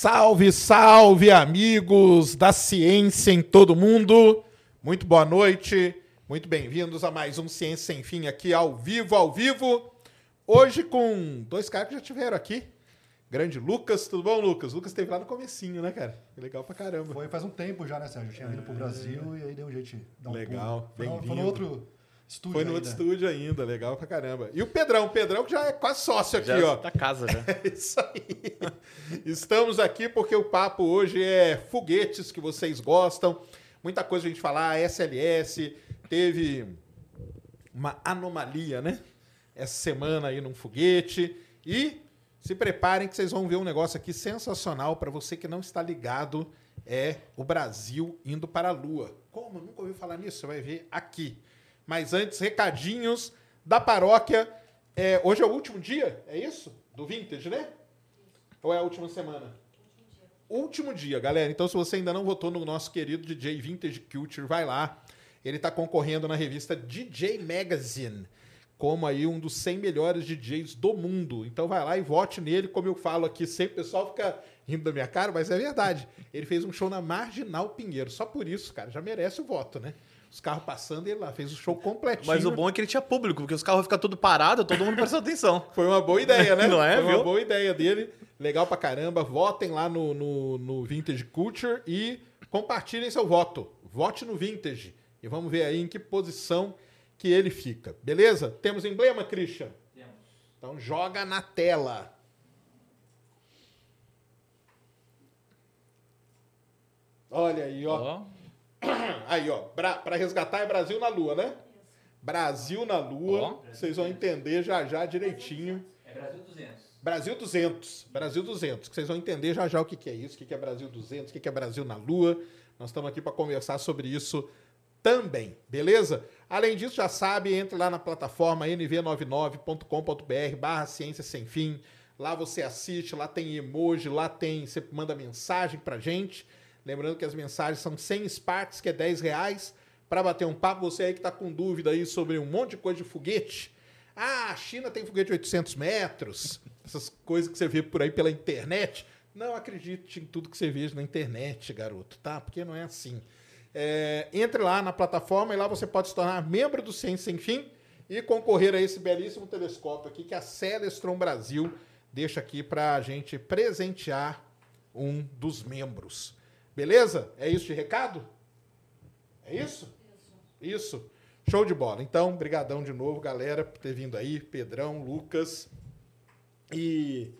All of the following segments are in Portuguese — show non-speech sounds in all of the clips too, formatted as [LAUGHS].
Salve, salve, amigos da ciência em todo mundo. Muito boa noite. Muito bem-vindos a mais um Ciência Sem Fim aqui ao vivo, ao vivo. Hoje com dois caras que já tiveram aqui. Grande Lucas, tudo bom, Lucas? Lucas esteve lá no comecinho, né, cara? Legal pra caramba. Foi faz um tempo já, né, Sérgio? Eu tinha vindo pro Brasil e aí deu um jeito de dar um Legal, pulo. Foi bem-vindo. no outro estúdio Foi no outro ainda. estúdio ainda, legal pra caramba. E o Pedrão, o Pedrão que já é quase sócio aqui, Já ó. tá casa já. [LAUGHS] É isso aí. Estamos aqui porque o papo hoje é foguetes que vocês gostam. Muita coisa a gente falar. SLS teve uma anomalia, né? Essa semana aí num foguete. E se preparem que vocês vão ver um negócio aqui sensacional para você que não está ligado. É o Brasil indo para a Lua. Como? Nunca ouviu falar nisso? Você vai ver aqui. Mas antes, recadinhos da paróquia. É, hoje é o último dia, é isso? Do Vintage, né? Ou é a última semana? Último dia, galera. Então, se você ainda não votou no nosso querido DJ Vintage Culture, vai lá. Ele está concorrendo na revista DJ Magazine como aí um dos 100 melhores DJs do mundo. Então vai lá e vote nele, como eu falo aqui sempre. O pessoal fica rindo da minha cara, mas é verdade. Ele fez um show na Marginal Pinheiro. Só por isso, cara, já merece o voto, né? Os carros passando e ele lá fez o show completinho. Mas o bom é que ele tinha público, porque os carros ficam tudo parado, todo mundo prestando atenção. [LAUGHS] Foi uma boa ideia, né? [LAUGHS] Não é, Foi uma viu? boa ideia dele. Legal pra caramba. Votem lá no, no, no Vintage Culture e compartilhem seu voto. Vote no Vintage. E vamos ver aí em que posição que ele fica. Beleza? Temos emblema, Christian? Temos. Então joga na tela. Olha aí, ó. Ó, [COUGHS] Aí, ó. Bra pra resgatar é Brasil na Lua, né? Brasil na Lua. Ó. Vocês vão entender já já direitinho. É Brasil 200. Brasil 200. Brasil 200. Que vocês vão entender já já o que, que é isso, o que, que é Brasil 200, o que, que é Brasil na Lua. Nós estamos aqui para conversar sobre isso também, beleza? Além disso, já sabe, entre lá na plataforma nv99.com.br barra ciência sem fim. Lá você assiste, lá tem emoji, lá tem, você manda mensagem pra gente. Lembrando que as mensagens são 100 Sparks, que é 10 reais. Para bater um papo, você aí que tá com dúvida aí sobre um monte de coisa de foguete. Ah, a China tem foguete de 800 metros. [LAUGHS] Essas coisas que você vê por aí pela internet. Não acredite em tudo que você veja na internet, garoto, tá? Porque não é assim. É, entre lá na plataforma e lá você pode se tornar membro do Ciência Sem Fim e concorrer a esse belíssimo telescópio aqui que a Celestron Brasil deixa aqui para a gente presentear um dos membros. Beleza? É isso de recado? É isso? Isso. Show de bola. Então, brigadão de novo, galera, por ter vindo aí. Pedrão, Lucas. E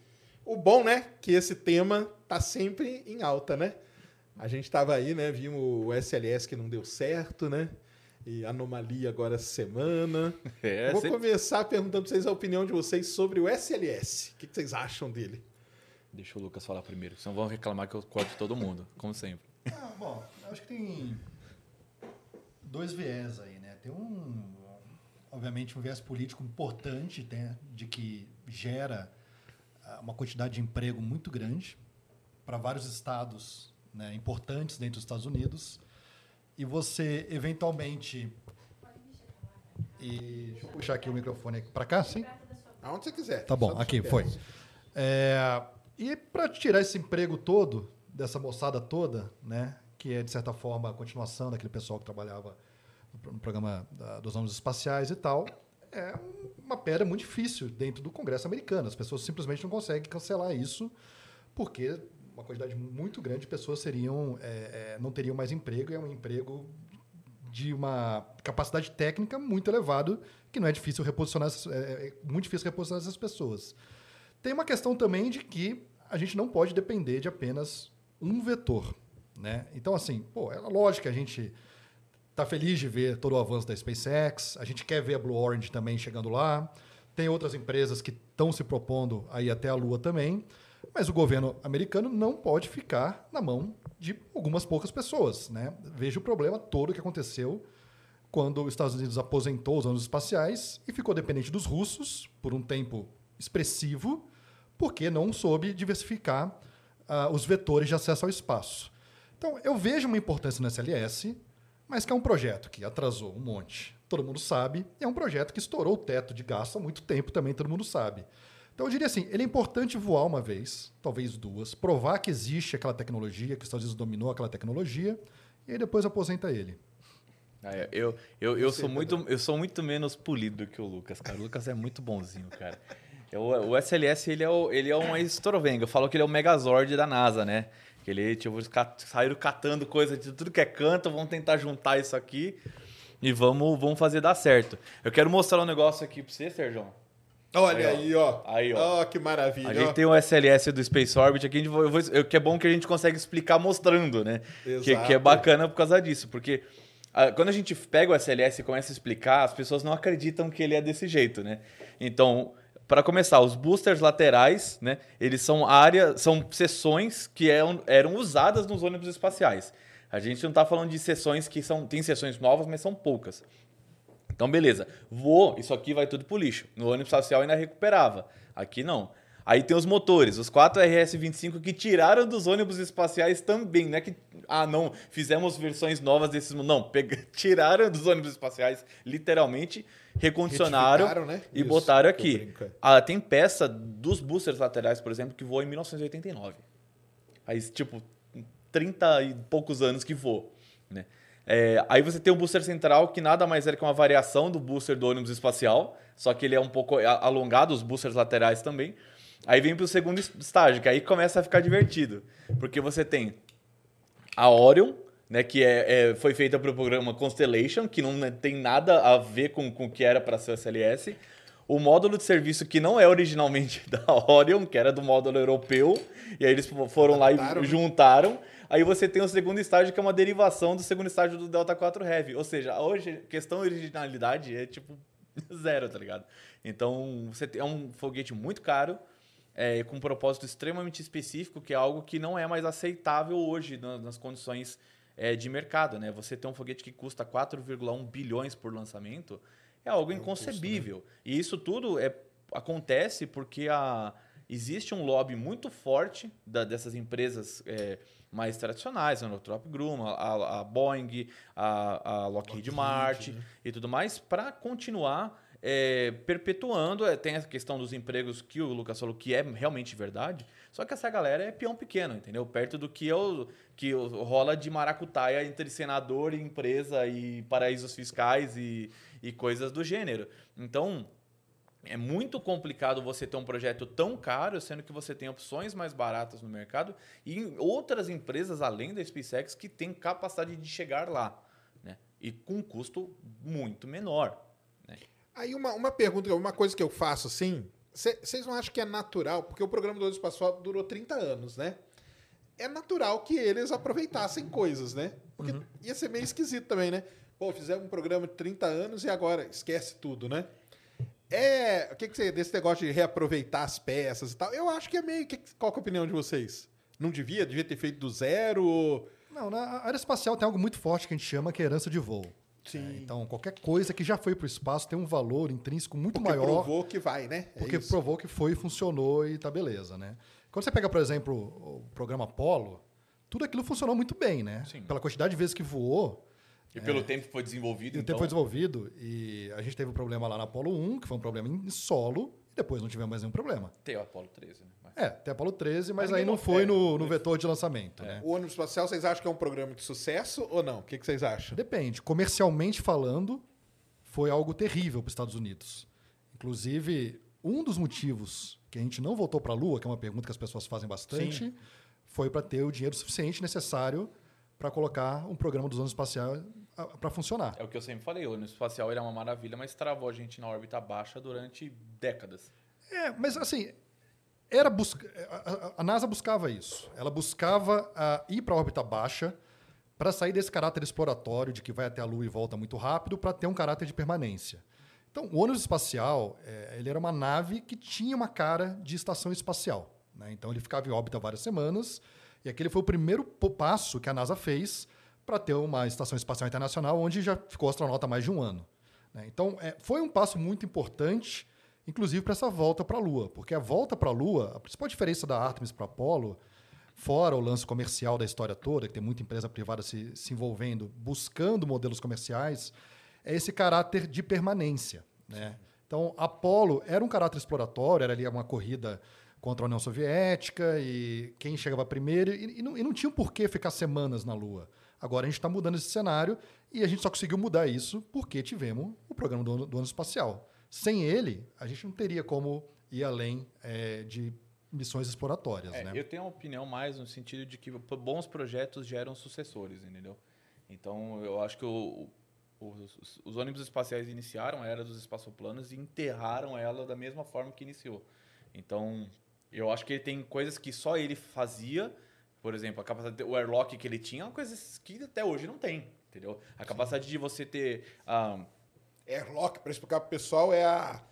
o bom, né, que esse tema tá sempre em alta, né? A gente tava aí, né, vimos o SLS que não deu certo, né? E anomalia agora essa semana. [LAUGHS] é, Eu Vou sempre- começar perguntando pra vocês a opinião de vocês sobre o SLS. O que que vocês acham dele? Deixa o Lucas falar primeiro, senão vão reclamar que eu corto todo mundo, como sempre. Ah, bom, acho que tem dois viés aí, né? Tem um, obviamente, um viés político importante, né? De que gera ah, uma quantidade de emprego muito grande para vários estados né, importantes dentro dos Estados Unidos. E você, eventualmente... E, deixa eu puxar aqui o microfone para cá, sim? Aonde você quiser. Tá bom, aqui, foi. É, e para tirar esse emprego todo, dessa moçada toda, né, que é, de certa forma, a continuação daquele pessoal que trabalhava no pro- no programa da- dos ônibus espaciais e tal, é uma pedra muito difícil dentro do Congresso americano. As pessoas simplesmente não conseguem cancelar isso, porque uma quantidade muito grande de pessoas seriam, é, é, não teriam mais emprego, e é um emprego de uma capacidade técnica muito elevada, que não é difícil reposicionar, essas- é, é muito difícil reposicionar essas pessoas. Tem uma questão também de que a gente não pode depender de apenas um vetor, né? Então, assim, pô, é lógico que a gente tá feliz de ver todo o avanço da SpaceX, a gente quer ver a Blue Origin também chegando lá, tem outras empresas que estão se propondo a ir até a Lua também, mas o governo americano não pode ficar na mão de algumas poucas pessoas, né? Veja o problema todo que aconteceu quando os Estados Unidos aposentou os ônibus espaciais e ficou dependente dos russos por um tempo expressivo, porque não soube diversificar ah, os vetores de acesso ao espaço. Então, eu vejo uma importância no SLS, mas que é um projeto que atrasou um monte. Todo mundo sabe. É um projeto que estourou o teto de gasto há muito tempo também, todo mundo sabe. Então, eu diria assim, ele é importante voar uma vez, talvez duas, provar que existe aquela tecnologia, que os Estados Unidos dominou aquela tecnologia, e aí depois aposenta ele. Ah, é, eu, eu, eu, sou muito, eu sou muito menos polido do que o Lucas, cara. O Lucas é muito bonzinho, cara. O, o SLS, ele é, o, ele é um estrovenga. Eu falo que ele é o Megazord da NASA, né? Que ele, tipo, eles saíram catando coisa de tudo que é canto, vamos tentar juntar isso aqui e vamos, vamos fazer dar certo. Eu quero mostrar um negócio aqui pra você, Sérgio. Olha aí, ó. Aí, ó. Ó, que maravilha. A ó. gente tem o SLS do Space Orbit aqui, eu vou- que é bom que a gente consegue explicar mostrando, né? Que, que é Exato. bacana por causa disso, porque ah, quando a gente pega o SLS e começa a explicar, as pessoas não acreditam que ele é desse jeito, né? Então, para começar, os boosters laterais, né? Eles são áreas, são seções que eram, eram usadas nos ônibus espaciais. A gente não está falando de seções que são. Tem seções novas, mas são poucas. Então, beleza. Voou, isso aqui vai tudo pro lixo. No ônibus espacial ainda recuperava. Aqui não. Aí tem os motores, os 4 RS-25 que tiraram dos ônibus espaciais também. Não é que, ah, não, fizemos versões novas desses. Não, pega- [LAUGHS] tiraram dos ônibus espaciais, literalmente, recondicionaram né? e Isso, botaram aqui. Ah, tem peça dos boosters laterais, por exemplo, que voou em 1989. Aí, tipo, 30 e poucos anos que voou. Né? É, aí você tem o booster central, que nada mais é que uma variação do booster do ônibus espacial, só que ele é um pouco alongado, os boosters laterais também. Aí vem para o segundo es- estágio, que aí começa a ficar divertido. Porque você tem a Orion, né, que é, é- foi feita para o programa Constellation, que não né, tem nada a ver com, com o que era para ser o SLS. O módulo de serviço que não é originalmente [LAUGHS] da Orion, que era do módulo europeu, e aí eles fo- foram lá e né? juntaram. Aí você tem o segundo estágio, que é uma derivação do segundo estágio do Delta 4 Heavy. Ou seja, hoje, questão de originalidade é tipo [LAUGHS] zero, tá ligado? Então, você tem é um foguete muito caro, é, com um propósito extremamente específico, que é algo que não é mais aceitável hoje na- nas condições é, de mercado. Né? Você ter um foguete que custa 4,1 bilhões por lançamento é algo inconcebível. E isso tudo é, acontece porque a, existe um lobby muito forte da- dessas empresas é, mais tradicionais, a Northrop Grumman, a, a Boeing, a, a Lockheed, Lockheed, Martin né? e tudo mais, para continuar é, perpetuando. É, tem a questão dos empregos que o Lucas falou que é realmente verdade, só que essa galera é peão pequeno, entendeu? Perto do que, eu, que o- rola de maracutaia entre senador e empresa e paraísos fiscais e, e coisas do gênero. Então, é muito complicado você ter um projeto tão caro, sendo que você tem opções mais baratas no mercado e outras empresas além da SpaceX que têm capacidade de chegar lá, né? E com um custo muito menor. né? Aí uma, uma pergunta, uma coisa que eu faço assim, vocês não acham que é natural, porque o programa do Espacial durou 30 anos, né? É natural que eles aproveitassem coisas, né? Porque ia ser meio esquisito também, né? Pô, fizemos um programa de 30 anos e agora esquece tudo, né? É, o que, que você desse negócio de reaproveitar as peças e tal? Eu acho que é meio. que- qual que é a opinião de vocês? Não devia? Devia ter feito do zero? ou- Não, na área espacial tem algo muito forte que a gente chama que é herança de voo. Sim. É, então, qualquer coisa que já foi para o espaço tem um valor intrínseco muito Porque maior. provou que vai, né? É Porque isso. provou que foi, funcionou e tá beleza, né? Quando você pega, por exemplo, o programa Apollo, tudo aquilo funcionou muito bem, né? Sim. Pela quantidade de vezes que voou, E pelo tempo que foi desenvolvido, e o então... tempo foi desenvolvido, e a gente teve um problema lá na Apollo 1, que foi um problema em solo, e depois não tivemos mais nenhum problema. Tem o Apollo 13, né? É, tem Apollo 13, mas, Mas aí não foi é, no, no vetor de lançamento, né? O ônibus espacial, vocês acham que é um programa de sucesso ou não? O que, que vocês acham? Depende. Comercialmente falando, foi algo terrível para os Estados Unidos. Inclusive, um dos motivos que a gente não voltou para a Lua, que é uma pergunta que as pessoas fazem bastante, foi para ter o dinheiro suficiente necessário para colocar um programa dos anos espaciais para funcionar. É o que eu sempre falei, o ônibus espacial ele é uma maravilha, mas travou a gente na órbita baixa durante décadas. É, mas assim, era a, NASA buscava isso. Ela buscava ah, ir para a órbita baixa para sair desse caráter exploratório de que vai até a Lua e volta muito rápido para ter um caráter de permanência. Então, o ônibus espacial, eh, ele era uma nave que tinha uma cara de estação espacial. né? Então, ele ficava em órbita várias semanas e aquele foi o primeiro passo que a NASA fez para ter uma estação espacial internacional onde já ficou astronauta mais de um ano. né? Então, eh, foi um passo muito importante, inclusive para essa volta para a Lua, porque a volta para a Lua, a principal diferença da Artemis para Apollo, fora o lance comercial da história toda, que tem muita empresa privada se, se envolvendo, buscando modelos comerciais, é esse caráter de permanência. Né? Então, Apolo era um caráter exploratório, era ali uma corrida contra a União Soviética e quem chegava primeiro, e, e, não, e não tinha por que ficar semanas na Lua. Agora a gente está mudando esse cenário e a gente só conseguiu mudar isso porque tivemos o programa do do ano espacial. Sem ele, a gente não teria como ir além é, de missões exploratórias. É, né? Eu tenho uma opinião mais no sentido de que bons projetos geram sucessores, entendeu? Então, eu acho que o, os, os, ônibus espaciais iniciaram a era dos espaçoplanos e enterraram ela da mesma forma que iniciou. Então, eu acho que ele tem coisas que só ele fazia. Por exemplo, a capacidade, o airlock que ele tinha, é uma coisa que até hoje não tem, entendeu? A capacidade Sim. de você ter... Um, airlock, para explicar para o pessoal, é a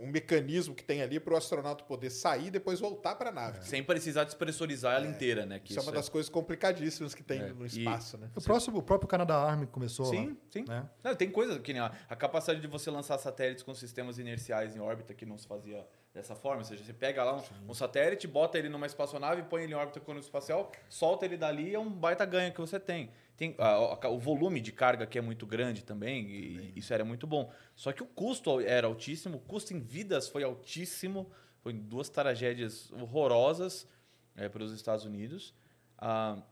um, um, mecanismo que tem ali para o astronauta poder sair e depois voltar para a nave. Sem precisar despressurizar ela é. inteira, né? Que isso, é uma das é... coisas complicadíssimas que tem é. no espaço, e... né? O, próximo, o próprio Canadá Army começou Sim, lá, sim. Né? Não, tem coisa que nem a, a capacidade de você lançar satélites com sistemas inerciais em órbita que não se fazia dessa forma. Ou seja, você pega lá um, um, satélite, bota ele numa espaçonave, põe ele em órbita com o espacial, solta ele dali, é um baita ganho que você tem. Tem a, a, o volume de carga que é muito grande também, e isso era muito bom. Só que o custo era altíssimo, o custo em vidas foi altíssimo, foi duas tragédias horrorosas é, para os Estados Unidos. Ah,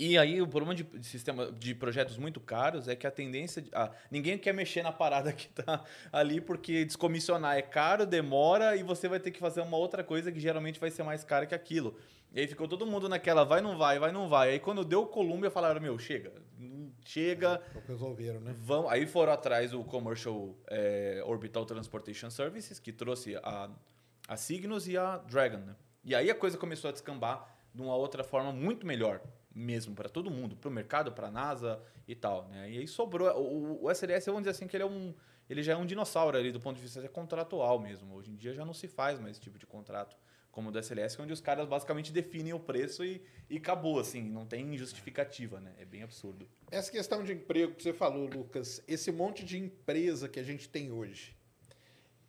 e aí o problema de, de, sistema de projetos muito caros é que a tendência de, ah, ninguém quer mexer na parada [LAUGHS] que está ali porque descomissionar é caro, demora e você vai ter que fazer uma outra coisa que geralmente vai ser mais cara que aquilo. E aí ficou todo mundo naquela vai não vai, vai não vai. Aí quando deu Columbia falaram meu chega, chega. É, resolveram, né? Vão, aí foram atrás o Commercial é, Orbital Transportation Services que trouxe a a Cygnus e a Dragon. Né? E aí a coisa começou a descambar de uma outra forma muito melhor mesmo para todo mundo, para o mercado, para a NASA e tal. Né? E aí sobrou. O, o SLS, vamos dizer assim, que ele é um. Ele já é um dinossauro ali do ponto de vista contratual mesmo. Hoje em dia já não se faz mais esse tipo de contrato como o do SLS, onde os caras basicamente definem o preço e, e acabou, assim, não tem justificativa, né? É bem absurdo. Essa questão de emprego que você falou, Lucas, esse monte de empresa que a gente tem hoje,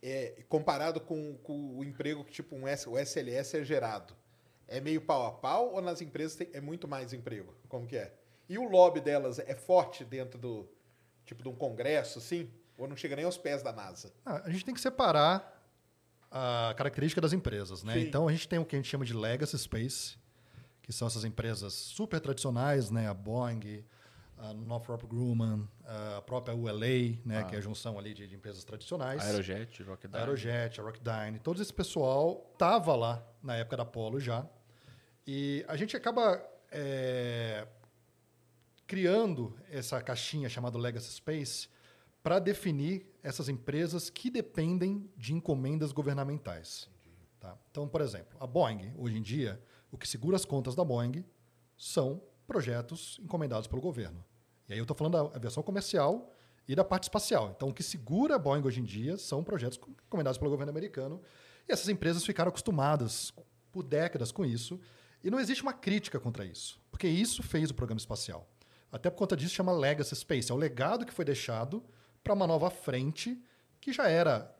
é, comparado com, com o emprego que tipo um S, o SLS é gerado, é meio pau a pau ou nas empresas tem, é muito mais emprego? Como que é? E o lobby delas é forte dentro do tipo de um congresso, assim? Ou não chega nem aos pés da NASA? Ah, a gente tem que separar a característica das empresas, né? Sim. Então a gente tem o que a gente chama de legacy space, que são essas empresas super tradicionais, né? A Boeing, a Northrop Grumman, a própria ULA, né? Ah. Que é a junção ali de, de empresas tradicionais. Aerojet, Rocketdyne. Aerojet, Rocketdyne. Todo esse pessoal estava lá na época da Apollo já. E a gente acaba é, criando essa caixinha chamada Legacy Space para definir essas empresas que dependem de encomendas governamentais. Tá? Então, por exemplo, a Boeing, hoje em dia, o que segura as contas da Boeing são projetos encomendados pelo governo. E aí eu estou falando da aviação comercial e da parte espacial. Então, o que segura a Boeing hoje em dia são projetos encomendados pelo governo americano. E essas empresas ficaram acostumadas por décadas com isso e não existe uma crítica contra isso, porque isso fez o programa espacial. Até por conta disso chama Legacy Space, é o legado que foi deixado para uma nova frente que já era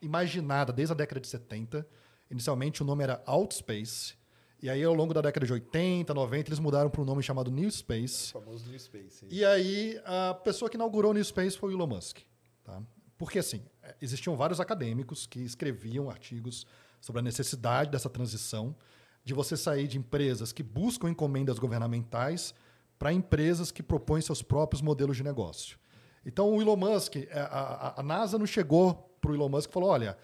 imaginada desde a década de 70. Inicialmente o nome era Outspace, e aí ao longo da década de 80, 90, eles mudaram para um nome chamado New Space. O famoso New Space. E aí a pessoa que inaugurou o New Space foi o Elon Musk. Tá? Porque assim, existiam vários acadêmicos que escreviam artigos sobre a necessidade dessa transição de você sair de empresas que buscam encomendas governamentais para empresas que propõem seus próprios modelos de negócio. Então, o Elon Musk, é, a, a NASA não chegou para o Elon Musk e falou: olha,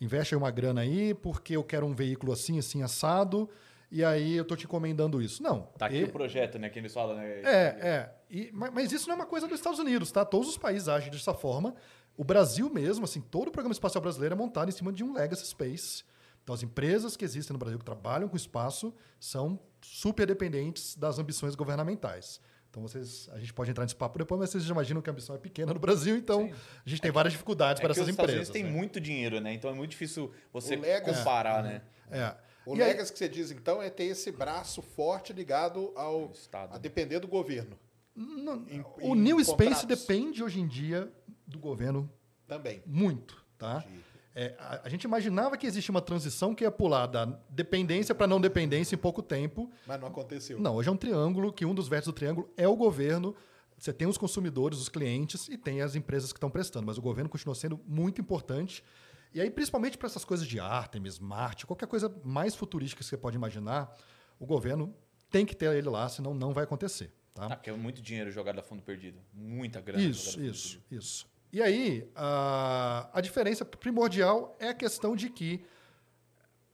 investe aí uma grana aí, porque eu quero um veículo assim, assim, assado, e aí eu estou te encomendando isso. Não. Tá aqui e... o projeto, né? Que eles falam, né? É, é. E, mas isso não é uma coisa dos Estados Unidos, tá? Todos os países agem dessa forma. O Brasil mesmo, assim, todo o programa espacial brasileiro é montado em cima de um legacy space então, as empresas que existem no Brasil que trabalham com espaço são super dependentes das ambições governamentais. Então, vocês, a gente pode entrar nesse papo depois, mas vocês já imaginam que a ambição é pequena no Brasil, então Sim. a gente tem é várias dificuldades é para essas empresas. Os Estados Unidos né? muito dinheiro, né? Então é muito difícil você comparar, né? É. O e Legas aí... que você diz, então, é ter esse braço forte ligado ao a depender do governo. Não, em, o em New contratos. Space depende hoje em dia do governo também. Muito, tá? Entendi. É, a, a, gente imaginava que existia uma transição que ia pular da dependência para não dependência em pouco tempo. Mas não aconteceu. Não, hoje é um triângulo que um dos vértices do triângulo é o governo Você tem os consumidores, os clientes e tem as empresas que estão prestando, mas o governo continua sendo muito importante. E aí, principalmente para essas coisas de Artemis, Marte, qualquer coisa mais futurística que você pode imaginar, o governo tem que ter ele lá, senão não vai acontecer. Tá? Ah, porque é muito dinheiro jogado a fundo perdido. Muita grana. jogada a Isso, fundo isso, perdido. isso. E aí, a, a diferença primordial é a questão de que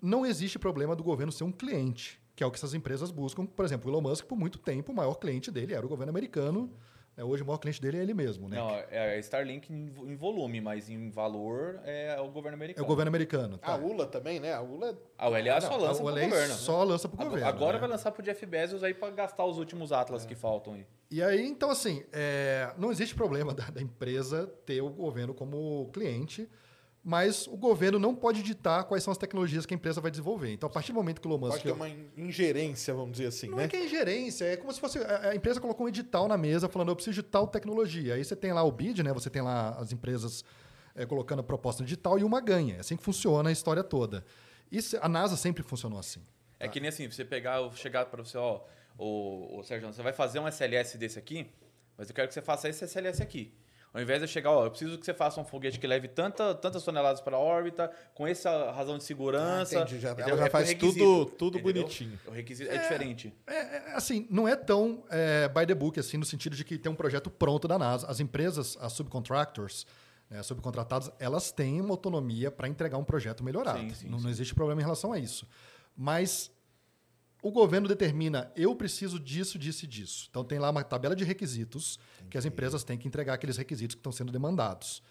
não existe problema do governo ser um cliente, que é o que essas empresas buscam. Por exemplo, o Elon Musk, por muito tempo, o maior cliente dele era o governo americano. Né? Hoje, o maior cliente dele é ele mesmo. Né? Não, é a Starlink em vo- em volume, mas em valor é o governo é americano. o governo americano. A Tá. ULA também, né? A ULA Ah, o LA só lança o pro LA governo. só lança pro Agora- governo. Agora né? vai lançar pro Jeff Bezos aí pra gastar os últimos Atlas que faltam aí. E aí, então, assim, é, não existe problema [LAUGHS] da, da empresa ter o governo como cliente, mas o governo não pode ditar quais são as tecnologias que a empresa vai desenvolver. Então, a partir do momento que o Elon Musk... pode ter uma in- ingerência, vamos dizer assim, Não né? é que é ingerência, é como se fosse. A empresa colocou um edital na mesa falando, eu preciso de tal tecnologia. Aí você tem lá o bid, né? Você tem lá as empresas eh, colocando a proposta digital e uma ganha. É assim que funciona a história toda. E se- a NASA sempre funcionou assim. É que nem assim, você pegar, chegar para você, ó, ô, ô Sérgio, você vai fazer um SLS desse aqui, mas eu quero que você faça esse SLS aqui. Ao invés de eu chegar, ó, eu preciso que você faça um foguete que leve tanta, tantas toneladas para a órbita, com essa razão de segurança. Ah, entendi, já- entendeu? ela já É faz tudo- tudo entendeu? bonitinho. O requisito é, diferente. É, é, assim, não é tão é, by the book, assim, no sentido de que tem um projeto pronto da NASA. As empresas, as subcontractors, né, as subcontratadas, elas têm uma autonomia para entregar um projeto melhorado. Sim, sim, não, sim. não existe problema em relação a isso. Mas o governo determina, eu preciso disso, disso e disso. Então tem lá uma tabela de requisitos que as empresas têm que entregar aqueles requisitos que estão sendo demandados.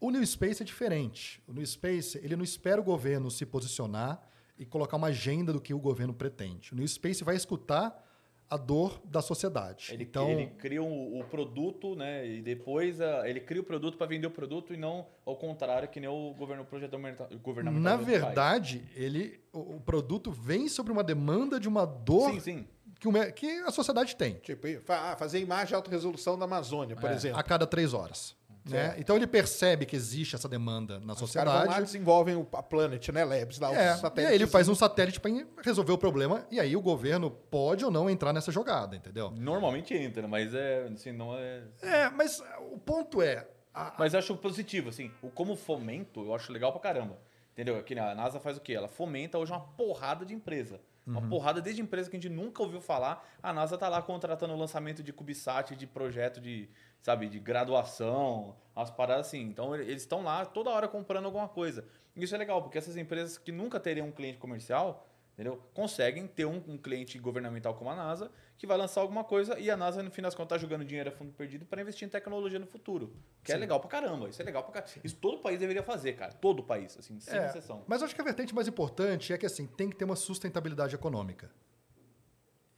O New Space é diferente. O New Space, ele não espera o governo se posicionar e colocar uma agenda do que o governo pretende. O New Space vai escutar a dor da sociedade. Ele, então, ele cria o, o produto, né? E depois ah, ele cria o produto para vender o produto e não ao contrário, que nem o governo o projeto governamental- na verdade, ele, o, o produto vem sobre uma demanda de uma dor Sim, sim. que, o que a sociedade tem. Tipo, ah, fazer imagem de alta resolução da Amazônia, por É. exemplo. a cada três horas. Né? Então ele percebe que existe essa demanda na Os caras vão lá e sociedade. desenvolvem o, a Planet, né? Labs, lá, É, os e aí ele faz um satélite para resolver o problema, e aí o governo pode ou não entrar nessa jogada, entendeu? Normalmente entra, mas é, assim, não é. É, mas o ponto é. a- Mas eu acho positivo, assim, o como fomento, eu acho legal pra caramba. Entendeu? Aqui a NASA faz o quê? Ela fomenta hoje uma porrada de empresa. Uma porrada desde empresa que a gente nunca ouviu falar. A NASA tá lá contratando o lançamento de CubeSat, de projeto de, sabe, de graduação, umas paradas assim. Então eles estão lá toda hora comprando alguma coisa. E Isso é legal, porque essas empresas que nunca teriam um cliente comercial, entendeu? Conseguem ter um, um cliente governamental como a NASA que vai lançar alguma coisa e a NASA, no fim das contas, tá jogando dinheiro a fundo perdido para investir em tecnologia no futuro. Que é legal pra caramba. Isso é legal pra caramba. Isso todo país deveria fazer, cara. Todo país, assim, sem é, exceção. mas eu acho que a vertente mais importante é que assim, tem que ter uma sustentabilidade econômica.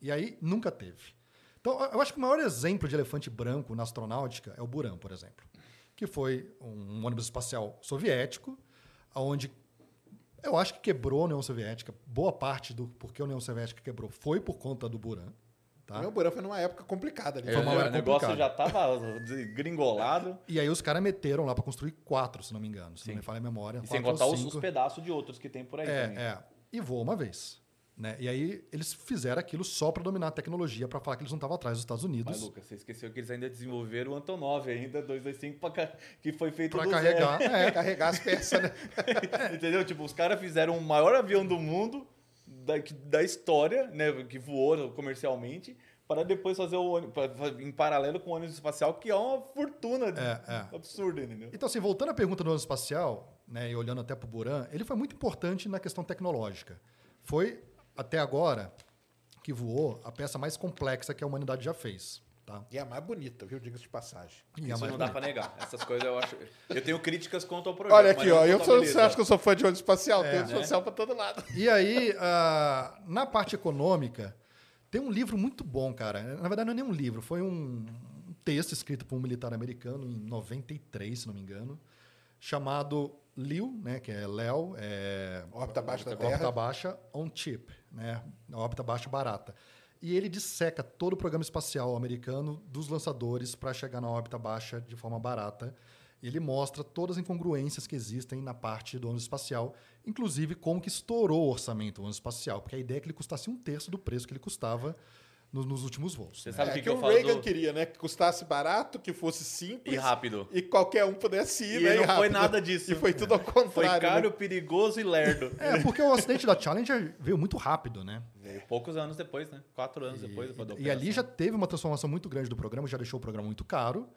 E aí nunca teve. Então, eu acho que o maior exemplo de elefante branco na astronáutica é o Buran, por exemplo, que foi um ônibus espacial soviético, onde eu acho que quebrou a União Soviética. Boa parte do porquê a União Soviética quebrou foi por conta do Buran. Tá? O meu Burã foi numa época complicada. Ali. Foi uma hora o negócio complicado. já tava gringolado. E aí os caras meteram lá para construir quatro, se não me engano, se Sim. não me falha a memória. E sem contar os, os pedaços de outros que tem por aí É, também. é. E voou uma vez. Né? E aí eles fizeram aquilo só para dominar a tecnologia, para falar que eles não estavam atrás dos Estados Unidos. Mas, Lucas, você esqueceu que eles ainda desenvolveram o Antonov ainda, 225, pra ca- que foi feito Para carregar. É, [LAUGHS] Carregar as peças, né? [LAUGHS] Entendeu? Tipo, os caras fizeram o maior avião do mundo, da, da história, né? Que voou comercialmente, para depois fazer o em paralelo com o ônibus espacial, que é uma fortuna É, é. absurda, entendeu? Então, assim, voltando à pergunta do ônibus espacial, né, e olhando até para o Buran, ele foi muito importante na questão tecnológica. Foi, até agora, que voou a peça mais complexa que a humanidade já fez. Tá? E a mais bonita, viu? Diga-se de passagem. E a Isso mais não dá bonita. pra negar. Essas coisas eu acho. Eu tenho críticas quanto ao projeto. Olha aqui, ó. Eu sou, você acha que eu sou fã de ônibus espacial? É, Tem ônibus né? espacial pra todo lado. E aí, ah, na parte econômica, tem um livro muito bom, cara. Na verdade, não é nem um livro, foi um texto escrito por um militar americano em 93, se não me engano, chamado Liu, né, que é Léo, é, Órbita abaixo da órbita Terra. baixa on chip, né, órbita baixa barata. E ele disseca todo o programa espacial americano dos lançadores para chegar na órbita baixa de forma barata. Ele mostra todas as incongruências que existem na parte do ônibus espacial, inclusive como que estourou o orçamento do ônibus espacial, porque a ideia é que ele custasse um terço do preço que ele custava no- nos últimos voos. Você né? sabe o É que, que, que eu o falo Reagan do... queria, né? Que custasse barato, que fosse simples. E rápido. E qualquer um pudesse ir, E né? não foi rápido. nada disso. E foi tudo ao contrário. Foi caro, né? perigoso e lerdo. [LAUGHS] É, porque o acidente da Challenger veio muito rápido, né? Veio poucos anos depois, né? Quatro anos depois. depois da E ali já teve uma transformação muito grande do programa, já deixou o programa muito caro.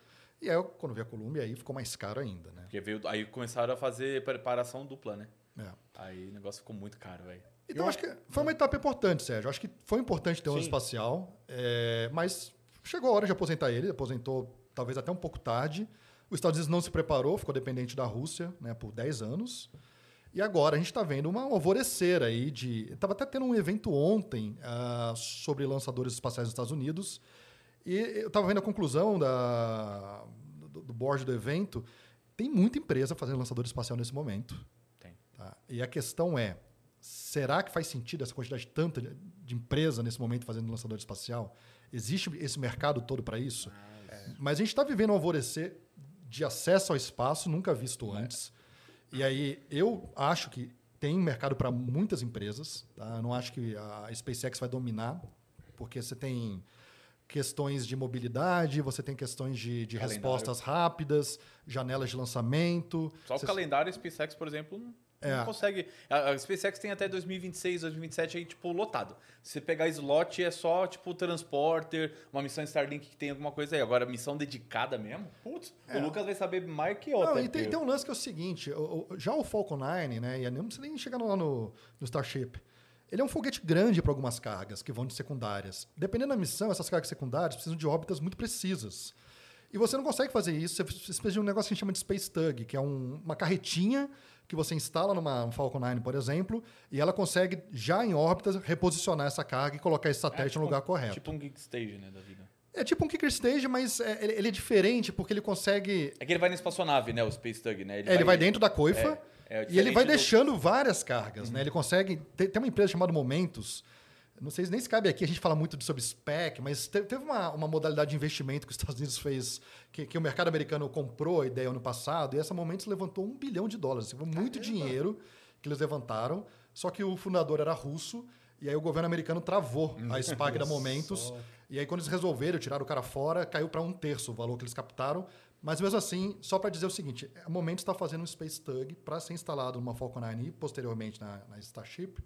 E aí, quando veio a Columbia, aí ficou mais caro ainda, né? Porque veio, aí começaram a fazer preparação dupla, né? É. Aí o negócio ficou muito caro, velho. Então, acho que foi uma etapa importante, Sérgio. Acho que foi importante ter um Sim. espacial, é, mas chegou a hora de aposentar ele. Aposentou talvez até um pouco tarde. Os Estados Unidos não se preparou, ficou dependente da Rússia né, por 10 anos. E agora a gente está vendo uma, um alvorecer aí de. Estava até tendo um evento ontem ah, sobre lançadores espaciais dos Estados Unidos. E eu estava vendo a conclusão da, do, do board do evento. Tem muita empresa fazendo lançador espacial nesse momento. Tem. Tá? E a questão é: será que faz sentido essa quantidade tanta de, empresa nesse momento fazendo lançador espacial? Existe esse mercado todo para isso? Mas a gente está vivendo um alvorecer de acesso ao espaço nunca visto antes. E aí eu acho que tem mercado para muitas empresas. Tá? Eu não acho que a SpaceX vai dominar, porque você tem questões de mobilidade, você tem questões de, de Calendário. respostas rápidas, janelas de lançamento. Só o calendário SpaceX, por exemplo, É. não consegue. A, a SpaceX tem até 2026, 2027 aí, tipo, lotado. Se você pegar slot, é só, tipo, transporter, uma missão Starlink que tem alguma coisa aí. Agora, missão dedicada mesmo? Putz, o Lucas vai saber mais que. É. Não, e tem, tem um lance que é o seguinte: o- o- já o Falcon 9, né? E não precisa nem chegar lá no, no Starship. Ele é um foguete grande para algumas cargas que vão de secundárias. Dependendo da missão, essas cargas secundárias precisam de órbitas muito precisas. E você não consegue fazer isso, você precisa de um negócio que a gente chama de Space Tug, que é um- uma carretinha que você instala numa um Falcon 9, por exemplo, e ela consegue, já em órbita, reposicionar essa carga e colocar esse satélite É, no tipo- lugar correto. Tipo um Geek Stage, né, da vida. É tipo um kicker stage, mas é, ele, ele é diferente porque ele consegue É que ele vai na espaçonave, né, o Space Tug, né? É, ele vai dentro da coifa é, é e ele vai do- deixando várias cargas, né? Ele consegue. Tem, tem uma empresa chamada Momentos. Não sei se nem se cabe aqui, a gente fala muito sobre spec, mas te- teve uma, uma modalidade de investimento que os Estados Unidos fez, que, que o mercado americano comprou a ideia ano passado, e essa Momentos levantou um bilhão de dólares. Assim, foi muito dinheiro que eles levantaram, só que o fundador era russo, e aí o governo americano travou a SPAC da Momentos. E aí, quando eles resolveram tirar o cara fora, caiu para um terço o valor que eles captaram. Mas mesmo assim, só para dizer o seguinte: a Momentos está fazendo um Space Tug para ser instalado numa Falcon 9 e posteriormente na, na Starship,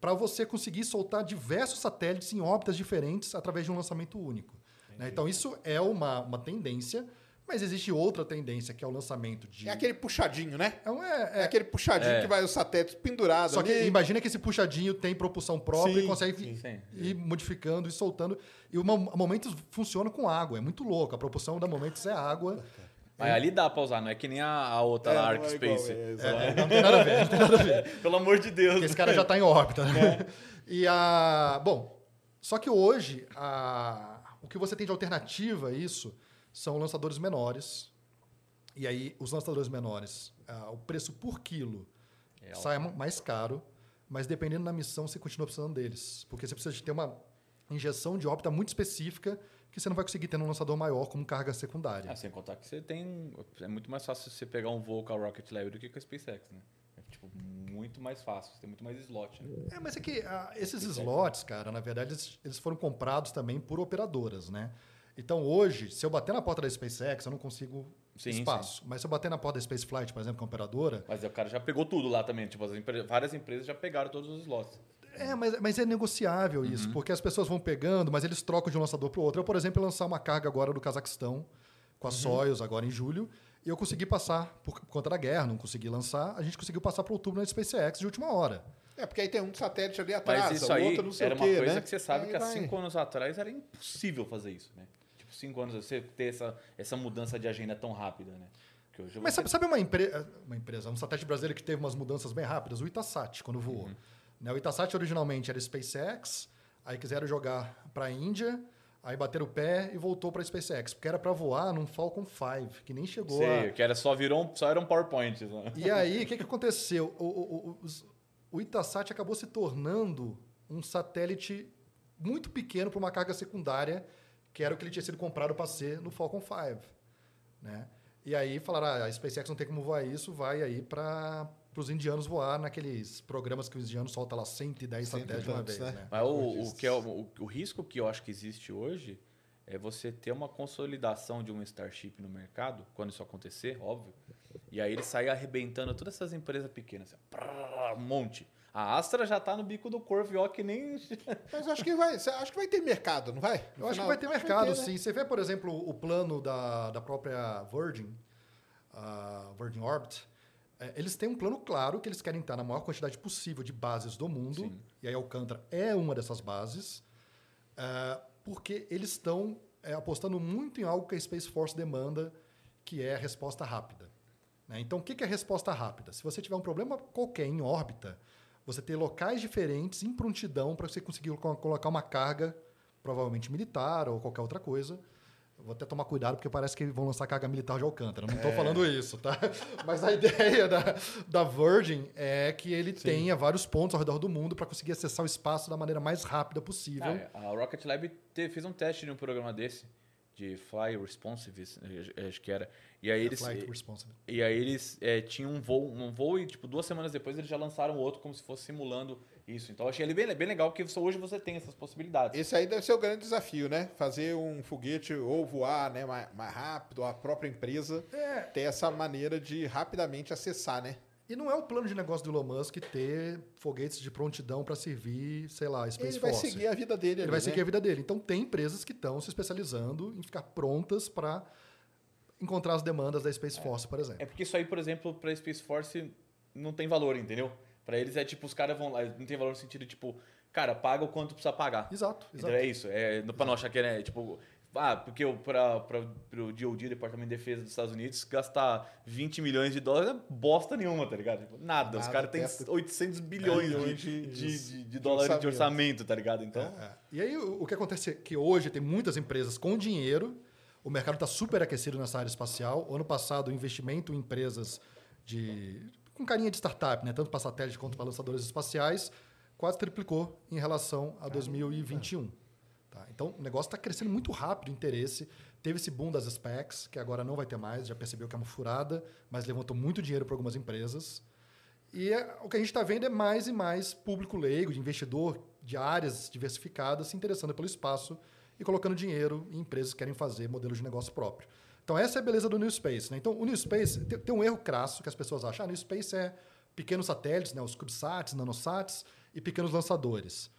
para você conseguir soltar diversos satélites em órbitas diferentes através de um lançamento único. né? Então, isso é uma, uma tendência, mas existe outra tendência, que é o lançamento de. É aquele puxadinho, né? É, um- É, é- é- aquele puxadinho É. que vai os satélites pendurados só que ali. imagina que esse puxadinho tem propulsão própria Sim, e consegue sim. Sim. ir modificando e soltando. E o Mo- Momentos funciona com água, é muito louco. A propulsão da Momentos é água. Mas ali dá pra usar, não é que nem a, a outra, É, a não Arc é igual, Space. é. É, não tem nada a ver, não tem nada a ver. [LAUGHS] Pelo amor de Deus. Porque esse cara já está em órbita. Né? [LAUGHS] E a. Bom, só que hoje a, o que você tem de alternativa a isso são lançadores menores. E aí, os lançadores menores, ah, o preço por quilo É, sai ma- mais caro, mas dependendo da missão, você continua precisando deles. Porque você precisa de ter uma injeção de órbita muito específica que você não vai conseguir ter num lançador maior como carga secundária. Ah, sem contar que você tem. É muito mais fácil você pegar um voo com a Rocket Lab do que com a SpaceX, né? É tipo, muito mais fácil, você tem muito mais slot, né? É, mas é que ah, esses slots, cara, na verdade, eles, eles foram comprados também por operadoras, né? Então, hoje, se eu bater na porta da SpaceX, eu não consigo Sim, espaço. Mas se eu bater na porta da Spaceflight, por exemplo, que é uma operadora, Mas o cara já pegou tudo lá também. Tipo, várias empresas já pegaram todos os slots. É, mas, mas é negociável Uhum. isso, porque as pessoas vão pegando, mas eles trocam de um lançador para o outro. Eu, por exemplo, lançar uma carga agora do Cazaquistão, com Uhum. a Soyuz, agora em julho, e eu consegui passar, por conta da guerra, não consegui lançar, a gente conseguiu passar para outubro na SpaceX de última hora. É, porque aí tem um satélite ali atrás, Mas isso o aí outro não sei era o uma quê, coisa né? que você sabe Aí que há vai. cinco anos atrás era impossível fazer isso, né? Tipo, cinco anos você ter essa, essa mudança de agenda tão rápida, né? Que hoje Mas sabe, sabe uma, empre- uma empresa, um satélite brasileiro que teve umas mudanças bem rápidas? O Itasat, quando voou. Uhum. Né, o Itasat originalmente era SpaceX, aí quiseram jogar para a Índia, aí bateram o pé e voltou para SpaceX, porque era para voar num Falcon 5, que nem chegou Sei, a... que era só virou um, só eram PowerPoints, né? E aí, o que, que aconteceu? O, o, o, o Itasat acabou se tornando um satélite muito pequeno para uma carga secundária, que era o que ele tinha sido comprado para ser no Falcon 5. Né? E aí falaram, ah, a SpaceX não tem como voar isso, vai aí para para os indianos voar naqueles programas que os indianos soltam lá 110 Cento e satélites de uma vez. né? Né? Mas o, o que é o, o, risco que eu acho que existe hoje é você ter uma consolidação de um Starship no mercado, quando isso acontecer, óbvio. E aí ele sair arrebentando todas essas empresas pequenas. assim, prrr, um monte. A Astra já tá no bico do corvo, ó, que nem. [LAUGHS] Mas acho que vai, acho que vai ter mercado, não vai? No Eu acho que vai ter mercado, ter, né? sim. Você vê, por exemplo, o plano da, da própria Virgin, a Virgin Orbit, é, eles têm um plano claro que eles querem estar na maior quantidade possível de bases do mundo, Sim. e aí Alcântara é uma dessas bases, é, porque eles estão é, apostando muito em algo que a Space Force demanda, que é a resposta rápida. né? Então, o que que é a resposta rápida? Se você tiver um problema qualquer em órbita, você ter locais diferentes em prontidão para você conseguir colo- colocar uma carga, provavelmente militar ou qualquer outra coisa. Eu vou até tomar cuidado, porque parece que vão lançar carga militar de Alcântara. Não estou falando isso, tá? [LAUGHS] Mas a ideia da, da Virgin é que ele tenha vários pontos ao redor do mundo para conseguir acessar o espaço da maneira mais rápida possível. Ah, a Rocket Lab te- fez um teste de um programa desse, de Fly Responsive, acho que era. E aí eles. Flight Responsive. E aí eles eh, tinham um voo, um voo e, tipo, duas semanas depois eles já lançaram outro como se fosse simulando isso. Então eu achei ele bem, bem legal, porque hoje você tem essas possibilidades. Esse aí deve ser o grande desafio, né? Fazer um foguete ou voar né, mais, mais rápido, a própria empresa É. ter essa maneira de rapidamente acessar, né? E não é o plano de negócio do Elon Musk ter foguetes de prontidão para servir, sei lá, Space Ele vai Force. seguir a vida dele Ele ali, vai né? seguir a vida dele. Então, tem empresas que estão se especializando em ficar prontas para encontrar as demandas da Space Force, por exemplo. É porque isso aí, por exemplo, pra Space Force não tem valor, entendeu? Pra eles é tipo, os caras vão lá, não tem valor no sentido tipo, cara, paga o quanto precisa pagar. Exato, Então exato. é isso. É, no- pra não achar que é, tipo, ah, porque o pra, pro DOD, Departamento de Defesa dos Estados Unidos, gastar 20 milhões de dólares é bosta nenhuma, tá ligado? Tipo, nada. Os Nada, caras têm perto- 800 bilhões de, de- de, de- de, dólares de orçamento. tá ligado? Então, É. E aí, o o que acontece é que hoje tem muitas empresas com dinheiro, o mercado está super aquecido nessa área espacial. O ano passado, o investimento em empresas de com carinha de startup, né? tanto para satélite quanto para lançadores espaciais, quase triplicou em relação a 2021. Tá? Então, o negócio está crescendo muito rápido, o interesse. Teve esse boom das specs, que agora não vai ter mais, já percebeu que é uma furada, mas levantou muito dinheiro para algumas empresas. E é- o que a gente está vendo é mais e mais público leigo, de investidor de áreas diversificadas se interessando pelo espaço e colocando dinheiro em empresas que querem fazer modelos de negócio próprio. Então, essa é a beleza do New Space. Né? Então, o New Space tem, tem um erro crasso que as pessoas acham. Ah, New Space é pequenos satélites, né? os CubeSats, nanosats e pequenos lançadores.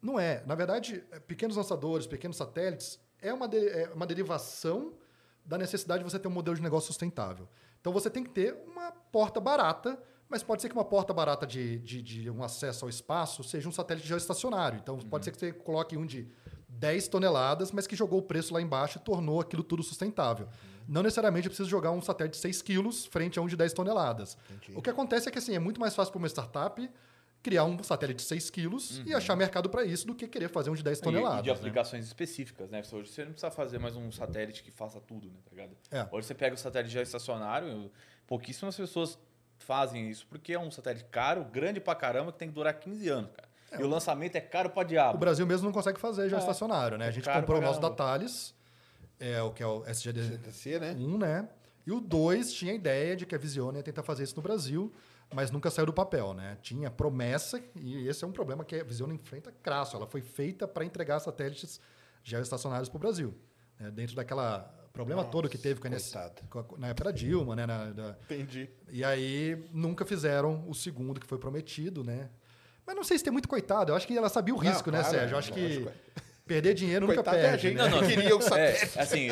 Não é. Na verdade, é, pequenos lançadores, pequenos satélites é uma, de- é uma derivação da necessidade de você ter um modelo de negócio sustentável. Então você tem que ter uma porta barata, mas pode ser que uma porta barata de, de, de um acesso ao espaço seja um satélite geoestacionário. Então pode ser que você coloque um de 10 toneladas, mas que jogou o preço lá embaixo e tornou aquilo tudo sustentável. Não necessariamente eu preciso jogar um satélite de 6 quilos frente a um de 10 toneladas. Entendi. O que acontece é que assim, é muito mais fácil para uma startup criar um satélite de 6 quilos e achar mercado para isso do que querer fazer um de 10 e- toneladas. e de né? aplicações específicas, né? Hoje você não precisa fazer mais um satélite que faça tudo, né? Tá ligado? É. Hoje você pega o satélite já estacionário, pouquíssimas pessoas fazem isso, porque é um satélite caro, grande pra caramba, que tem que durar 15 anos, cara. e o lançamento é caro pra O diabo. Brasil mesmo não consegue fazer já É. estacionário, né? A É gente comprou o nosso da. Thales, é, o que é o SGD CTC, né? 1, né? E o 2 tinha a ideia de que a Visione ia tentar fazer isso no Brasil, mas nunca saiu do papel, né? Tinha promessa, e esse é um problema que a Visione enfrenta crasso. Ela foi feita para entregar satélites geoestacionários para o Brasil. né? Dentro daquela problema Nossa, todo que teve com a, NS na época da Dilma, né? Na- da- Entendi. e aí nunca fizeram o segundo que foi prometido, né? Mas não sei se tem muito coitado. Eu acho que ela sabia o Não, risco, né, claro, Sérgio? Eu acho que perder dinheiro nunca Coitado é a perde. gente né? Não, não. que queria o satélite. [LAUGHS] É, assim,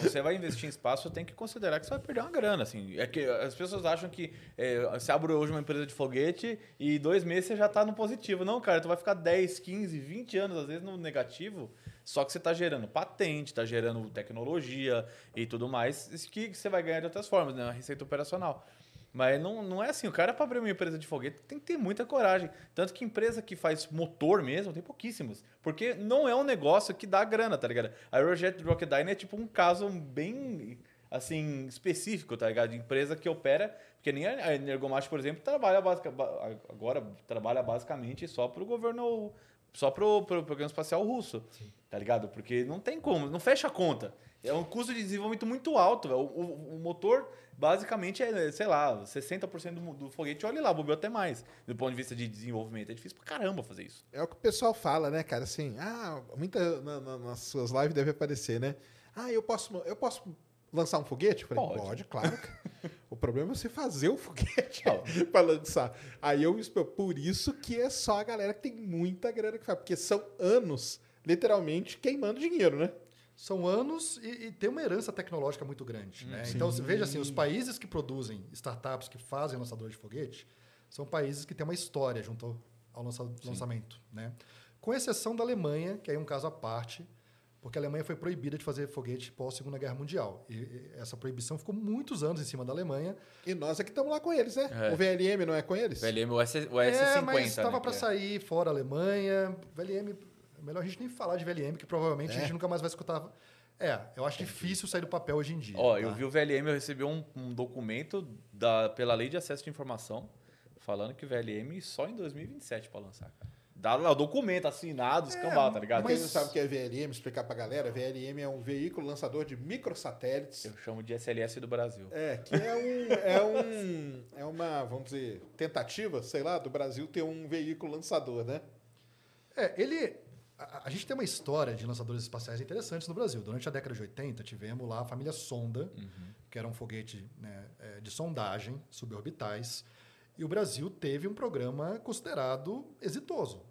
você vai investir em espaço, tem que considerar que você vai perder uma grana, assim. É que as pessoas acham que é, você abre hoje uma empresa de foguete e dois meses você já tá no positivo. Não, cara, tu vai ficar 10, 15, 20 anos, às vezes, no negativo, só que você tá gerando patente, tá gerando tecnologia e tudo mais, isso que você vai ganhar de outras formas, né? Uma receita operacional. Mas não, não é assim, o cara para abrir uma empresa de foguete tem que ter muita coragem. Tanto que empresa que faz motor mesmo tem pouquíssimas. Porque não é um negócio que dá grana, tá ligado? A Aerojet Rocketdyne é tipo um caso bem, assim, específico, tá ligado? De empresa que opera... Porque nem a Energomat, por exemplo, trabalha basic, ba- agora trabalha basicamente só pro governo... Só pro, pro programa espacial russo, tá ligado? Porque não tem como, não fecha a conta. É um custo de desenvolvimento muito alto. O, o- o motor, basicamente, é, sei lá, 60% do, do foguete, olha lá, bobeou até mais. Do ponto de vista de desenvolvimento. É difícil pra caramba fazer isso. É o que o pessoal fala, né, cara? Assim, ah, muita na- na- nas suas lives deve aparecer, né? Ah, eu posso, eu posso lançar um foguete? Eu falei, Pode. pode, claro. [LAUGHS] o problema é você fazer o foguete [LAUGHS] para lançar. Aí eu por isso que é só a galera que tem muita grana que faz, porque são anos, literalmente, queimando dinheiro, né? São anos e, e tem uma herança tecnológica muito grande. né? Então, você veja assim, os países que produzem startups que fazem lançadores de foguete são países que têm uma história junto ao lança- lançamento. Né? Com exceção da Alemanha, que aí é um caso à parte, porque a Alemanha foi proibida de fazer foguete pós-Segunda Guerra Mundial. E, essa proibição ficou muitos anos em cima da Alemanha. E nós aqui estamos lá com eles, né? É. O VLM não é com eles? VLM, o, S, o é, S50. mas estava né, para que é. sair fora a Alemanha. VLM, é melhor a gente nem falar de VLM, que provavelmente É? a gente nunca mais vai escutar. É, eu acho difícil sair do papel hoje em dia. Ó, tá? eu vi o VLM, eu recebi um, um documento da, pela Lei de Acesso de Informação falando que o VLM só em 2027 para lançar, cara. Dá lá o documento assinado, escambau, tá ligado? Mas- não sabe o que é VLM, explicar pra galera, VLM é um veículo lançador de microsatélites. Eu chamo de SLS do Brasil. É, que é um, é um. É uma, vamos dizer, tentativa, sei lá, do Brasil ter um veículo lançador, né? É, ele. A, a gente tem uma história de lançadores espaciais interessantes no Brasil. Durante a década de 80, tivemos lá a família Sonda, que era um foguete né, é, de sondagem suborbitais. E o Brasil teve um programa considerado exitoso.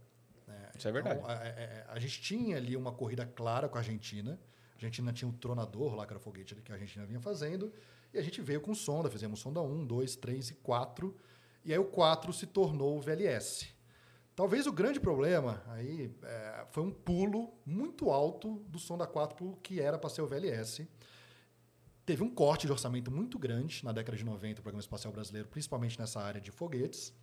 né? Isso é verdade. Então, a, a- a gente tinha ali uma corrida clara com a Argentina. A Argentina tinha um tronador lá, que era o foguete que a Argentina vinha fazendo. E a gente veio com sonda, fizemos sonda 1, 2, 3 e 4. E aí o 4 se tornou o VLS. Talvez o grande problema aí é, foi um pulo muito alto do sonda 4 pro que era para ser o VLS. Teve um corte de orçamento muito grande na década de 90 do Programa Espacial Brasileiro, principalmente nessa área de foguetes,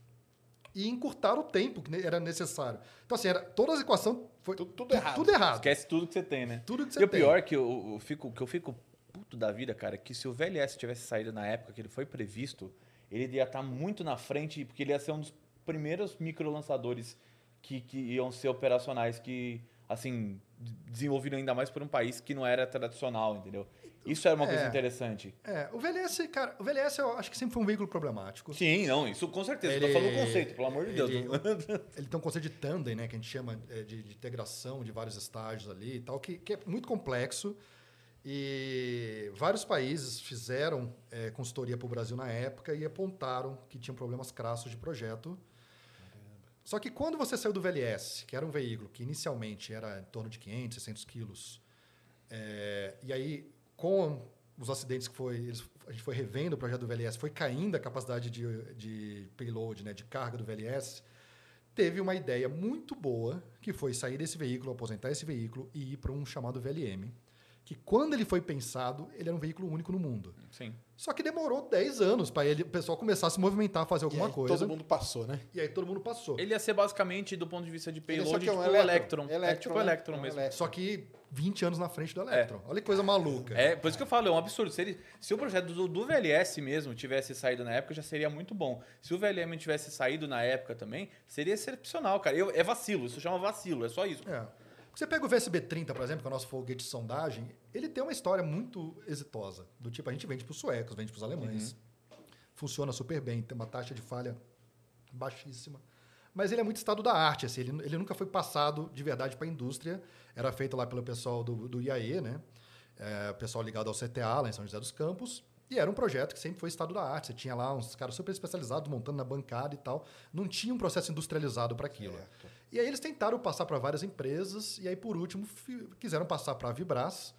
e encurtaram o tempo que era necessário. Então, assim, era, toda a equação foi Tudo- tudo tu- errado. Tudo errado. Esquece tudo que você tem, né? Tudo que você e o tem. pior é que eu, eu fico, que eu fico puto da vida, cara, é que se o VLS tivesse saído na época que ele foi previsto, ele ia estar muito na frente, porque ele ia ser um dos primeiros microlançadores que, que iam ser operacionais, que, assim, desenvolvido ainda mais por um país que não era tradicional, entendeu? Isso era uma coisa É. interessante. É, o VLS, cara, o VLS eu acho que sempre foi um veículo problemático. Sim, não, isso com certeza. Ele- Eu falando o conceito, pelo amor de Deus. ele- Ele tem um conceito de tandem, né, que a gente chama é, de, de integração de vários estágios ali e tal, que, que é muito complexo. E vários países fizeram é, consultoria para o Brasil na época e apontaram que tinham problemas crassos de projeto. Só que quando você saiu do VLS, que era um veículo que inicialmente era em torno de 500, 600 quilos, é, e aí com os acidentes que foi, eles- a gente foi revendo o projeto do VLS, foi caindo a capacidade de, de payload, né, de carga do VLS, teve uma ideia muito boa, que foi sair desse veículo, aposentar esse veículo e ir para um chamado VLM, que quando ele foi pensado, ele era um veículo único no mundo. Sim. Só que demorou 10 anos para ele, o pessoal começar a se movimentar, fazer E alguma aí coisa. Todo mundo passou, né? E aí todo mundo passou. Ele ia ser basicamente, do ponto de vista de Ele é só payload, que é tipo um o Electron. Electron. É tipo o né? Electron É um mesmo. Electron. Só que 20 anos na frente do Electron. Olha que coisa maluca. É, por isso que eu falo, é um absurdo. Se, ele- se o projeto do, do VLS mesmo tivesse saído na época, já seria muito bom. Se o VLM tivesse saído na época também, seria excepcional, cara. Eu- é vacilo, isso chama vacilo, é só isso. É. Você pega o VSB-30, por exemplo, que é o nosso foguete de sondagem, ele tem uma história muito exitosa. Do tipo, a gente vende para os suecos, vende para os alemães. Funciona super bem, tem uma taxa de falha baixíssima. Mas ele é muito estado da arte, assim, ele, ele nunca foi passado de verdade para a indústria. Era feito lá pelo pessoal do, do IAE, né? É, pessoal ligado ao CTA, lá em São José dos Campos. E era um projeto que sempre foi estado da arte. Você tinha lá uns caras super especializados montando na bancada e tal. Não tinha um processo industrializado para aquilo. Certo. E aí eles tentaram passar para várias empresas, e aí, por último, quiseram passar para a Vibras,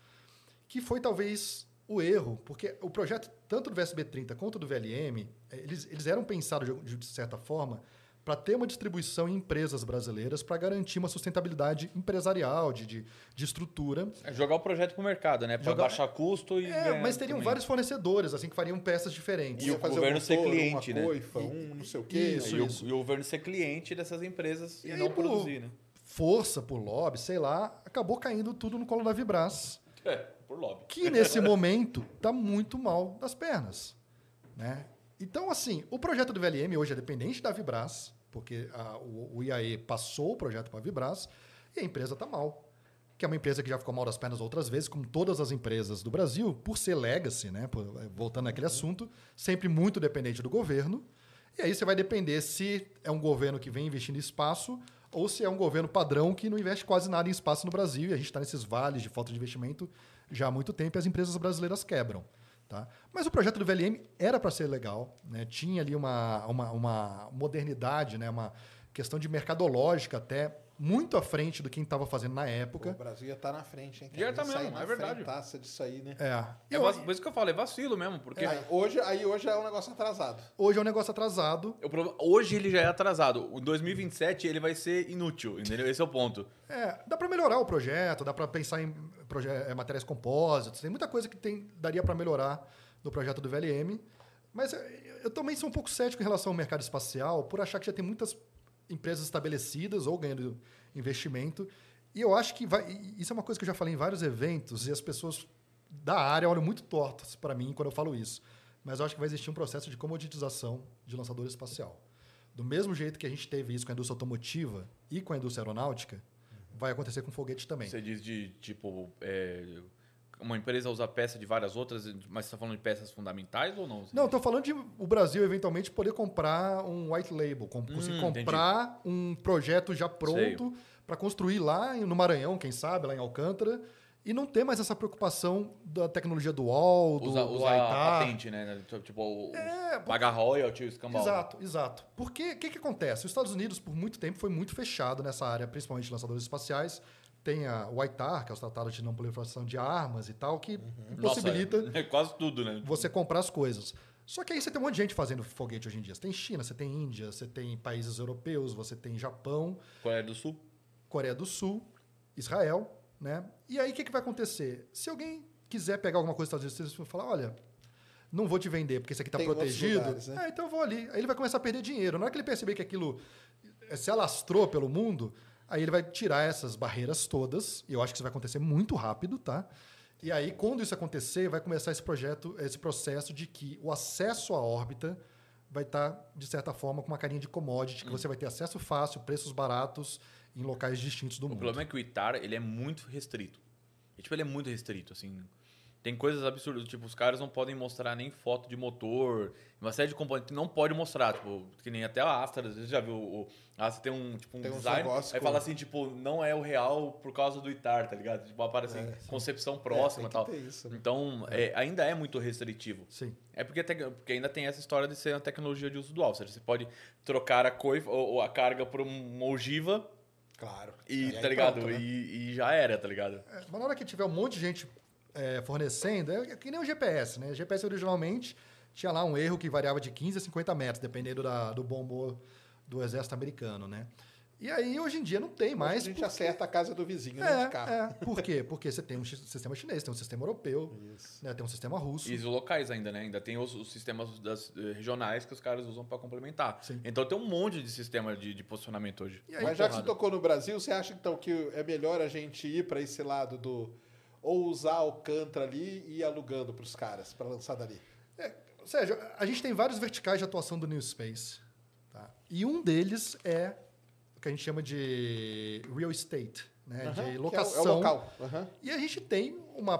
que foi talvez o erro, porque o projeto, tanto do VSB30 quanto do VLM, eh, eles, eles eram pensados de, de certa forma para ter uma distribuição em empresas brasileiras para garantir uma sustentabilidade empresarial, de, de, de estrutura. É jogar o projeto pro mercado, né? Pra Jogar- baixar custo e. É, mas teriam também. vários fornecedores, assim, que fariam peças diferentes. E o governo um ser motor, cliente, uma né? coifa, um não sei o quê. Isso, e, o, e o governo ser cliente dessas empresas e, E aí, não por- produzir, né? Força por lobby, sei lá, acabou caindo tudo no colo da Vibras. [LAUGHS] É, por lobby. que nesse momento está muito mal das pernas. Né? Então, assim, o projeto do VLM hoje é dependente da Vibras, porque a- o, o IAE passou o projeto para a Vibras e a empresa está mal. que é uma empresa que já ficou mal das pernas outras vezes, como todas as empresas do Brasil, por ser legacy, né? Por- voltando naquele assunto, sempre muito dependente do governo. E aí você vai depender se é um governo que vem investindo em espaço ou se é um governo padrão que não investe quase nada em espaço no Brasil. E a gente está nesses vales de falta de investimento já há muito tempo e as empresas brasileiras quebram. Tá? Mas o projeto do VLM era para ser legal, né? tinha ali uma, uma, uma modernidade, né? uma questão de mercadológica até muito à frente do quem estava fazendo na Pô, época. o Brasil ia estar na frente, hein? Ia tá Ia sair mesmo, na é verdade. frentaça disso aí, né? É. É Eu- vac- por isso que eu falo, é vacilo mesmo, porque Aí, hoje, aí hoje é um negócio atrasado. Hoje é um negócio atrasado. problema- hoje ele já é atrasado. O 2027 ele vai ser inútil, entendeu? Esse é o ponto. É, dá para melhorar o projeto, dá para pensar em proje- é, materiais compósitos, tem muita coisa que tem, daria para melhorar no projeto do VLM. Mas é, eu também sou um pouco cético em relação ao mercado espacial, por achar que já tem muitas empresas estabelecidas ou ganhando investimento. E eu acho que vai, isso é uma coisa que eu já falei em vários eventos e as pessoas da área olham muito tortas para mim quando eu falo isso. Mas eu acho que vai existir um processo de comoditização de lançador espacial. Do mesmo jeito que a gente teve isso com a indústria automotiva e com a indústria aeronáutica, vai acontecer com foguete também. Você diz de, tipo, é, uma empresa usa peça de várias outras, mas você está falando de peças fundamentais ou não? Não, estou falando de o Brasil eventualmente poder comprar um white label, com- conseguir Hum, comprar um projeto já pronto para construir lá no Maranhão, quem sabe, lá em Alcântara, e não ter mais essa preocupação da tecnologia dual, do, Usa, do usa a ITAR. patente, né? Tipo, o- É, pagar royalty, o escambau. Exato, exato. Porque o que, que acontece? Os Estados Unidos, por muito tempo, foi muito fechado nessa área, principalmente de lançadores espaciais. Tem a, o ITAR, que é os tratados de não proliferação de armas e tal, que Nossa, possibilita é quase tudo, né? você comprar as coisas. Só que aí você tem um monte de gente fazendo foguete hoje em dia. Você tem China, você tem Índia, você tem países europeus, você tem Japão, Coreia do Sul. Coreia do Sul, Israel, né? E aí o que, que vai acontecer? Se alguém quiser pegar alguma coisa dos Estados Unidos, você vai falar, olha, não vou te vender porque isso aqui está protegido. lugares, né? Ah, então eu vou ali. Aí ele vai começar a perder dinheiro. Na hora que ele perceber que aquilo eh, se alastrou pelo mundo, aí ele vai tirar essas barreiras todas. E eu acho que isso vai acontecer muito rápido, tá? E aí, quando isso acontecer, vai começar esse projeto, esse processo de que o acesso à órbita vai estar, de certa forma, com uma carinha de commodity, que você vai ter acesso fácil, preços baratos em locais distintos do O mundo. problema é que o ITAR, ele é muito restrito. E, tipo, ele é muito restrito, assim. Tem coisas absurdas, tipo, os caras não podem mostrar nem foto de motor, uma série de componentes que não pode mostrar, tipo, que nem até a Astra, às vezes já viu, o a Astra tem um, tipo, um Tem uns design, aí fala assim, tipo, não é o real por causa do ITAR, tá ligado? Tipo, aparece assim, concepção próxima É, e tem tal. isso, né? Então, é, ainda é muito restritivo. Sim. É porque, te- porque ainda tem essa história de ser uma tecnologia de uso dual. Ou seja, você pode trocar a coifa ou, ou a carga por uma ogiva Claro. e, aí tá ligado? pronto, né? e, e já era, tá ligado? É, Mas na hora que tiver um monte de gente é, fornecendo, é que nem o GPS, né? O GPS originalmente tinha lá um erro que variava de 15 a 50 metros, dependendo da- do bom humor do exército americano, né? E aí, hoje em dia, não tem mais. a gente porque- acerta a casa do vizinho, né? é, De carro. é. Por quê? Porque você tem um sistema chinês, tem um sistema europeu, né? tem um sistema russo. E os locais ainda, né? Ainda tem os, os sistemas das, eh, regionais que os caras usam pra complementar. Sim. Então tem um monte de sistema de, de posicionamento hoje. E aí, Mas já que porrada. você tocou no Brasil, você acha então que é melhor a gente ir para esse lado do. Ou usar o Cantra ali e ir alugando para os caras, para lançar dali? Sérgio, a gente tem vários verticais de atuação do New Space. Tá? E um deles é o que a gente chama de real estate, né? Aham, que é de o- locação. É o, local. Aham. E a gente tem uma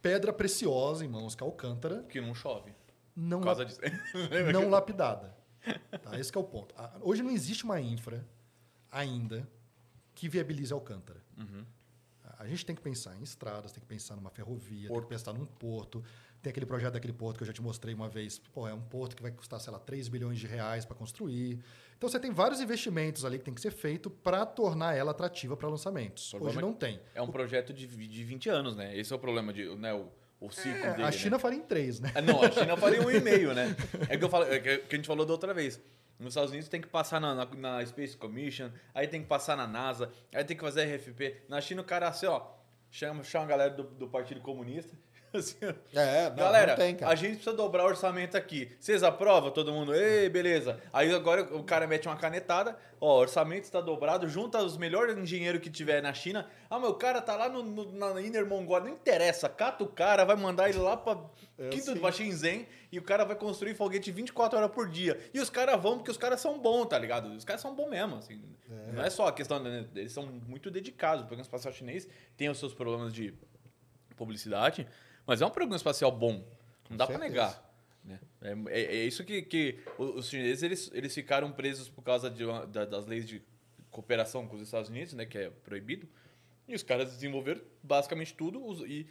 pedra preciosa em mãos, que é o Alcântara, Que não chove. não, Por causa lap- disso. [LAUGHS] não lapidada. Tá? Esse que é o ponto. A- Hoje não existe uma infra ainda que viabilize Alcântara. Uhum. A gente tem que pensar em estradas, tem que pensar numa ferrovia, Porto. tem que pensar num porto. Tem aquele projeto daquele porto que eu já te mostrei uma vez. Pô, é um porto que vai custar, sei lá, 3 bilhões de reais para construir. Então você tem vários investimentos ali que tem que ser feito para tornar ela atrativa para lançamentos. Hoje é não tem. É um projeto de, de 20 anos, né? Esse é o problema de, né, o, o ciclo É, dele. a né? China faria em três, né? Ah, Não, a China faria um e-mail, né? [LAUGHS] É que eu falo, é que a gente falou da outra vez. Nos Estados Unidos tem que passar na, na, na Space Commission, aí tem que passar na NASA, aí tem que fazer RFP. Na China o cara assim, ó, chama, chama a galera do, do Partido Comunista, [LAUGHS] Assim. É, não, Galera, não tem, a gente precisa dobrar o orçamento aqui. Vocês aprovam? Todo mundo, ei, beleza. Aí agora o cara mete uma canetada, ó, orçamento está dobrado, junta os melhores engenheiros que tiver na China. Ah, meu cara tá lá no, no- na Inner Mongólia, não interessa, cata o cara, vai mandar ele lá pra É, Quinto pra Shenzhen e o cara vai construir foguete 24 horas por dia. E os caras vão porque os caras são bons, tá ligado? Os caras são bons mesmo, assim. Não é só a questão, né? eles são muito dedicados. O programa espacial chinês tem os seus problemas de publicidade, mas é um programa espacial bom. Não dá certeza. negar. né? É, é- é isso que, que os chineses eles, eles ficaram presos por causa de da- das leis de cooperação com os Estados Unidos, né, que é proibido. E os caras desenvolveram basicamente tudo us- e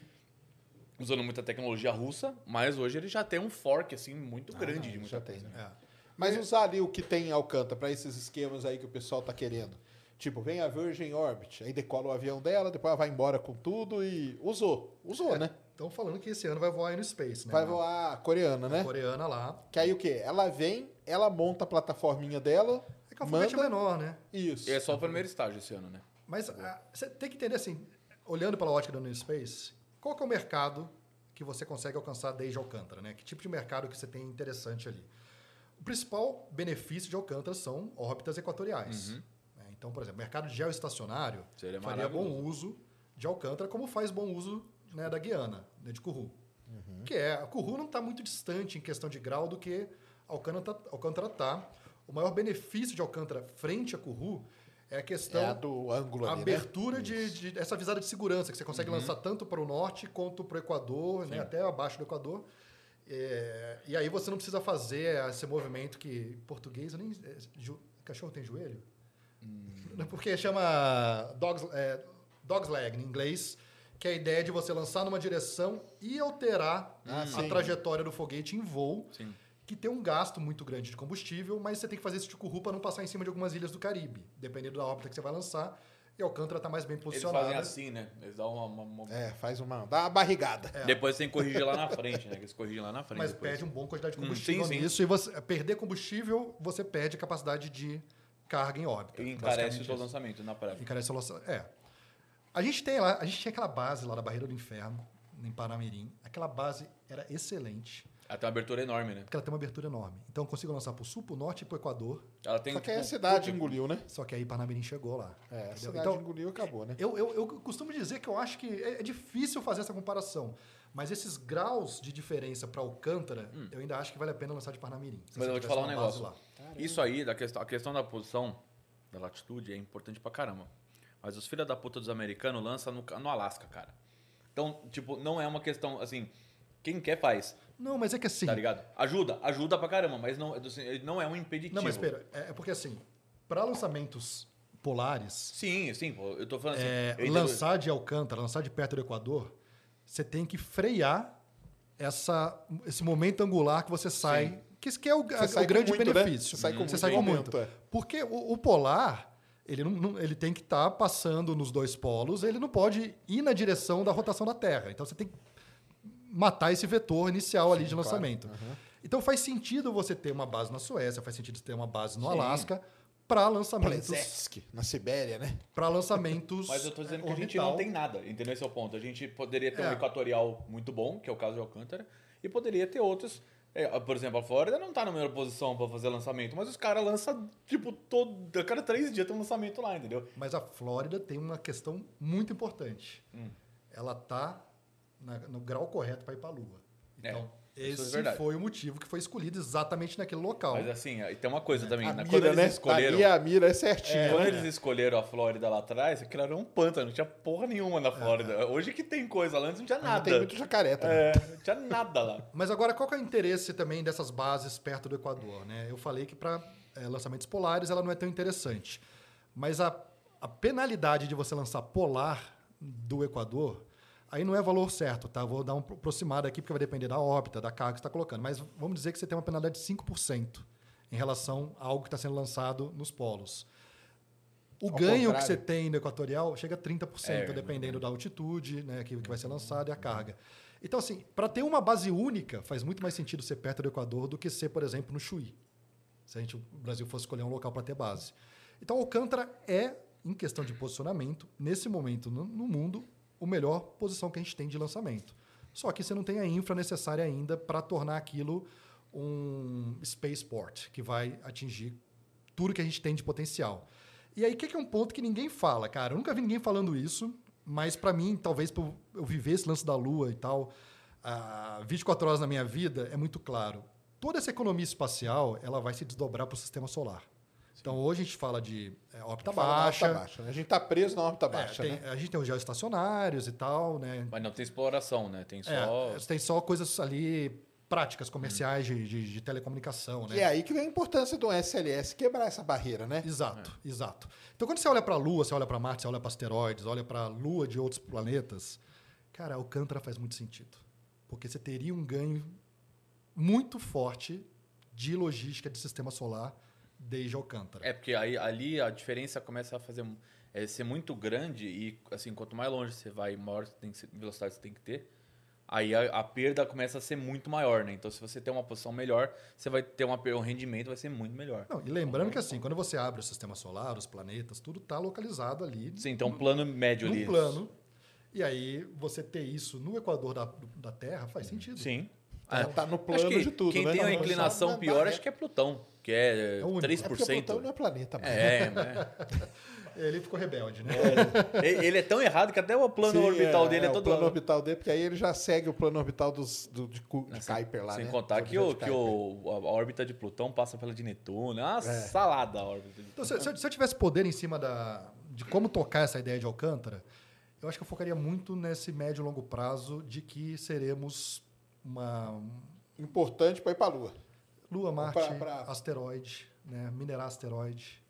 usando muita tecnologia russa, mas hoje ele já tem um fork assim muito grande Ah, não, de muita já coisa. tem, né? É. Mas usar ali o que tem em Alcântara para esses esquemas aí que o pessoal tá querendo. Tipo, vem a Virgin Orbit, aí decola o avião dela, depois ela vai embora com tudo e usou. Usou, né? Estão falando que esse ano vai voar aí no Space, né? Vai voar a coreana, né? Coreana lá. Que aí o quê? Ela vem, ela monta a plataforminha dela, É que é um foguete manda... menor, né? Isso. E é só o primeiro estágio esse ano, né? Mas ah, você tem que entender assim, olhando pela ótica do New Space, qual que é o mercado que você consegue alcançar desde Alcântara, né? Que tipo de mercado que você tem interessante ali? O principal benefício de Alcântara são órbitas equatoriais. né? Então, por exemplo, mercado geoestacionário Seria faria bom uso de Alcântara, como faz bom uso né, da Guiana, né, de Kourou. Que é, a Kourou não está muito distante em questão de grau do que Alcântara Alcântara está. O maior benefício de Alcântara frente a Kourou é a questão É a do ângulo a ali, abertura né? de, de- essa visada de segurança que você consegue lançar tanto para o norte quanto para o Equador, né, até abaixo do Equador. É, e aí você não precisa fazer esse movimento que em português eu nem é, ju- cachorro tem joelho, Não, porque chama dogs, é, dog's leg em inglês, que é a ideia de você lançar numa direção e alterar Ah, a sim. trajetória do foguete em voo Sim. que tem um gasto muito grande de combustível, mas você tem que fazer esse tipo para não passar em cima de algumas ilhas do Caribe, dependendo da órbita que você vai lançar. E Alcântara está mais bem Eles posicionado. fazem assim, né? Eles dão uma. uma- uma- É, faz uma... dá uma barrigada. Depois tem que corrigir lá na frente, né? Que eles corrigem lá na frente. mas depois. perde uma boa quantidade de Hum, combustível sim, sim. nisso. E você perder combustível, você perde capacidade de carga em órbita. E encarece o seu lançamento na prática. Encarece o lança- É. A gente tem lá, a gente tinha aquela base lá da Barreira do Inferno, em Panamirim. Aquela base era excelente, Ela tem uma abertura enorme, né? porque ela tem uma abertura enorme. Então eu consigo lançar para o sul, para o norte e para o Equador. Ela tem. Só que aí a tipo, cidade engoliu, né? Só que aí Panamirim chegou lá. É, a entendeu? cidade Então, engoliu e acabou, né? Eu, eu, eu costumo dizer que eu acho que é, é difícil fazer essa comparação. Mas esses graus de diferença para Alcântara, eu ainda acho que vale a pena lançar de Parnamirim. Hum. Mas eu vou te falar um negócio. lá. Isso aí, da questão, a questão da posição, da latitude, é importante pra caramba. Mas os filhos da puta dos americanos lançam no, no Alasca, cara. Então, tipo, não é uma questão assim. Quem quer faz, Não, mas é que assim. tá ligado? Ajuda, ajuda pra caramba, mas não, assim, não é um impeditivo. Não, mas espera. É, é porque assim, para lançamentos polares, Sim, sim, pô, eu tô falando assim. é, lançar de Alcântara, lançar de perto do Equador, você tem que frear essa, esse momento angular que você sai. Que esse que é o, a- sai o grande muito, né? benefício. Você sai com Você muito sai com momento, muito. é. Porque o, o polar, ele, não, não- ele tem que estar passando nos dois polos, ele não pode ir na direção da rotação da Terra. Então você tem que matar esse vetor inicial ali de claro. lançamento. Então faz sentido você ter uma base na Suécia, faz sentido você ter uma base no Sim. Alasca para lançamentos Plesetsk, na Sibéria, né? para lançamentos Mas eu tô dizendo que a gente não tem nada, entendeu? Esse é o ponto. A gente poderia ter É. um equatorial muito bom, que é o caso de Alcântara, e poderia ter outros. É, por exemplo, a Flórida não tá na melhor posição pra fazer lançamento, mas os caras lançam, tipo, todo. A cada três dias tem um lançamento lá, entendeu? Mas a Flórida tem uma questão muito importante. Hum. Ela tá na- no grau correto para ir para a Lua. Então, É, é esse verdade. foi o motivo que foi escolhido exatamente naquele local. Mas assim, tem uma coisa também. A né? mira, Quando eles né? escolheram. Ali a mira é certinho, Quando né? eles escolheram a Flórida lá atrás, aquilo era um pântano, não tinha porra nenhuma na Flórida. Hoje que tem coisa lá, antes não tinha Não nada. tem muito jacaré também. É, não tinha nada lá. [LAUGHS] Mas agora, qual que é o interesse também dessas bases perto do Equador? Né? Eu falei que para lançamentos polares ela não é tão interessante. Mas a, a penalidade de você lançar polar do Equador, aí não é valor certo, tá? Vou dar uma aproximada aqui, porque vai depender da órbita, da carga que você está colocando. Mas vamos dizer que você tem uma penalidade de 5% em relação a algo que está sendo lançado nos polos. O Ao ganho que contrário. você tem no equatorial chega a 30%, É, dependendo da altitude né, que, que vai ser lançado e a carga. Então, assim, para ter uma base única, faz muito mais sentido ser perto do Equador do que ser, por exemplo, no Chuí. Se a gente, o Brasil fosse escolher um local para ter base. Então, Alcântara é, em questão de posicionamento, nesse momento no, no mundo, a melhor posição que a gente tem de lançamento. Só que você não tem a infra necessária ainda para tornar aquilo um spaceport que vai atingir tudo que a gente tem de potencial. E aí, o que é um ponto que ninguém fala, cara? Eu nunca vi ninguém falando isso, mas para mim, talvez por eu viver esse lance da Lua e tal, uh, 24 horas na minha vida, é muito claro. Toda essa economia espacial, ela vai se desdobrar para o sistema solar. Então, hoje a gente fala de é, órbita baixa. órbita baixa né? A gente está preso na órbita É, baixa, tem- né? A gente tem os geoestacionários e tal, né? Mas não tem exploração, né? Tem só. É, tem só coisas ali práticas, comerciais de, de- de telecomunicação, né? E é aí que vem a importância do SLS quebrar essa barreira, né? Exato, exato. Então, quando você olha para a Lua, você olha para Marte, você olha para asteroides, olha para a Lua de outros planetas, cara, Alcântara faz muito sentido. Porque você teria um ganho muito forte de logística de sistema solar desde Alcântara. É, porque aí, ali a diferença começa a fazer é, ser muito grande e, assim, quanto mais longe você vai, maior você tem que ser- velocidade você tem que ter. Aí a, a perda começa a ser muito maior, né? Então, se você tem uma posição melhor, você vai ter uma, um rendimento vai ser muito melhor. Não, e lembrando que assim, quando você abre o sistema solar, os planetas, tudo está localizado ali Sim, então um plano médio num ali. plano. E aí, você ter isso no equador da, da Terra faz sentido. Sim. Tá- tá no plano acho que de tudo, Quem né? tem uma inclinação pior, não, acho que é Plutão, que é, É o único. É porque 3%. Plutão não é planeta. mano. É, [LAUGHS] né? Ele ficou rebelde, né? Ele ele é tão errado que até o plano Sim, orbital dele é, o todo. plano orbital dele, porque aí ele já segue o plano orbital dos, do, de, de Kuiper lá, Sem né? contar que, o, que o, a órbita de Plutão passa pela de Netuno. É uma É. salada a órbita de Então, se, se eu, se eu tivesse poder em cima da, de como tocar essa ideia de Alcântara, eu acho que eu focaria muito nesse médio e longo prazo de que seremos uma Importante para ir para a Lua. Lua, Marte, Pra- pra- asteroide, né? minerar asteroide.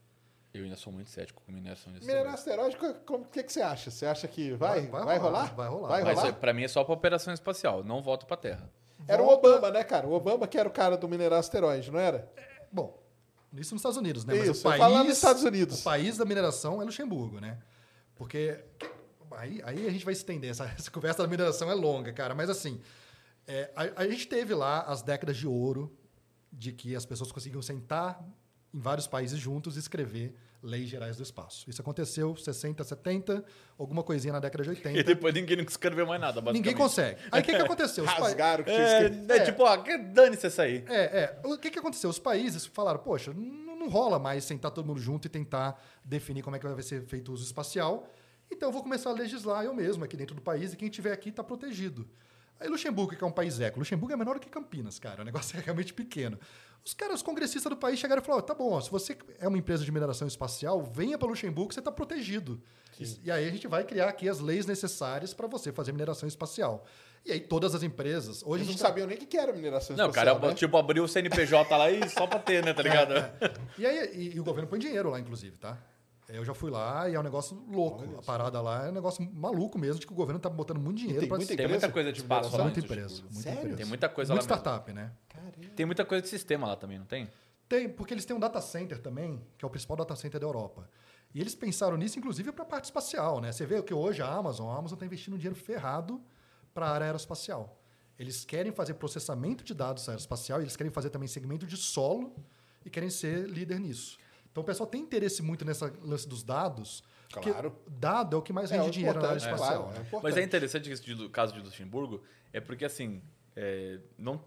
Eu ainda sou muito cético com mineração de Minerar asteroide, como- o que, que você acha? Você acha que vai, vai, Vai- vai rolar? rolar, vai rolar. Vai Mas rolar? é, pra mim é só pra operação espacial, não volta pra Terra. Era o Volta- Obama, né, cara? O Obama que era o cara do minerar asteroide, não era? Bom, isso nos Estados Unidos, né? Mas Isso, o eu país, nos Estados Unidos. O país da mineração é Luxemburgo, né? Porque aí, aí a gente vai estender. Essa, [LAUGHS] essa conversa da mineração é longa, cara. Mas assim, é, a, a gente teve lá as décadas de ouro de que as pessoas conseguiam sentar em vários países juntos e escrever leis gerais do espaço. Isso aconteceu 60, 70, alguma coisinha na década de [LAUGHS] E 80. depois ninguém não escreveu mais nada, basicamente. Ninguém consegue. Aí o que, que [LAUGHS] aconteceu? Os Rasgaram o que tinha É, escrito. é, tipo, ó, dane-se essa aí. É, é. O que, que aconteceu? Os países falaram, poxa, não, não rola mais sentar todo mundo junto e tentar definir como é que vai ser feito o uso espacial. Então eu vou começar a legislar eu mesmo aqui dentro do país e quem estiver aqui está protegido. Aí Luxemburgo, que é um país eco, Luxemburgo é menor do que Campinas, cara. O negócio [LAUGHS] é realmente pequeno. Os caras, os congressistas do país chegaram e falaram: tá bom, ó, se você é uma empresa de mineração espacial, venha para Luxemburgo que você está protegido. E, e aí a gente vai criar aqui as leis necessárias para você fazer mineração espacial. E aí todas as empresas. Hoje a Eles não tá- sabiam nem o que era mineração Não, o espacial, cara, né? tipo, abriu o CNPJ lá e só pra ter, né, tá ligado? [LAUGHS] E aí e, e o governo põe dinheiro lá, inclusive, tá? Eu já fui lá e é um negócio louco. Olha a parada lá é um negócio maluco mesmo, de que o governo tá botando muito dinheiro tem para muita Tem muita coisa de de espaço lá. muita empresa. tipo, Muita Sério? empresa. Tem muita coisa Muito lá mesmo. startup, né? Caramba. Tem muita coisa de sistema lá também, não tem? Tem, porque eles têm um data center também, que é o principal data center da Europa. E eles pensaram nisso, inclusive, para a parte espacial, né? Você vê que hoje a Amazon, a Amazon está investindo um dinheiro ferrado para a área aeroespacial. Eles querem fazer processamento de dados aeroespacial, e eles querem fazer também segmento de solo e querem ser líder nisso. Então o pessoal tem interesse muito nessa lance dos dados, Claro. dado é o que mais É, rende o dinheiro na área espacial. claro, né? é importante. Mas é interessante esse do caso de Luxemburgo, é porque assim, é, não,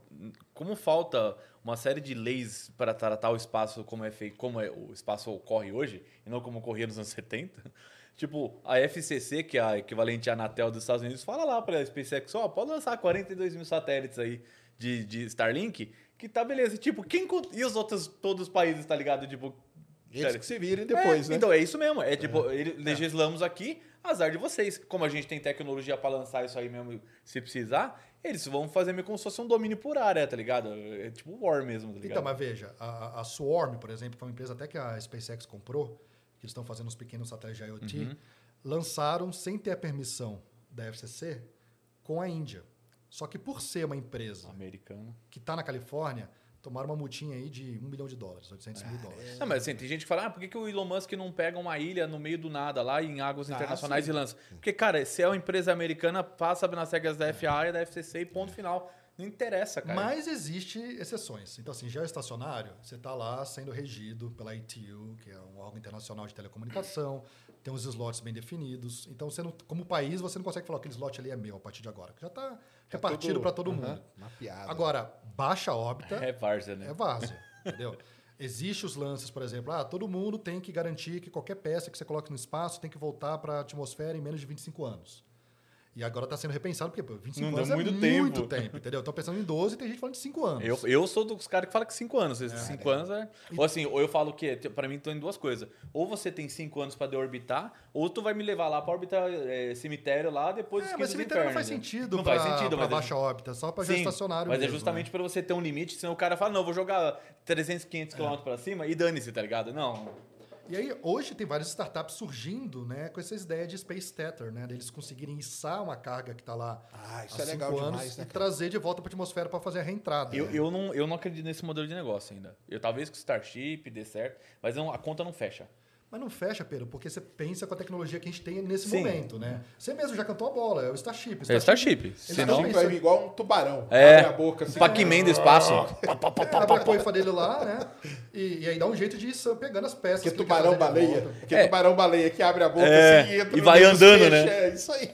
como falta uma série de leis para tratar o espaço como é feito, como é, o espaço ocorre hoje, e não como ocorria nos anos [LAUGHS] 70. Tipo, a FCC, que é a equivalente à Anatel dos Estados Unidos, fala lá para a SpaceX, ó, pode lançar 42 mil satélites aí de, de Starlink, que tá beleza. Tipo, quem e os outros todos os países, tá ligado? Tipo, Eles sério. que se virem depois, É, né? Então é isso mesmo. É tipo, ele- legislamos aqui, azar de vocês. Como a gente tem tecnologia para lançar isso aí mesmo, se precisar, eles vão fazer meio como se fosse um domínio por área, tá ligado? É tipo War mesmo, tá ligado? Então, mas veja, a, a Swarm, por exemplo, que é uma empresa até que a SpaceX comprou, que eles estão fazendo os pequenos satélites de IoT, Uhum. lançaram sem ter a permissão da FCC com a Índia. Só que por ser uma empresa Americano. que está na Califórnia, tomaram uma multinha aí de um milhão de dólares, 800 Ah, mil é. dólares. Não, mas assim, tem gente que fala, ah, por que, que o Elon Musk não pega uma ilha no meio do nada, lá em águas Ah, internacionais sim. e lança? Porque, cara, se é uma empresa americana, passa nas regras da FAA e da FCC e ponto final. Não interessa, cara. Mas existe exceções. Então, assim, geoestacionário, você está lá sendo regido pela ITU, que é um órgão internacional de telecomunicação, tem uns slots bem definidos. Então, você não, como país, você não consegue falar que aquele slot ali é meu a partir de agora. Já está repartido para todo mundo. Mapeado. Agora, baixa órbita É várzea, né? é várzea, entendeu? Existem os lances, por exemplo, ah, todo mundo tem que garantir que qualquer peça que você coloque no espaço tem que voltar para a atmosfera em menos de 25 anos. E agora está sendo repensado, porque pô, 25 Não anos deu é muito muito tempo. tempo, entendeu? Estão pensando em 12 e tem gente falando de 5 anos. Eu, eu sou dos caras que falam que 5 anos. Esses 5 anos é. Ou assim, ou eu falo que, pra mim, estão em duas coisas. Ou você tem 5 anos pra deorbitar, ou tu vai me levar lá pra orbitar é, cemitério lá depois É, 15 mas cemitério não faz né? sentido Não para faz sentido, mas é- baixa órbita, só para geoestacionário Mas é mesmo, justamente né? pra você ter um limite, senão o cara fala, não, vou jogar 300, 500 km pra cima e dane-se, tá ligado? Não. E aí, hoje tem várias startups surgindo né, com essa ideia de Space Tether, né? Deles conseguirem içar uma carga que está lá Ah, isso há é legal cinco anos demais, né? e trazer de volta para a atmosfera para fazer a reentrada. Eu, né? eu, não, eu não acredito nesse modelo de negócio ainda. Eu talvez com o Starship dê certo, mas não- a conta não fecha. Mas não fecha, Pedro, porque você pensa com a tecnologia que a gente tem nesse Sim. momento, né? Você mesmo já cantou a bola, é o Starship. É Starship. Eles Senão- estão Tipo, pensando- é igual um tubarão. É, Abre a boca assim. um Pac-Man do espaço. [LAUGHS] abre a coifa dele lá, né? E, e aí dá um jeito de ir pegando as peças. Que é que ele tubarão quer trazer de baleia. volta. Que é É. tubarão baleia que abre a boca É, assim e entra e no vai andando, peixes. né? É isso aí.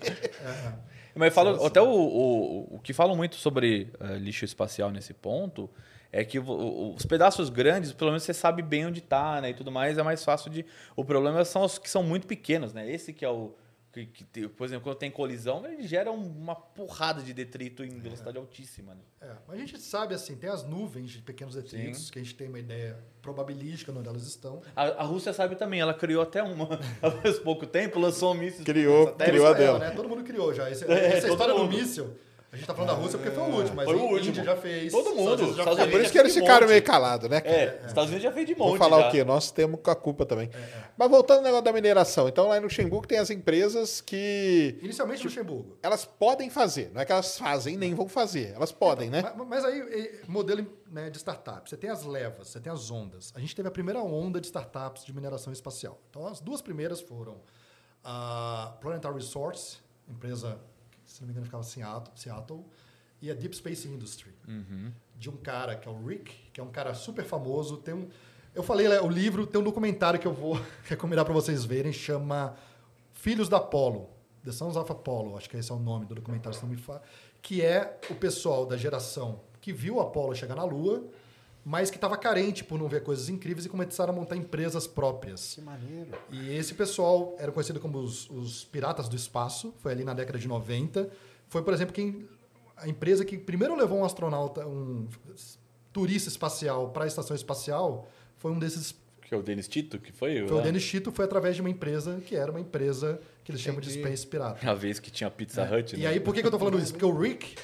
Mas falam, até o, o, o que falam muito sobre eh, lixo espacial nesse ponto é que os pedaços grandes, pelo menos você sabe bem onde tá, né? E tudo mais, é mais fácil de. O problema são os que são muito pequenos, né? Esse que é o. Que, que tem- por exemplo, quando tem colisão, ele gera um- uma porrada de detrito em velocidade altíssima. Né? É, mas a gente sabe, assim, tem as nuvens de pequenos detritos, que a gente tem uma ideia probabilística onde elas estão. A, a Rússia sabe também, ela criou até uma [LAUGHS] há faz pouco tempo, lançou um míssil. Criou, criou a é, dela. né? Todo mundo criou já. Esse- É, essa história do mundo. míssil, a gente tá falando da Rússia porque foi o último, mas Foi o a último. Índia já fez. Todo mundo. Estados Estados É fez. por isso que eles ficaram meio calados, né? cara? É, Estados Unidos já fez de monte. Vou falar já. o quê? Nós temos com a culpa também. Mas voltando ao negócio da mineração. Então, lá em Luxemburgo tem as empresas que Inicialmente Luxemburgo. elas podem fazer. Não é que elas fazem nem vão fazer. Elas podem, né? Mas, mas aí, modelo né, de startup. Você tem as levas, você tem as ondas. A gente teve a primeira onda de startups de mineração espacial. Então, as duas primeiras foram a Planetary Resource, empresa, se não me engano, ficava Seattle, Seattle e a Deep Space Industry. De um cara que é o Rick, que é um cara super famoso. Tem um, eu falei, né, o livro, tem um documentário que eu vou [LAUGHS] recomendar para vocês verem, chama Filhos da Apollo. The Sons of Apollo, acho que esse é o nome do documentário, se não me fala. Que é o pessoal da geração que viu o Apollo chegar na Lua, mas que estava carente por não ver coisas incríveis e começaram a montar empresas próprias. Que maneiro. E esse pessoal era conhecido como os, os piratas do espaço, foi ali na década de 90. Foi, por exemplo, quem a empresa que primeiro levou um astronauta, um turista espacial para a estação espacial, foi um desses. Que é o Denis Tito, que foi? Foi o lá? Dennis Chito, foi através de uma empresa que era uma empresa que eles chamam de Entendi. Space Pirata. A vez que tinha Pizza Hut, E né? aí, por que, que eu tô falando isso? Porque o Rick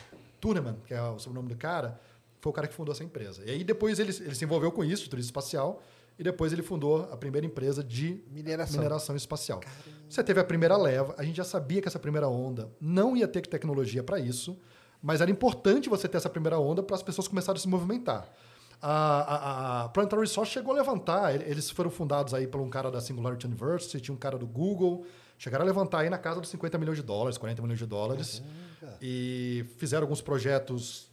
Tuneman, que é o sobrenome do cara, foi o cara que fundou essa empresa. E aí depois ele, ele se envolveu com isso, turismo espacial, e depois ele fundou a primeira empresa de Mineração. mineração espacial. Você teve a primeira leva, a gente já sabia que essa primeira onda não ia ter tecnologia para isso, mas era importante você ter essa primeira onda para as pessoas começarem a se movimentar. A, a, a Planetary Resource chegou a levantar, ele- eles foram fundados aí por um cara da Singularity University, tinha um cara do Google, chegaram a levantar aí na casa dos 50 milhões de dólares, 40 milhões de dólares, e fizeram alguns projetos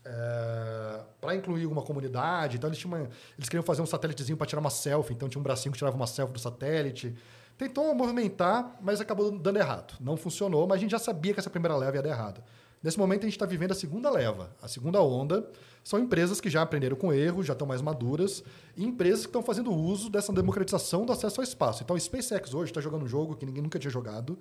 para incluir uma comunidade. Então eles, tinham uma- eles queriam fazer um satélitezinho para tirar uma selfie, então tinha um bracinho que tirava uma selfie do satélite. Tentou movimentar, mas acabou dando errado. Não funcionou, mas a gente já sabia que essa primeira leva ia dar errado. Nesse momento a gente está vivendo a segunda leva. A segunda onda são empresas que já aprenderam com erro, já estão mais maduras, e empresas que estão fazendo uso dessa democratização do acesso ao espaço. Então a SpaceX hoje está jogando um jogo que ninguém nunca tinha jogado,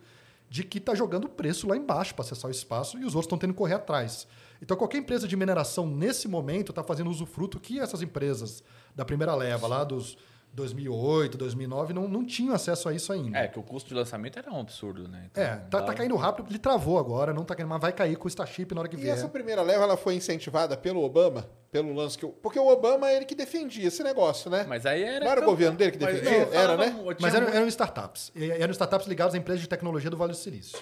de que está jogando o preço lá embaixo para acessar o espaço e os outros estão tendo que correr atrás. Então, qualquer empresa de mineração nesse momento está fazendo usufruto que essas empresas da primeira leva, lá dos 2008, 2009, não, não tinham acesso a isso ainda. É, que o custo de lançamento era um absurdo, né? Então, É, tá, tá caindo rápido, ele travou agora, não tá caindo, mas vai cair com o Starship na hora que E vier. essa primeira leva ela foi incentivada pelo Obama? Pelo lance que. o- Porque o Obama é ele que defendia esse negócio, né? Mas aí era. Não era o governo dele que Mas- defendia? não, Era, falava- né? Mas eram, eram startups. E eram startups ligadas a empresas de tecnologia do Vale do Silício.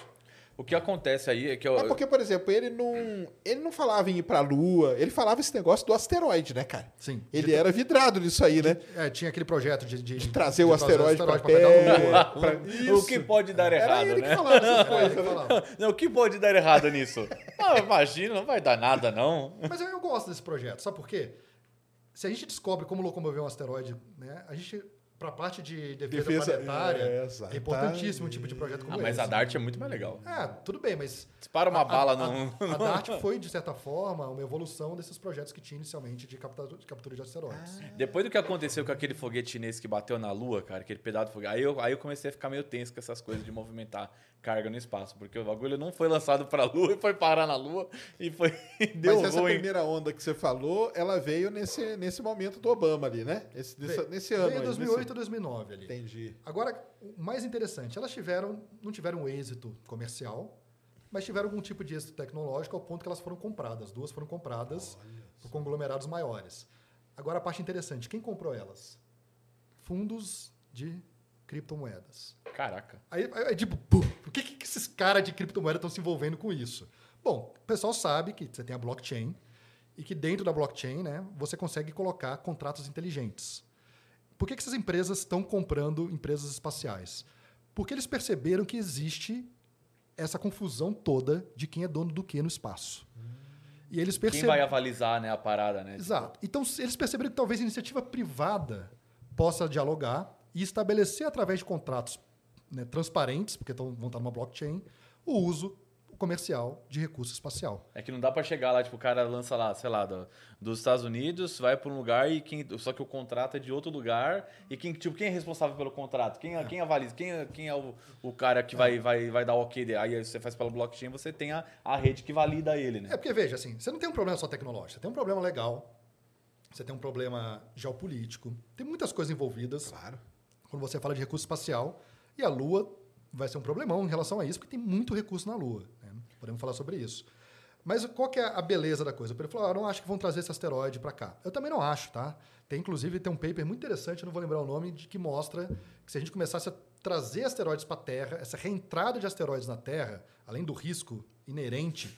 O que acontece aí é que eu, Mas porque, por exemplo, ele não, ele não falava em ir pra Lua, ele falava esse negócio do asteroide, né, cara? Sim. Ele era vidrado nisso aí, né? É, tinha aquele projeto de, de, trazer o asteroide pra pegar a Lua. Pra- [LAUGHS] o que pode dar Era errado, ele né? que falava essas Era ele coisas, que né? falava. Não, o que pode dar errado nisso? Ah, imagina, não vai dar nada, não. Mas eu, eu gosto desse projeto, sabe por quê? Se a gente descobre como locomover um asteroide, né, a gente, para a parte de defesa, Defesa- planetária, é, é, importantíssimo um tipo de projeto como Ah, mas esse. a Dart é muito mais legal. É, tudo bem, mas Dispara uma a- bala a, num. A, a DART [LAUGHS] foi, de certa forma, uma evolução desses projetos que tinha inicialmente de captura de, captura de asteroides. Depois do que aconteceu com aquele foguete chinês que bateu na Lua, cara, aquele pedaço de foguete, aí eu, aí eu comecei a ficar meio tenso com essas coisas de movimentar carga no espaço, porque o bagulho não foi lançado pra [LAUGHS] Lua e foi parar na Lua e foi [LAUGHS] deu Mas essa ruim. primeira onda que você falou, ela veio nesse, nesse momento do Obama ali, né? Esse, nesse, nesse ano. Veio em aí, 2008 e 2009 ali. nesse- Entendi. Agora, o mais interessante, elas tiveram, não tiveram um êxito comercial, mas tiveram algum tipo de êxito tecnológico ao ponto que elas foram compradas. Duas foram compradas por conglomerados maiores. Agora, a parte interessante, quem comprou elas? Fundos de criptomoedas. Caraca. Aí é tipo, por que, que esses caras de criptomoeda estão se envolvendo com isso? Bom, o pessoal sabe que você tem a blockchain e que dentro da blockchain né, você consegue colocar contratos inteligentes. Por que, que essas empresas estão comprando empresas espaciais? Porque eles perceberam que existe essa confusão toda de quem é dono do que no espaço. E eles Quem vai perceberam. avalizar, né, a parada, né? Exato. Então, eles perceberam que talvez a iniciativa privada possa dialogar e estabelecer através de contratos né, transparentes, porque tão, vão estar numa blockchain, o uso comercial de recurso espacial. É que não dá pra chegar lá, tipo, o cara lança lá, sei lá, do- dos Estados Unidos, vai pra um lugar e quem, só que o contrato é de outro lugar e quem, tipo, quem é responsável pelo contrato? Quem, quem avaliza? Quem, é- quem é o, o cara que vai, vai, vai dar o ok? Aí você faz pela blockchain, você tem a, a rede que valida ele, né? É porque, veja, assim, você não tem um problema só tecnológico, você tem um problema legal, você tem um problema geopolítico, tem muitas coisas envolvidas Claro. Quando você fala de recurso espacial, e a Lua vai ser um problemão em relação a isso, porque tem muito recurso na Lua. né? Podemos falar sobre isso. Mas qual que é a beleza da coisa? O falou, ah, eu não acho que vão trazer esse asteroide para cá. Eu também não acho, tá? Tem, inclusive, tem um paper muito interessante, eu não vou lembrar o nome, de que mostra que se a gente começasse a trazer asteroides para a Terra, essa reentrada de asteroides na Terra, além do risco inerente,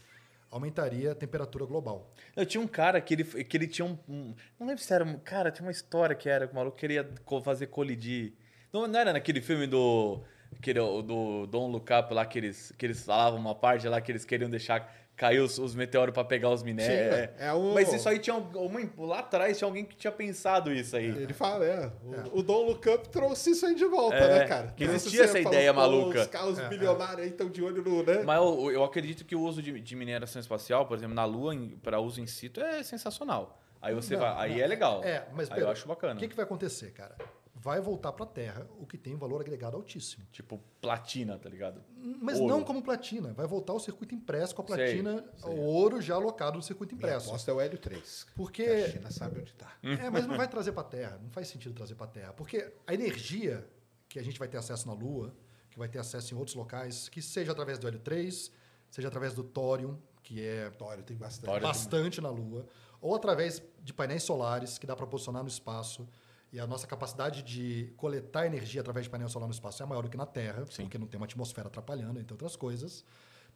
aumentaria a temperatura global. Eu tinha um cara que ele, que ele tinha um, um- Não lembro se era. um- Cara, tinha uma história que era que o maluco queria fazer colidir. Não, não era naquele filme do. Aquele, o do Don Up lá que eles, que eles falavam uma parte lá que eles queriam deixar cair os, os meteoros pra pegar os minérios. Sim, É. é o- Mas isso aí tinha um- uma, lá atrás tinha alguém que tinha pensado isso aí. Ele fala, é. O, o Don Look Up trouxe isso aí de volta, É, né, cara? que existia essa falou, ideia pô, maluca. Os carros É, bilionários aí estão de olho no, né? Mas eu, eu acredito que o uso de, de mineração espacial, por exemplo, na Lua, para uso in situ, é sensacional. Aí você Não, vai. Aí não. é legal. É, mas aí Pedro, eu acho bacana. O que, que vai acontecer, cara? Vai voltar para a Terra o que tem valor agregado altíssimo. Tipo, platina, tá ligado? Mas Ouro. não como platina. Vai voltar o circuito impresso com a Sei, platina, o ouro já alocado no circuito Minha impresso. aposta é o Hélio 3. Porque- A China sabe onde tá. É, mas não vai trazer para a Terra. Não faz sentido trazer para a Terra. Porque a energia que a gente vai ter acesso na Lua, que vai ter acesso em outros locais, que seja através do hélio 3, seja através do tórium, que é Tório tem bastante. Tório. bastante na Lua, ou através de painéis solares, que dá para posicionar no espaço. E a nossa capacidade de coletar energia através de painel solar no espaço é maior do que na Terra, Sim. porque não tem uma atmosfera atrapalhando, entre outras coisas.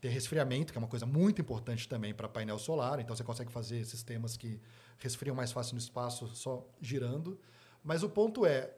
Tem resfriamento, que é uma coisa muito importante também para painel solar. Então você consegue fazer sistemas que resfriam mais fácil no espaço só girando. Mas o ponto é,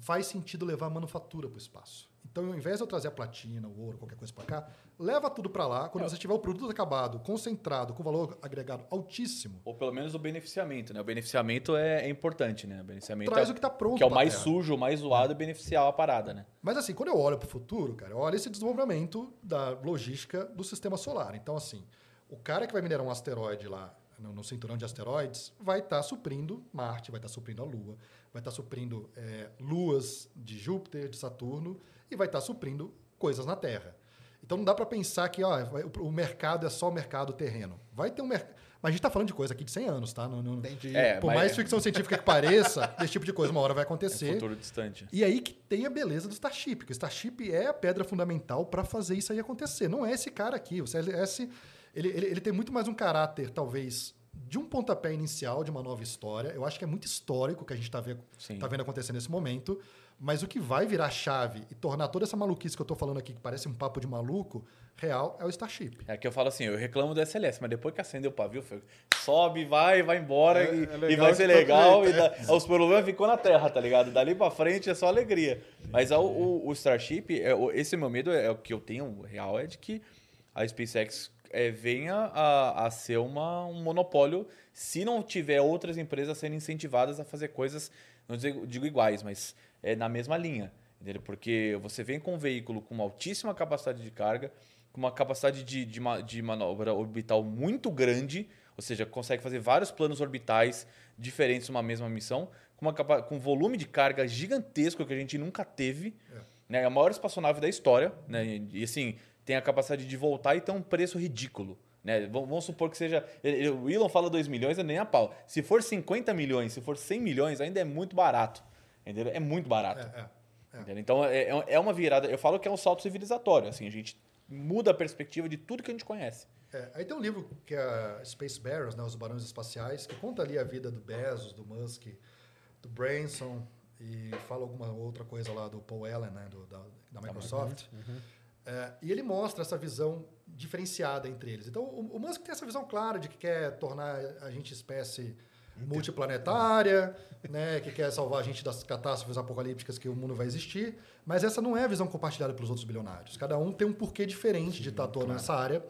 faz sentido levar a manufatura para o espaço. Então, ao invés de eu trazer a platina, o ouro, qualquer coisa para cá, leva tudo para lá. Quando você tiver o produto acabado, concentrado, com valor agregado altíssimo, Ou pelo menos o beneficiamento, né? O beneficiamento é, é importante, né? O beneficiamento traz é, o que está pronto que é o mais Terra. sujo, o mais zoado e beneficiar a parada, né? Mas assim, quando eu olho para o futuro, cara, eu olho esse desenvolvimento da logística do sistema solar. Então, assim, o cara que vai minerar um asteroide lá no, cinturão de asteroides vai estar suprindo Marte, vai estar suprindo a Lua, vai estar suprindo é, luas de Júpiter, de Saturno e vai estar suprindo coisas na Terra. Então não dá para pensar que ó, o, mercado é só o mercado terreno. Vai ter um mercado. Mas a gente está falando de coisa aqui de 100 anos, tá? Não, não- Entendi. É, Por mas mais é- ficção científica que pareça, [LAUGHS] esse tipo de coisa uma hora vai É acontecer. futuro distante. E aí que tem a beleza do Starship, que o Starship é a pedra fundamental para fazer isso aí acontecer. Não é esse cara aqui. O CLS, ele, ele, ele tem muito mais um caráter, talvez, de um pontapé inicial de uma nova história. Eu acho que é muito histórico o que a gente está vendo, tá vendo acontecer nesse momento. Mas o que vai virar chave e tornar toda essa maluquice que eu estou falando aqui, que parece um papo de maluco, real, é o Starship. É que eu falo assim, eu reclamo do SLS, mas depois que acendeu o pavio, foi, sobe, vai, vai embora É- e, é e vai ser legal. e dá- os problemas ficou na terra, tá ligado? Dali pra frente é só alegria. Mas o, o- o Starship, é, o- esse meu medo é o que eu tenho real, é de que a SpaceX é, venha a, a ser uma, um monopólio se não tiver outras empresas sendo incentivadas a fazer coisas, não digo, digo iguais, mas é na mesma linha. Entendeu? Porque você vem com um veículo com uma altíssima capacidade de carga, com uma capacidade de, de, de manobra orbital muito grande, ou seja, consegue fazer vários planos orbitais diferentes numa mesma missão, com, uma com um volume de carga gigantesco que a gente nunca teve. Né? É a maior espaçonave da história. Né? E, e, assim, tem a capacidade de voltar e ter um preço ridículo. Né? Vamos supor que seja. O Elon fala 2 milhões, é nem a pau. Se for 50 milhões, se for 100 milhões, ainda é muito barato. Entendeu? É muito barato. É, é. Entendeu? Então é, é- é uma virada. Eu falo que é um salto civilizatório. Assim, a gente muda a perspectiva de tudo que a gente conhece. É, aí tem um livro que é Space Bearers, né, Os Barões Espaciais, que conta ali a vida do Bezos, do Musk, do Branson e fala alguma outra coisa lá do Paul Allen, né, do- da, da Microsoft. É, e ele mostra essa visão diferenciada entre eles. Então, o, o Musk tem essa visão clara de que quer tornar a gente espécie multiplanetária, né, que quer salvar a gente das catástrofes apocalípticas que o mundo vai existir, mas essa não é a visão compartilhada pelos outros bilionários. Cada um tem um porquê diferente de estar atuando nessa área.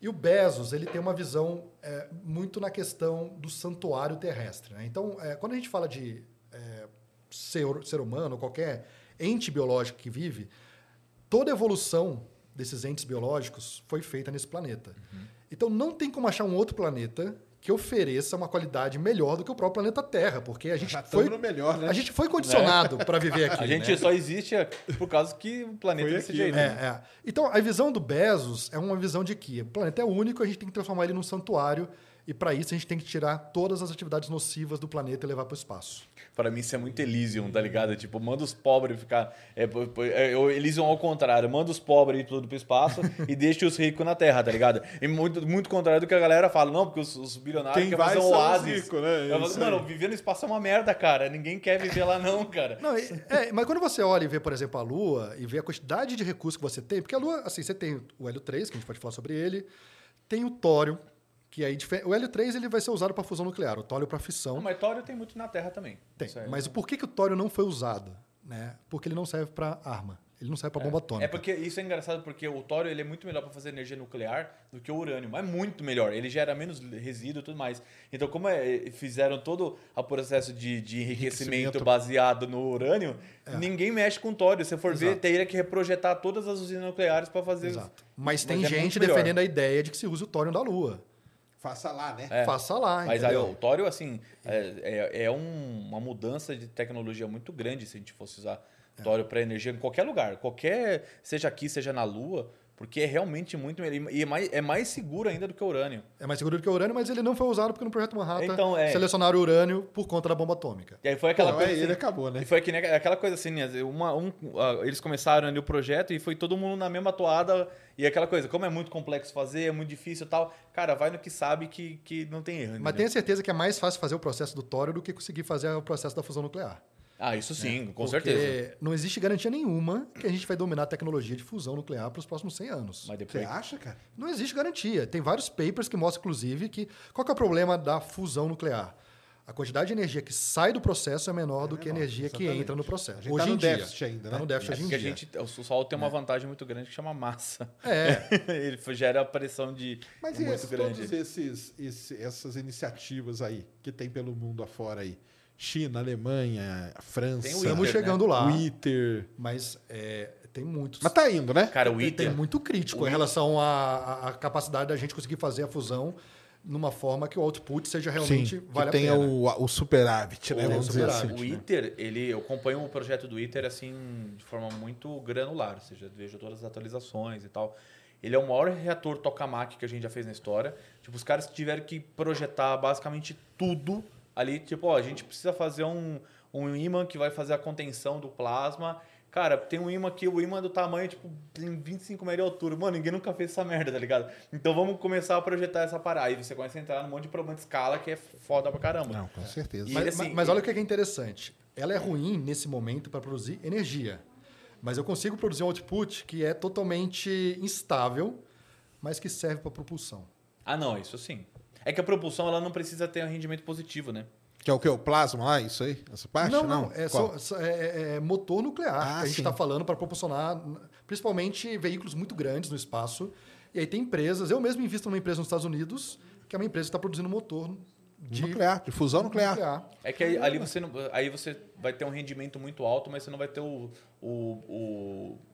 E o Bezos, ele tem uma visão é, muito na questão do santuário terrestre. né? Então, é, quando a gente fala de é, ser, ser humano, qualquer ente biológico que vive, toda a evolução desses entes biológicos foi feita nesse planeta. Então não tem como achar um outro planeta que ofereça uma qualidade melhor do que o próprio planeta Terra, porque a gente Já foi no melhor, né? a gente foi condicionado para viver aqui. A gente né? só existe por causa que o planeta Foi é desse aqui, jeito. né? né? É, é. Então, a visão do Bezos é uma visão de que o planeta é único, a gente tem que transformar ele num santuário, e para isso a gente tem que tirar todas as atividades nocivas do planeta e levar para o espaço. Pra mim isso é muito Elysium, tá ligado? Tipo, manda os pobres ficar. É, é, o Elysium ao contrário, manda os pobres ir tudo pro espaço [LAUGHS] e deixa os ricos na Terra, tá ligado? E muito, muito contrário do que a galera fala, não, porque os, os bilionários Quem querem fazer vai um oásis. ricos, né? Eu falo, mano, viver no espaço é uma merda, cara. Ninguém quer viver lá, não, cara. Não, é, é, mas quando você olha e vê, por exemplo, a Lua e vê a quantidade de recursos que você tem, porque a Lua, assim, você tem o Hélio 3, que a gente pode falar sobre ele, tem o tório, que aí o Hélio 3 ele vai ser usado para fusão nuclear, o tório para fissão. Não, mas tório tem muito na Terra também. Tem. Mas por que, que o tório não foi usado? Né? Porque ele não serve para arma. Ele não serve para bomba atômica. É porque isso é engraçado porque o tório ele é muito melhor para fazer energia nuclear do que o urânio, mas muito melhor. Ele gera menos resíduo e tudo mais. Então, como é, fizeram todo o processo de, de enriquecimento Enriquecimento. baseado no urânio, ninguém mexe com tório. Se for ver, É. Exato. teria que reprojetar todas as usinas nucleares para fazer. Exato. Mas Mas tem é gente defendendo a ideia de que se use o tório da Lua. Faça lá, né? É. Faça lá, Mas aí, entendeu? ó, o tório, assim, é, é, é um- uma mudança de tecnologia muito grande se a gente fosse usar É. tório para energia em qualquer lugar. Qualquer, seja aqui, seja na Lua, porque é realmente muito melhor. E é mais, é mais seguro ainda do que o urânio. É mais seguro do que o urânio, mas ele não foi usado porque no Projeto Manhattan Então, é. selecionaram o urânio por conta da bomba atômica. E aí foi aquela Não, coisa. aí ele assim, acabou, né? E foi que nem aquela coisa assim, né, uma, um, ah, eles começaram ali o projeto e foi todo mundo na mesma toada. E aquela coisa, como é muito complexo fazer, é muito difícil e tal, cara, vai no que sabe que, que não tem erro. Mas entendeu? tenha certeza que é mais fácil fazer o processo do tório do que conseguir fazer o processo da fusão nuclear. Ah, isso sim, com Porque certeza. não existe garantia nenhuma que a gente vai dominar a tecnologia de fusão nuclear para os próximos 100 anos. Mas Você depois. acha, cara? Não existe garantia. Tem vários papers que mostram, inclusive, que qual que é o problema da fusão nuclear? A quantidade de energia que sai do processo é menor do que a energia que exatamente. entra no processo. A gente Hoje tá no em dia. déficit ainda, Tá né? no déficit É hoje em porque a dia. gente, o Sol tem uma vantagem muito grande que chama massa. É. [LAUGHS] Ele gera a pressão de Mas é e muito esse- grande. todos esses, esse- essas iniciativas aí que tem pelo mundo afora aí? China, Alemanha, França. Tem o Estamos chegando lá. O ITER. Mas é, tem muitos. Mas tá indo, né? Cara, o tem, ITER. tem muito crítico em relação à, capacidade da gente conseguir fazer a fusão numa forma que o output seja realmente Sim, vale que a tenha pena. o, o superávit, né? O Vamos dizer assim. O ITER, ele, eu acompanho o projeto do ITER assim de forma muito granular, ou seja, vejo todas as atualizações e tal. Ele é o maior reator tokamak que a gente já fez na história. Tipo, os caras tiveram que projetar basicamente tudo ali. Tipo, ó, a gente precisa fazer um, um ímã que vai fazer a contenção do plasma. Cara, tem um imã aqui, o imã é do tamanho, tipo, tem 25 metros de altura. Mano, ninguém nunca fez essa merda, tá ligado? Então vamos começar a projetar essa parada. Aí você começa a entrar num monte de problema de escala que é foda pra caramba. Não, com certeza. E- Mas, assim, mas- mas olha o que é interessante. Ela é ruim nesse momento para produzir energia. Mas eu consigo produzir um output que é totalmente instável, mas que serve para propulsão. Ah, não, isso sim. É que a propulsão ela não precisa ter um rendimento positivo, né? Que é o que? O plasma lá, isso aí? Essa parte? não, não, é, Qual? só, só- é- é motor nuclear Ah, que a gente está falando para propulsionar, principalmente veículos muito grandes no espaço. E aí tem empresas, eu mesmo invisto numa empresa nos Estados Unidos, que é uma empresa que está produzindo motor de Nuclear, de fusão nuclear. É que aí, ali você não, aí você vai ter um rendimento muito alto, mas você não vai ter o, o,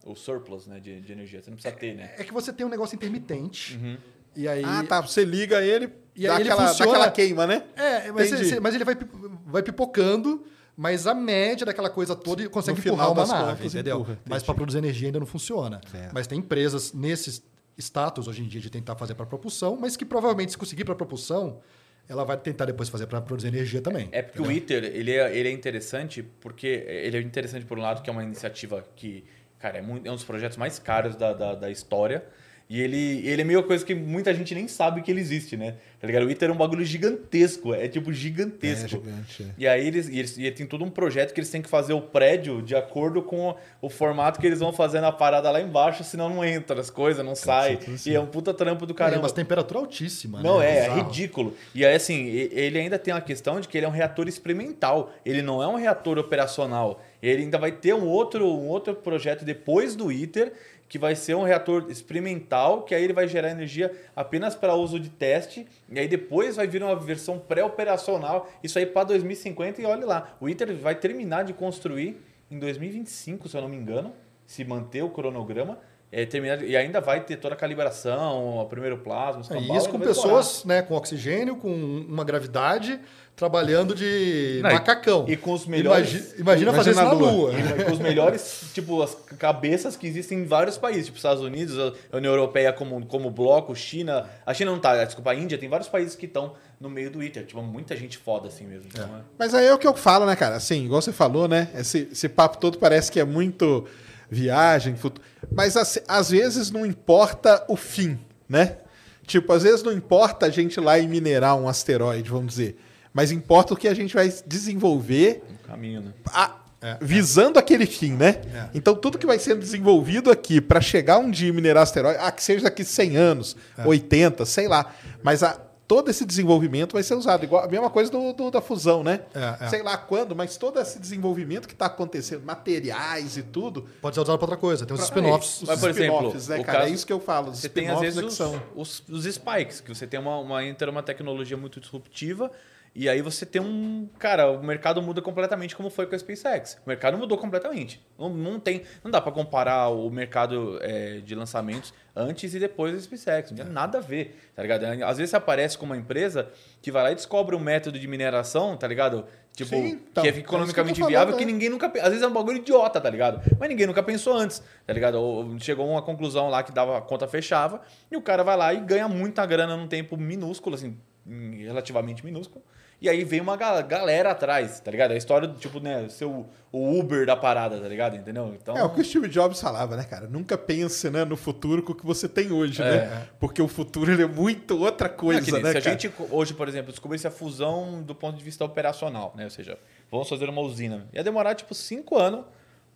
o, o surplus né, de, de energia. Você não precisa ter, né? É que você tem um negócio intermitente. Uhum. E aí, Ah, tá. Você liga ele E dá, aí ele aquela, dá funciona- aquela queima, né? É, mas, ele, mas ele vai, vai pipocando, mas a média daquela coisa toda consegue empurrar uma nave, contas, entendeu? empurra, mas para produzir energia ainda não funciona. Certo. Mas tem empresas nesses status hoje em dia de tentar fazer para propulsão, mas que provavelmente se conseguir para propulsão, ela vai tentar depois fazer para produzir energia também. É porque o ITER, ele é, ele é interessante porque ele é interessante por um lado que é uma iniciativa que, cara, é, muito, é um dos projetos mais caros da, da, da história. E ele, ele é meio coisa que muita gente nem sabe que ele existe, né? Tá ligado? O ITER é um bagulho gigantesco, é tipo gigantesco. É gigante, é. E aí eles, e eles e tem todo um projeto que eles têm que fazer o prédio de acordo com o, formato que eles vão fazer na parada lá embaixo, senão não entra as coisas, não sai. assim. E é um puta trampo do É, caramba. mas temperatura altíssima. Não, né? é, é Bizarro. ridículo. E aí, assim, ele ainda tem a questão de que ele é um reator experimental. Ele não é um reator operacional. Ele ainda vai ter um outro, um outro projeto depois do ITER, que vai ser um reator experimental, que aí ele vai gerar energia apenas para uso de teste. E aí depois vai vir uma versão pré-operacional. Isso aí para 2050 e olha lá. O ITER vai terminar de construir em 2025, se eu não me engano, se manter o cronograma. É, terminar, de- e ainda vai ter toda a calibração, o primeiro plasma, os É, e isso com pessoas né, com oxigênio, com uma gravidade, trabalhando de Não, macacão. E com os melhores. Imagi- imagina, fazer isso na Imagina Lua. e com os melhores, [LAUGHS] tipo, as cabeças que existem em vários países, tipo Estados Unidos, a União Europeia como, como bloco, China. A China não tá, desculpa, a Índia, tem vários países que estão no meio do ITER. Tipo, muita gente foda assim mesmo. Então, é. Mas aí é o que eu falo, né, cara? Assim, igual você falou, né? Esse, esse papo todo parece que é muito viagem, futuro. Mas às, às vezes não importa o fim, né? Tipo, às vezes não importa a gente ir lá e minerar um asteroide, vamos dizer. Mas importa o que a gente vai desenvolver um caminho, né? a- É, visando aquele fim, né? É. Então tudo que vai sendo desenvolvido aqui para chegar um dia e minerar asteroide, ah, que seja daqui 100 anos, É. 80, sei lá. Mas a- todo esse desenvolvimento vai ser usado. Igual a mesma coisa do, do- da fusão, né? É, é. Sei lá quando, mas todo esse desenvolvimento que está acontecendo, materiais e tudo. Pode ser usado para outra coisa. Tem os spin-offs. Os Mas, por exemplo, spin-offs, né, o cara? caso- é isso que eu falo. Os Você tem, às spin-offs vezes, é os, são. os, os spikes, que você tem uma, uma, entra uma tecnologia muito disruptiva e aí você tem um... Cara, o mercado muda completamente como foi com a SpaceX. O mercado mudou completamente. Não, não tem... Não dá para comparar o mercado é, de lançamentos antes e depois da SpaceX. Não tem nada a ver, tá ligado? Às vezes você aparece com uma empresa que vai lá e descobre um método de mineração, tá ligado? Tipo, Sim, então, que é é que economicamente falando, viável, é. que ninguém nunca. Às vezes é um bagulho idiota, tá ligado? Mas ninguém nunca pensou antes, tá ligado? Ou chegou a uma conclusão lá que dava, a conta fechava, e o cara vai lá e ganha muita grana num tempo minúsculo, assim, relativamente minúsculo. E aí vem uma ga- galera atrás, tá ligado? A história do tipo, né, ser o, Uber da parada, tá ligado? Entendeu? Então. É o que o Steve Jobs falava, né, cara? Nunca pense né, no futuro com o que você tem hoje, É. né? Porque o futuro é muito outra coisa, que nem né, se a cara? gente hoje, por exemplo, descobrisse a fusão do ponto de vista operacional, né? Ou seja, vamos fazer uma usina. Ia demorar tipo 5 anos,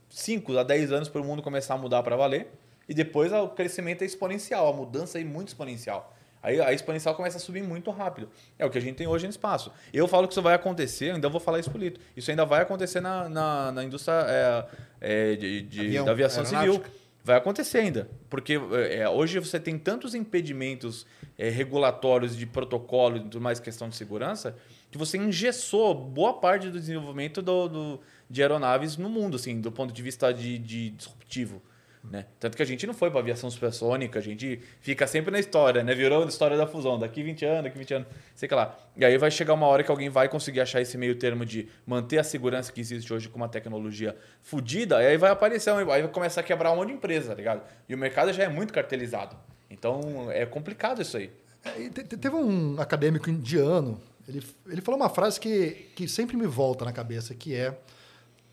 5 a 10 anos para o mundo começar a mudar para valer. E depois o crescimento é exponencial, a mudança é muito exponencial. Aí a exponencial começa a subir muito rápido. É o que a gente tem hoje no espaço. Eu falo que isso vai acontecer, ainda vou falar isso pro Lito. Isso ainda vai acontecer na, na, na indústria é, é, de, de- Avião, da aviação civil. Vai acontecer ainda. Porque é, hoje você tem tantos impedimentos é, regulatórios de protocolo e tudo mais, questão de segurança, que você engessou boa parte do desenvolvimento do, do- de aeronaves no mundo, assim, do ponto de vista de, de disruptivo. Né? Tanto que a gente não foi para aviação supersônica, a gente fica sempre na história, né? Virou a história da fusão, daqui 20 anos, daqui 20 anos, sei lá. E aí vai chegar uma hora que alguém vai conseguir achar esse meio termo de manter a segurança que existe hoje com uma tecnologia fodida, e aí vai aparecer, aí vai começar a quebrar um monte de empresa, tá ligado? E o mercado já é muito cartelizado. Então é complicado isso aí. É, te- te- Teve um acadêmico indiano, ele, ele falou uma frase que, que sempre me volta na cabeça, que é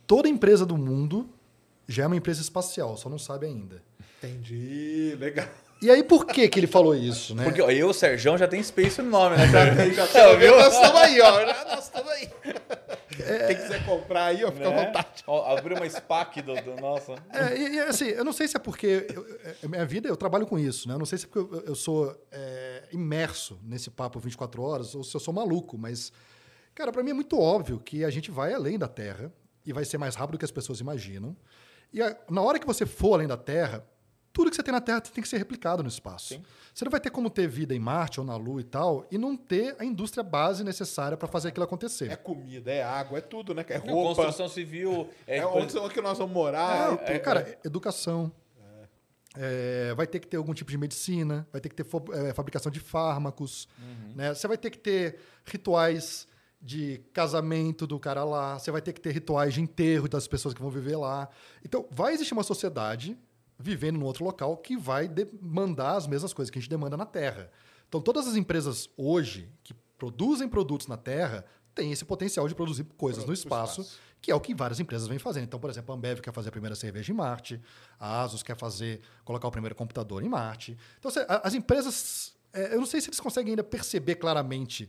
toda empresa do mundo já é uma empresa espacial, só não sabe ainda. Entendi, legal. E aí, por que, que ele falou isso, né? Porque ó, eu, o Serjão, já tem space no nome, né? [LAUGHS] Já, cara? [LAUGHS] já tá, viu? Nós estamos aí, ó. Nós estamos aí. Quem quiser comprar aí, ó, fica à Né? vontade. Ó, Abriu uma SPAC do, do nossa. É, e, e, assim, eu não sei se é porque eu- é, minha vida eu trabalho com isso, né? Eu não sei se é porque eu, eu sou é, imerso nesse papo 24 horas ou se eu sou maluco, mas, cara, para mim é muito óbvio que a gente vai além da Terra e vai ser mais rápido do que as pessoas imaginam. E a- na hora que você for além da Terra, tudo que você tem na Terra tem que ser replicado no espaço. Sim. Você não vai ter como ter vida em Marte ou na Lua e tal e não ter a indústria base necessária para fazer aquilo acontecer. É comida, é água, é tudo, né? É Não, roupa. construção civil. É, É onde, onde que nós vamos morar. É tudo. pô, cara, educação. É, vai ter que ter algum tipo de medicina, vai ter que ter é, fabricação de fármacos, né? Você vai ter que ter rituais de casamento do cara lá, você vai ter que ter rituais de enterro das pessoas que vão viver lá. Então, vai existir uma sociedade vivendo num outro local que vai demandar as mesmas coisas que a gente demanda na Terra. Então, todas as empresas hoje que produzem produtos na Terra têm esse potencial de produzir coisas no espaço, espaço. que é o que várias empresas vêm fazendo. Então, por exemplo, a Ambev quer fazer a primeira cerveja em Marte, a Asus quer fazer, colocar o primeiro computador em Marte. Então, as empresas, é, eu não sei se eles conseguem ainda perceber claramente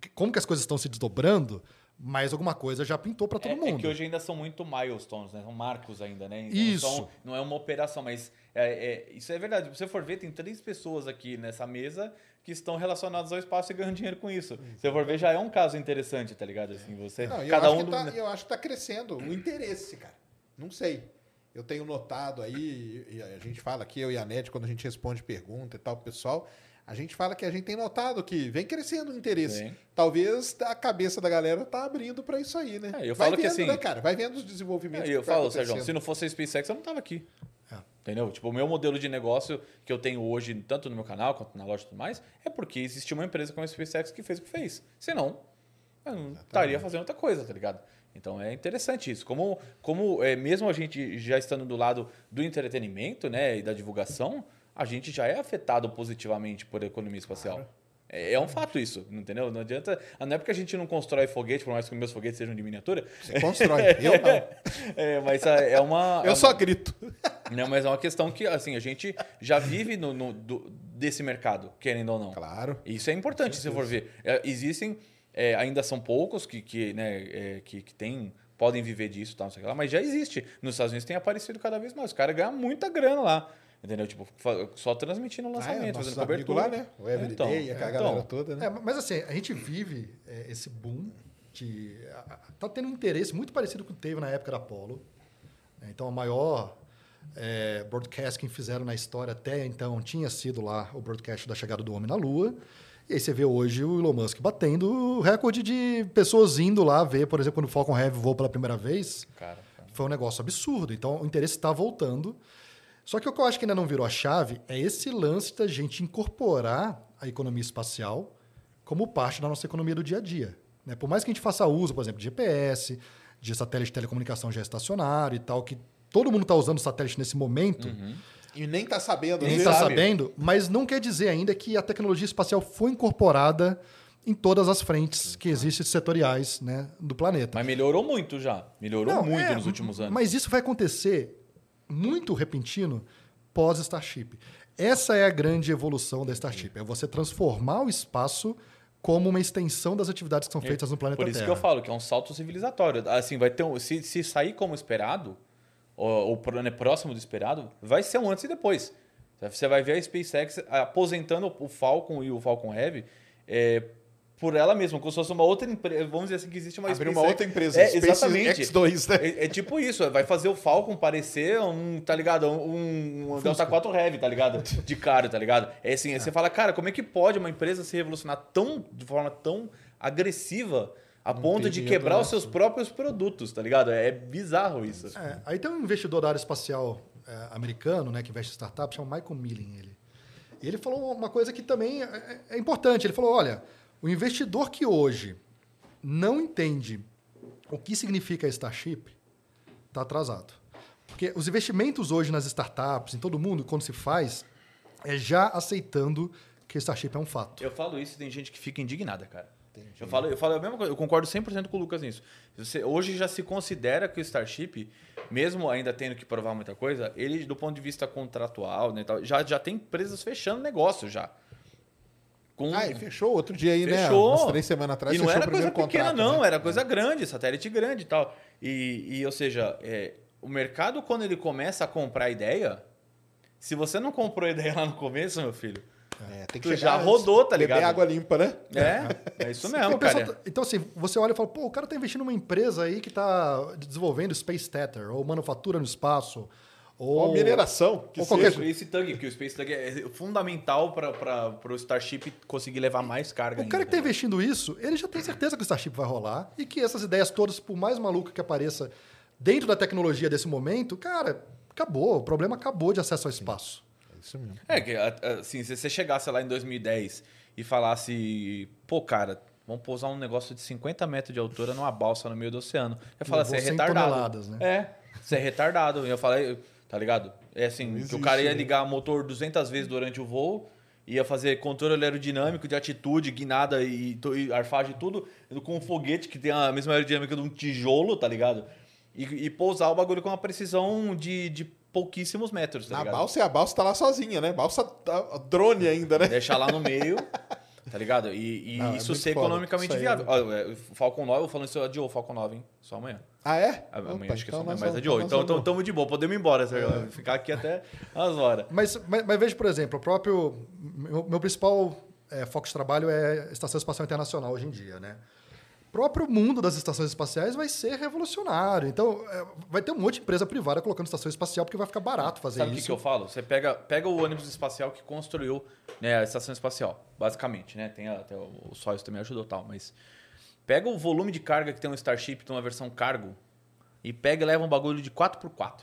que- como que as coisas estão se desdobrando, mas alguma coisa já pintou para todo é, é mundo. que hoje ainda são muito milestones, né? São marcos ainda, né? Então Isso. são- não é uma operação, mas é, é- isso é verdade. Se você for ver, tem três pessoas aqui nessa mesa que estão relacionadas ao espaço e ganham dinheiro com isso. Se você for ver, já é um caso interessante, tá ligado? Assim, você, Não, cada um tá, eu acho que tá crescendo o interesse, cara. Não sei. Eu tenho notado aí, e a gente fala aqui, eu e a Ned, quando a gente responde pergunta e tal, pessoal, a gente fala que a gente tem notado que vem crescendo o interesse. Sim. Talvez a cabeça da galera tá abrindo pra isso aí, né? É, eu Vai falo que vendo, assim- né, cara? Vai vendo os desenvolvimentos. E eu vai falo. Sérgio, se não fosse a SpaceX, eu não tava aqui. É. Entendeu? Tipo, o meu modelo de negócio que eu tenho hoje, tanto no meu canal quanto na loja e tudo mais, é porque existiu uma empresa como a SpaceX que fez o que fez. Senão, eu não estaria fazendo outra coisa, tá ligado? Então é interessante isso. Como, como é, mesmo a gente já estando do lado do entretenimento né, e da divulgação, a gente já é afetado positivamente por economia espacial. É, é um fato isso, entendeu? Não adianta. Não é porque a gente não constrói foguete, por mais que meus foguetes sejam de miniatura. Você constrói. eu não. [LAUGHS] É, mas é é uma. é Eu uma- só grito. [LAUGHS] não, mas é uma questão que, assim, a gente já vive no, no- do- desse mercado, querendo ou não. Claro. Isso é importante, se for ver. É, existem, é, ainda são poucos que, que, né, é, que, que tem, podem viver disso, tal, não sei o que lá, mas já existe. Nos Estados Unidos tem aparecido cada vez mais. Os caras ganham muita grana lá. Entendeu? Tipo, só transmitindo o Ah, é, lançamento, fazendo cobertura. lá, né? O Everyday, Então, aquela então. galera toda, né? É, mas assim, a gente vive é, esse boom a- a- Tá tendo um interesse muito parecido com o que teve na época da Apollo. né? Então, a maior é, broadcast que fizeram na história até então tinha sido lá o broadcast da chegada do homem na Lua. E aí você vê hoje o Elon Musk batendo o recorde de pessoas indo lá ver, por exemplo, quando o Falcon Heavy voou pela primeira vez. Cara, cara. Foi um negócio absurdo. Então, o interesse está voltando. Só que o que eu acho que ainda não virou a chave é esse lance da gente incorporar a economia espacial como parte da nossa economia do dia a dia. né? Por mais que a gente faça uso, por exemplo, de GPS, de satélite de telecomunicação geoestacionário e tal, que todo mundo está usando satélite nesse momento, E nem tá sabendo. nem está sabe. sabendo, mas não quer dizer ainda que a tecnologia espacial foi incorporada em todas as frentes que existem setoriais né, do planeta. Mas melhorou muito já. Melhorou Não, muito é, nos últimos anos. Mas isso vai acontecer muito repentino pós-Starship. Essa é a grande evolução da Starship. É você transformar o espaço como uma extensão das atividades que são feitas no planeta Por isso Terra. que eu falo que é um salto civilizatório. Assim, vai ter um, se, se sair como esperado, ou, ou né, próximo do esperado, vai ser um antes e depois. Você vai ver a SpaceX aposentando o Falcon e o Falcon Heavy é, por ela mesma, como se fosse uma outra empresa. Vamos dizer assim que existe uma Abrir uma outra empresa. É, Space exatamente. X2, né? É, é tipo isso, vai fazer o Falcon parecer um, tá ligado? Um, um Delta 4 Heavy, tá ligado? De cara, tá ligado? É assim, aí você fala, cara, como é que pode uma empresa se revolucionar tão, de forma tão agressiva a ponto de quebrar os seus próprios produtos, tá ligado? É bizarro isso. É, aí tem um investidor da área espacial é, americano, né, que investe em startup, chama Michael Milling. Ele. E ele falou uma coisa que também é, é importante. Ele falou: olha, o investidor que hoje não entende o que significa Starship está atrasado. Porque os investimentos hoje nas startups, em todo mundo, quando se faz, é já aceitando que Starship é um fato. Eu falo isso e tem gente que fica indignada, cara. Eu falo, eu falo a mesma coisa, eu concordo 100% com o Lucas nisso. Você, hoje já se considera que o Starship, mesmo ainda tendo que provar muita coisa, ele, do ponto de vista contratual, né, já, já tem empresas fechando negócio já. Com... Ah, e fechou outro dia aí, fechou. né? Umas três semanas atrás. E não era coisa pequena, contrato, não, né? era coisa grande, satélite grande e tal. E, e ou seja, é, o mercado, quando ele começa a comprar ideia, se você não comprou ideia lá no começo, meu filho, é, tem que tu já rodou, tá ligado? Beber água limpa, né? É, é isso [LAUGHS] mesmo, cara. tá- então, assim, você olha e fala, pô, o cara tá investindo numa empresa aí que tá desenvolvendo Space Tether, ou manufatura no espaço, ou... Ou mineração, que ou seja. qualquer O Space Tug, porque o Space Tug é fundamental para o Starship conseguir levar mais carga. O cara que tá ainda, né? investindo isso, ele já tem certeza que o Starship vai rolar e que essas ideias todas, por mais maluca que apareça dentro da tecnologia desse momento, cara, acabou. O problema acabou de acesso ao espaço. É isso mesmo. É, que assim, se você chegasse lá em 2010 e falasse, pô, cara, vamos pousar um negócio de 50 metros de altura numa balsa no meio do oceano. Eu falo, você é 100 retardado. toneladas, né? É, você é retardado. E eu falei, tá ligado? É assim, que o existe, cara ia né? ligar o motor 200 vezes durante o voo, ia fazer controle aerodinâmico de atitude, guinada e, e arfagem e tudo, com um foguete que tem a mesma aerodinâmica de um tijolo, tá ligado? E, e pousar o bagulho com uma precisão de, de pouquíssimos metros, tá Na ligado? balsa e a balsa tá lá sozinha, né? Balsa tá- drone ainda, né? Deixar lá no meio, [LAUGHS] tá ligado? E, e Não, é isso muito ser foda. economicamente Isso aí viável. é- Ó, é, Falcon 9, eu falando isso, adiou o Falcon 9, hein? Só amanhã. Ah, é? Amanhã Opa, acho que é só então amanhã, mas adiou. Então vamos- estamos de boa, podemos ir embora, Sérgio. Ficar aqui até as horas. Mas, mas, mas veja, por exemplo, o próprio. Meu, meu principal é, foco de trabalho é a Estação Espacial Internacional hoje em dia, né? O próprio mundo das estações espaciais vai ser revolucionário. Então, é, vai ter um monte de empresa privada colocando estação espacial porque vai ficar barato fazer Sabe o que, isso. que eu falo? Você pega, pega o ônibus espacial que construiu né, a estação espacial, basicamente, né? Tem até o, o Soyuz também ajudou e tal, mas pega o volume de carga que tem um Starship, tem uma versão cargo, e pega e leva um bagulho de 4x4.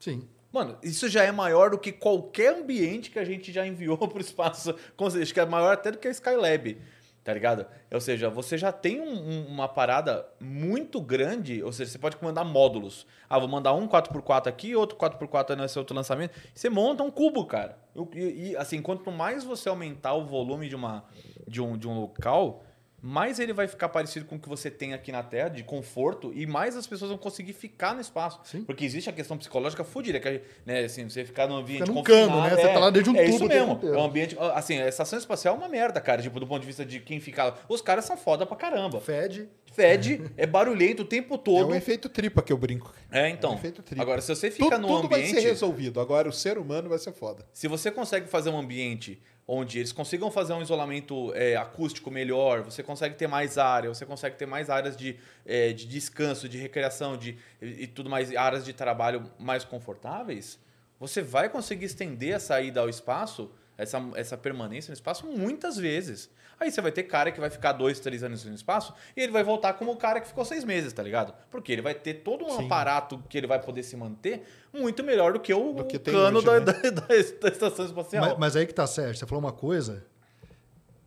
Sim. Mano, isso já é maior do que qualquer ambiente que a gente já enviou [LAUGHS] para o espaço. Acho que é maior até do que a Skylab, tá ligado? Ou seja, você já tem um- um- uma parada muito grande, ou seja, você pode mandar módulos. Ah, vou mandar um 4x4 aqui, outro 4x4 nesse outro lançamento. Você monta um cubo, cara. E, e, assim, quanto mais você aumentar o volume de, uma, de, um, de um local, mais ele vai ficar parecido com o que você tem aqui na Terra, de conforto, e mais as pessoas vão conseguir ficar no espaço. Sim. Porque existe a questão psicológica fodida, que né, assim, você ficar num ambiente Fica num confinado, cano, né? Você tá lá dentro de um é tubo isso o tempo mesmo. É um ambiente, assim, a estação espacial é uma merda, cara, tipo, do ponto de vista de quem fica lá. Os caras são foda pra caramba. Fed. Fede, é barulhento o tempo É todo. o efeito tripa que eu brinco. É, então. É um efeito tripa. Agora, se você fica Tudo, num tudo vai ambiente. ser resolvido. Agora o ser humano vai ser foda. Se você consegue fazer um ambiente onde eles consigam fazer um isolamento é, acústico melhor, você consegue ter mais área, você consegue ter mais áreas de, é, de descanso, de recreação de, e, e tudo mais, áreas de trabalho mais confortáveis, você vai conseguir estender a saída ao espaço, essa, essa permanência no espaço, muitas vezes. Aí você vai ter cara que vai ficar dois, três anos no espaço e ele vai voltar como o cara que ficou seis meses, tá ligado? Porque ele vai ter todo um Sim. aparato que ele vai poder se manter muito melhor do que o, Do que cano hoje, da, né? [LAUGHS] da, da, da estação espacial. Mas, mas aí que tá, Sérgio. Você falou uma coisa.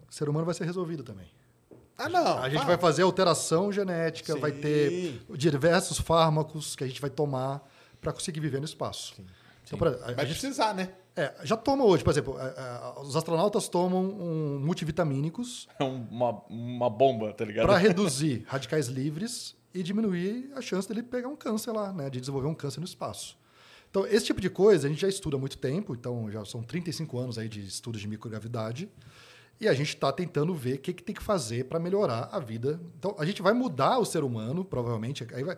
O ser humano vai ser resolvido também. Ah, não. A gente ah, vai fazer alteração genética, Sim. vai ter diversos fármacos que a gente vai tomar para conseguir viver no espaço. Então, por exemplo, a- a Vai gente- precisar, né? É, já toma hoje, por exemplo, a- a- os astronautas tomam um multivitamínicos É um- uma, uma bomba, tá ligado? para [LAUGHS] reduzir radicais livres e diminuir a chance dele pegar um câncer lá, né, de desenvolver um câncer no espaço. Então, esse tipo de coisa a gente já estuda há muito tempo, então já são 35 anos aí de estudos de microgravidade. E a gente está tentando ver o que, que tem que fazer para melhorar a vida. Então, a gente vai mudar o ser humano, provavelmente. Aí vai.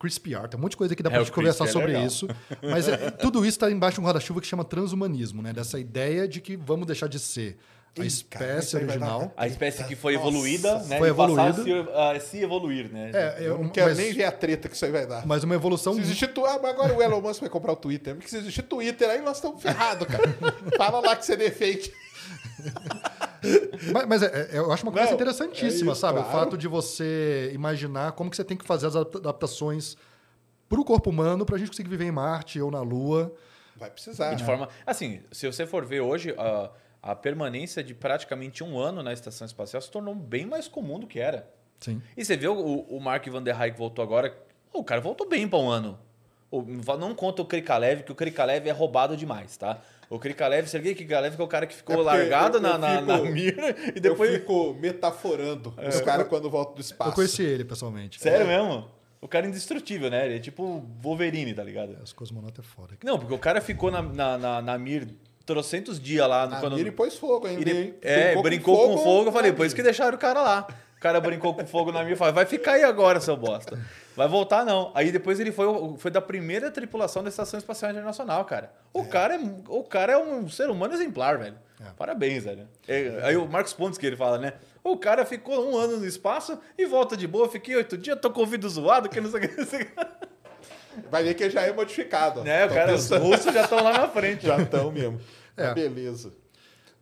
CRISPR, tem um monte de coisa que dá É, para o gente conversar é sobre legal. isso. [LAUGHS] Mas é, tudo isso está embaixo de um guarda-chuva que chama transhumanismo, né? Dessa ideia de que vamos deixar de ser a Ih, cara, espécie aí vai dar- original. A espécie que foi Nossa, evoluída, né? foi e evoluída. se, a se evoluir, né? É, Eu não quero mas, nem ver a treta que isso aí vai dar. mas uma evolução Se existir tu... ah, mas agora o Elon Musk vai comprar o Twitter. Porque se existir Twitter, aí nós estamos ferrados, cara. [LAUGHS] Fala lá que você defende. [LAUGHS] Mas, mas é- é- eu acho uma coisa Não, interessantíssima, é isso, sabe? O claro. fato de você imaginar como que você tem que fazer as adapta- adaptações para o corpo humano para a gente conseguir viver em Marte ou na Lua. Vai precisar. E de né? forma. Assim, se você for ver hoje, a, a permanência de praticamente um ano na estação espacial se tornou bem mais comum do que era. Sim. E você vê o, o Mark Van der Hayek voltou agora. O cara voltou bem para um ano. não conta o Krikalev, que o Krikalev é roubado demais, tá? O Krikalev, Sergei Krikalev que é o cara que ficou É largado eu- eu na, na, fico- na mira e depois... Eu fico metaforando os caras quando voltam do espaço. Eu conheci ele pessoalmente. Sério mesmo? O cara é indestrutível, né? Ele é tipo Wolverine, tá ligado? Os cosmonautas é foda. Não, porque o cara ficou na, na, na, na mir trocentos dias lá. no- Na quando... mira e pôs fogo ainda, Ele- hein? é, brincou, com fogo. Eu falei, na por isso que deixaram o cara lá. O cara brincou com fogo na minha e falou, vai ficar aí agora, seu bosta. Vai voltar, não. Aí depois ele foi, foi da primeira tripulação da Estação Espacial Internacional, cara. O, cara, é, o cara é um ser humano exemplar, velho. É. Parabéns, velho. É, aí o Marcos Pontes que ele fala, né? O cara ficou um ano no espaço e volta de boa. Fiquei oito dias, tô com o ouvido zoado, que não sei o que. não sei o que. Vai ver que já é modificado. Né, o cara, os russos já estão lá na frente. Já estão mesmo. É. Beleza.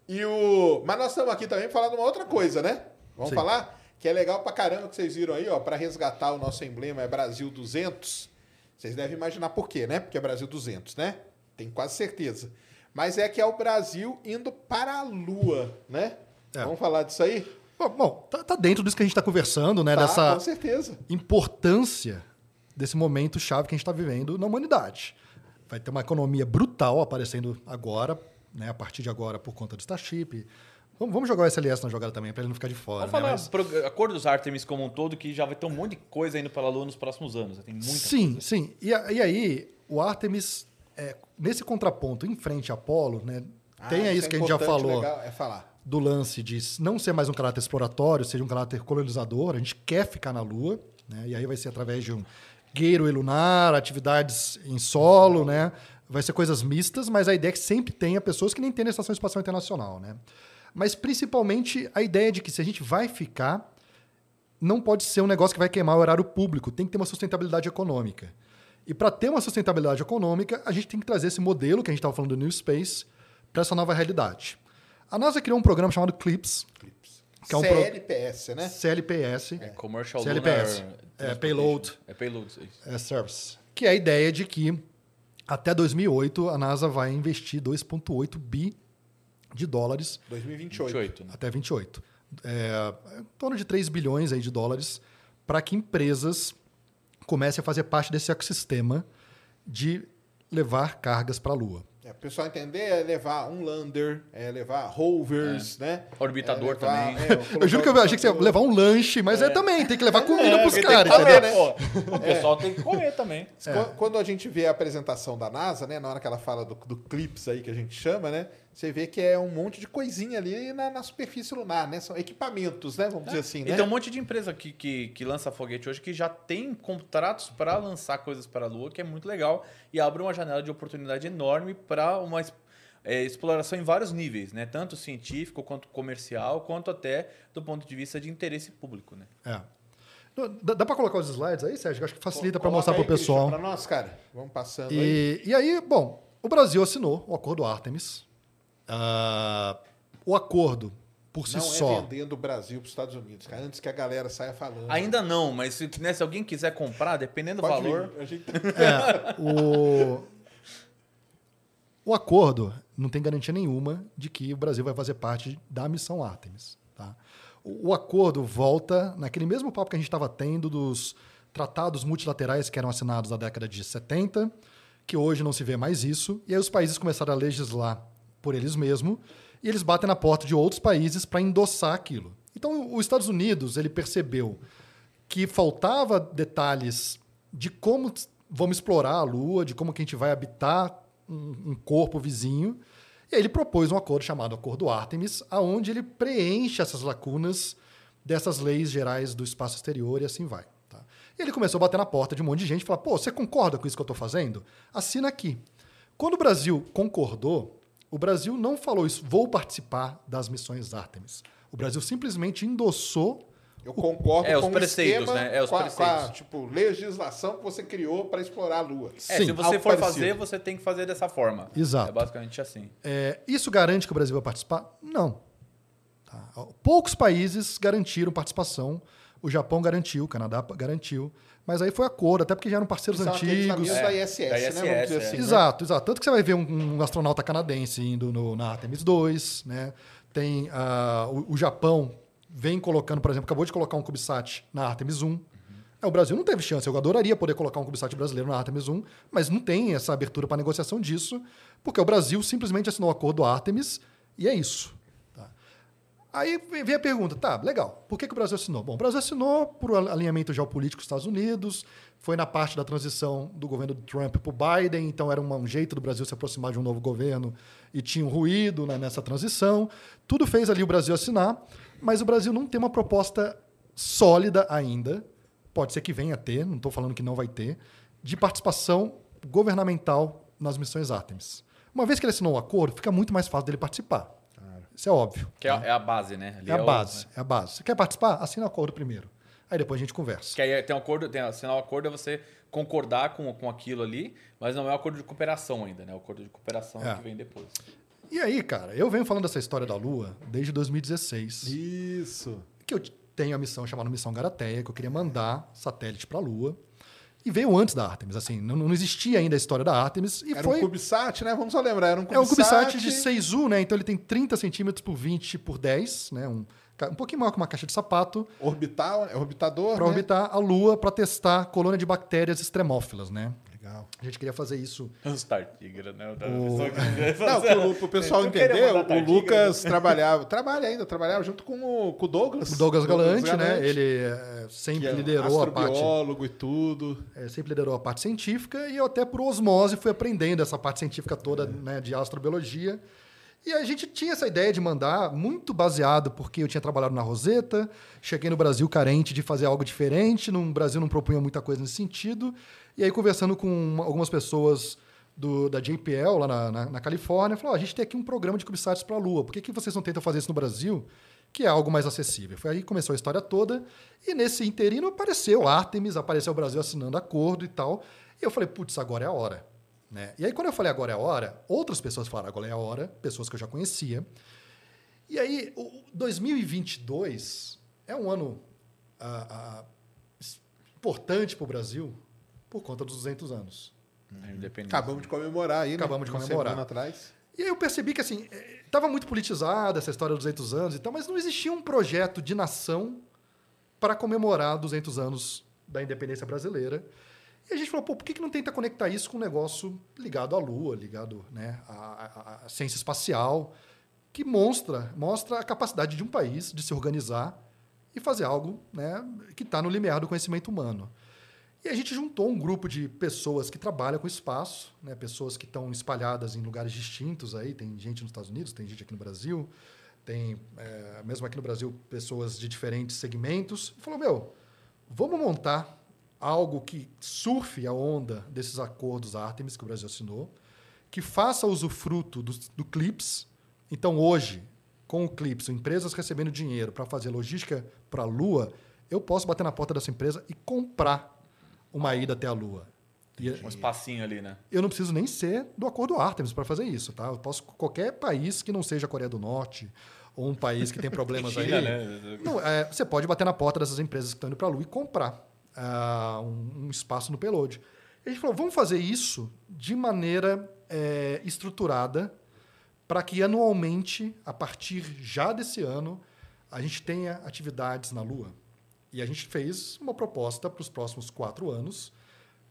E o... Mas nós estamos aqui também para falar de uma outra coisa, né? Vamos Sim. falar? Que é legal pra caramba que vocês viram aí, ó, para resgatar o nosso emblema é Brasil 200. Vocês devem imaginar por quê, né? Porque é Brasil 200, né? Tenho quase certeza. Mas é que é o Brasil indo para a Lua, né? É. Vamos falar disso aí? Bom, bom, tá, tá dentro disso que a gente está conversando, né? Tá, Dessa com certeza. importância desse momento chave que a gente está vivendo na humanidade. Vai ter uma economia brutal aparecendo agora, né? A partir de agora, por conta do Starship. Vamos, jogar o SLS na jogada também, para ele não ficar de fora. Vamos né? falar Mas- pro Acordos Artemis como um todo, que já vai ter um monte de coisa indo pela Lua nos próximos anos. Tem muita Sim, sim. E, a- e aí, o Artemis, é, nesse contraponto em frente a Apolo, né? Tem Ah, aí isso é que a gente já falou. legal, é falar. do lance de não ser mais um caráter exploratório, seja um caráter colonizador. A gente quer ficar na Lua, né? E aí vai ser através de um gateway lunar, atividades em solo, né? Vai ser coisas mistas, mas a ideia é que sempre tenha pessoas que nem tem na Estação Espacial Internacional, né? Mas principalmente a ideia de que se a gente vai ficar, não pode ser um negócio que vai queimar o horário público, tem que ter uma sustentabilidade econômica. E para ter uma sustentabilidade econômica, a gente tem que trazer esse modelo que a gente estava falando do New Space para essa nova realidade. A NASA criou um programa chamado CLIPS, Que é um pro- CLPS, né? CLPS, É Commercial CLPS. Lunar É, payload. É payload, isso aí. é, Service, que é a ideia de que até 2008 a NASA vai investir 2,8 bi de dólares 2028. 28, né? até 28. É, em torno de 3 bilhões aí de dólares para que empresas comecem a fazer parte desse ecossistema de levar cargas para a Lua. É, o pessoal entender é levar um lander, é levar rovers, né? Orbitador É levar- também. é, [LAUGHS] Eu juro que eu achei que você ia levar um lanche, mas é, também, tem que levar comida É, pros porque caras, pô. O pessoal tem que comer também. Qu- Quando a gente vê a apresentação da NASA, né, na hora que ela fala do, do clips aí que a gente chama, né, você vê que é um monte de coisinha ali na, na superfície lunar, né? São equipamentos, né? Vamos dizer assim, E né? tem um monte de empresa que, que, que lança foguete hoje que já tem contratos para lançar coisas para a Lua, que é muito legal e abre uma janela de oportunidade enorme para uma é, exploração em vários níveis, né? Tanto científico quanto comercial, quanto até do ponto de vista de interesse público, né? É. Dá, dá para colocar os slides aí, Sérgio? Acho que facilita para mostrar aí, para o pessoal. Pra nós, cara. Vamos passando aí. E, e aí, bom, o Brasil assinou o acordo Artemis. Ah, o acordo, por si Não só. é vendendo o Brasil para os Estados Unidos, cara. Antes que a galera saia falando. Ainda não, mas se, né, se alguém quiser comprar, dependendo do Pode valor, vir. A gente- [LAUGHS] É, o, o acordo não tem garantia nenhuma de que o Brasil vai fazer parte da missão Artemis. Tá? O, o acordo volta naquele mesmo papo que a gente estava tendo dos tratados multilaterais que eram assinados na década de 70, que hoje não se vê mais isso, e aí os países começaram a legislar por eles mesmos, e eles batem na porta de outros países para endossar aquilo. Então, os Estados Unidos ele percebeu que faltava detalhes de como vamos explorar a Lua, de como que a gente vai habitar um, um corpo vizinho. E aí ele propôs um acordo chamado Acordo Artemis, aonde ele preenche essas lacunas dessas leis gerais do espaço exterior e assim vai. tá? E ele começou a bater na porta de um monte de gente e falar: pô, você concorda com isso que eu estou fazendo? Assina aqui. Quando o Brasil concordou, o Brasil não falou isso, vou participar das missões Artemis. O Brasil simplesmente endossou Eu concordo É, os com o preceitos, esquema, né? É, os com, a, com a, preceitos. tipo, legislação que você criou para explorar a Lua. é, Sim, se você for parecido. fazer, você tem que fazer dessa forma. Exato. É basicamente assim. É, isso garante que o Brasil vai participar? Não. Tá? Poucos países garantiram participação. O Japão garantiu, o Canadá garantiu. Mas aí foi acordo, até porque já eram parceiros São antigos. É, da ISS, da né? ISS, Vamos dizer é. assim. né? Exato, exato. Tanto que você vai ver um, um astronauta canadense indo no, na Artemis 2, né? Tem ah, o, o Japão vem colocando, por exemplo, acabou de colocar um CubeSat na Artemis 1. É, O Brasil não teve chance. Eu adoraria poder colocar um CubeSat brasileiro na Artemis 1, mas não tem essa abertura para negociação disso, porque o Brasil simplesmente assinou o acordo Artemis e é isso. Aí vem a pergunta, tá, legal. Por que, que o Brasil assinou? Bom, o Brasil assinou por alinhamento geopolítico com os Estados Unidos, foi na parte da transição do governo do Trump para o Biden, então era um jeito do Brasil se aproximar de um novo governo e tinha um ruído né, nessa transição. Tudo fez ali o Brasil assinar, mas o Brasil não tem uma proposta sólida ainda, pode ser que venha a ter, não estou falando que não vai ter, de participação governamental nas missões Artemis. Uma vez que ele assinou o acordo, fica muito mais fácil dele participar. Isso é óbvio. Que é, é a base, né? Ali É a o- base, é a base. Você quer participar? Assina o acordo primeiro. Aí depois a gente conversa. Que aí tem um acordo, tem, assinar um acordo é você concordar com, com aquilo ali, mas não é um acordo de cooperação ainda, né? O acordo de cooperação é É. que vem depois. E aí, cara, eu venho falando dessa história da Lua desde 2016. Isso. Que eu tenho a missão chamada Missão Garateia, que eu queria mandar satélite para a Lua. E veio antes da Artemis, assim, não, não existia ainda a história da Artemis. E Era foi um CubeSat, né? Vamos só lembrar, era um É um CubeSat. CubeSat de 6U, né? Então ele tem 30 centímetros por 20 por 10, né? Um, um pouquinho maior que uma caixa de sapato, Orbital, é orbitador, para né? orbitar a Lua para testar a colônia de bactérias extremófilas, né? Legal. A gente queria fazer isso. Os Tartigra, né? Não, pro, pro pessoal entender, o Lucas trabalhava, trabalha ainda, trabalhava junto com o, com o Douglas. O Douglas Galante, né? Galante, Ele é, sempre é liderou a parte, astrobiólogo e tudo. é, sempre liderou a parte científica e eu até por osmose fui aprendendo essa parte científica toda, né, de astrobiologia. E a gente tinha essa ideia de mandar muito baseado porque eu tinha trabalhado na Roseta, cheguei no Brasil carente de fazer algo diferente, no Brasil não propunha muita coisa nesse sentido. E aí conversando com uma- algumas pessoas do, da JPL lá na, na, na Califórnia, falou: "Ó, a gente tem aqui um programa de CubeSats para a Lua, por que, que vocês não tentam fazer isso no Brasil? Que é algo mais acessível. Foi aí que começou a história toda. E nesse interino apareceu Artemis, apareceu o Brasil assinando acordo e tal. E eu falei, putz, agora é a hora. Né? E aí, quando eu falei agora é a hora, outras pessoas falaram agora é a hora, pessoas que eu já conhecia. E aí, o 2022 é um ano ah, ah, importante para o Brasil por conta dos 200 anos. Independência. Acabamos de comemorar aí, né? Acabamos de Uma comemorar. semana atrás. E aí eu percebi que, assim, estava muito politizada essa história dos 200 anos e tal, mas não existia um projeto de nação para comemorar 200 anos da independência brasileira. E a gente falou, pô, por que, que não tenta conectar isso com um negócio ligado à Lua, ligado né, à, à- à ciência espacial, que mostra, mostra a capacidade de um país de se organizar e fazer algo né, que está no limiar do conhecimento humano. E a gente juntou um grupo de pessoas que trabalham com espaço, né, pessoas que estão espalhadas em lugares distintos aí, tem gente nos Estados Unidos, tem gente aqui no Brasil, tem, é, mesmo aqui no Brasil, pessoas de diferentes segmentos. E falou, meu, vamos montar algo que surfe a onda desses acordos Artemis que o Brasil assinou, que faça usufruto do, do CLIPS. Então, hoje, com o CLIPS, empresas recebendo dinheiro para fazer logística para a Lua, eu posso bater na porta dessa empresa e comprar uma ida até a Lua. E Um espacinho ali, né? eu não preciso nem ser do acordo Artemis para fazer isso, tá? Eu posso qualquer país que não seja a Coreia do Norte ou um país que tem problemas [LAUGHS] aí. China, né? Não, é, você pode bater na porta dessas empresas que estão indo para a Lua e comprar ah, um, um espaço no payload. E a gente falou, vamos fazer isso de maneira é, estruturada para que anualmente, a partir já desse ano, a gente tenha atividades na Lua. E a gente fez uma proposta para os próximos quatro anos,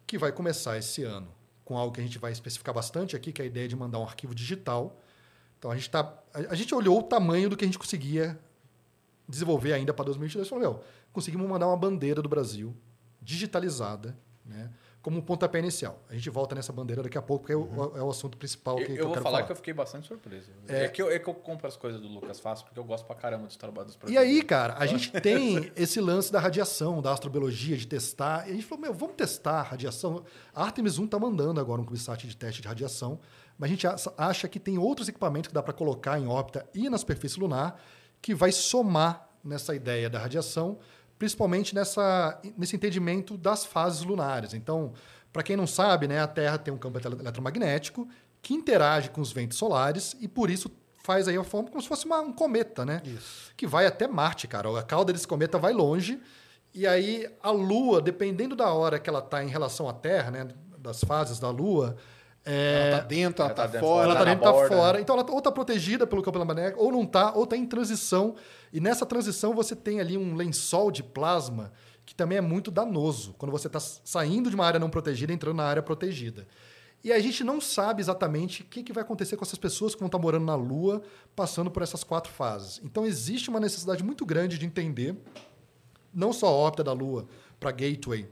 que vai começar esse ano com algo que a gente vai especificar bastante aqui, que é a ideia de mandar um arquivo digital. Então a gente tá, a, gente olhou o tamanho do que a gente conseguia desenvolver ainda para 2022 e falou, meu, conseguimos mandar uma bandeira do Brasil digitalizada, né, como um pontapé inicial. A gente volta nessa bandeira daqui a pouco, porque é o, é o assunto principal que, Eu, que eu eu, vou quero falar, falar. que eu fiquei bastante surpreso. É, que eu, é que eu compro as coisas do Lucas fácil, porque eu gosto pra caramba dos trabalhos dos E aí, cara, a gente tem [LAUGHS] esse lance da radiação, da astrobiologia, de testar. E a gente falou, meu, vamos testar a radiação. A Artemis 1 está mandando agora um CubeSat de teste de radiação, mas a gente acha que tem outros equipamentos que dá para colocar em órbita e na superfície lunar que vai somar nessa ideia da radiação, principalmente nessa, nesse entendimento das fases lunares. Então, para quem não sabe, né, a Terra tem um campo ele- eletromagnético que interage com os ventos solares e por isso faz aí a forma como se fosse uma- um cometa, né? Isso. que vai até Marte, cara. A cauda desse cometa vai longe. E aí a Lua, dependendo da hora que ela está em relação à Terra, né, das fases da Lua, é, Ela tá dentro, ela, ela tá, tá fora. ela tá tá dentro, tá borda. fora. Então ela ou tá protegida pelo campo eletromagnético, ou não tá, ou tá em transição. E nessa transição você tem ali um lençol de plasma que também é muito danoso quando você está saindo de uma área não protegida e entrando na área protegida. E a gente não sabe exatamente o que, que vai acontecer com essas pessoas que vão estar morando na Lua, passando por essas quatro fases. Então existe uma necessidade muito grande de entender não só a órbita da Lua para Gateway,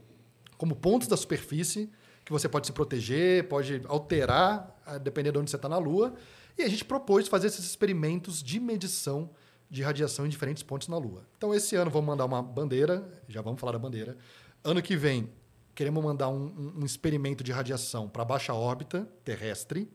como pontos da superfície que você pode se proteger, pode alterar, ah, dependendo de onde você está na Lua. E a gente propôs fazer esses experimentos de medição de radiação em diferentes pontos na Lua. Então, esse ano vamos mandar uma bandeira, já vamos falar da bandeira. Ano que vem, queremos mandar um, um experimento de radiação para baixa órbita terrestre,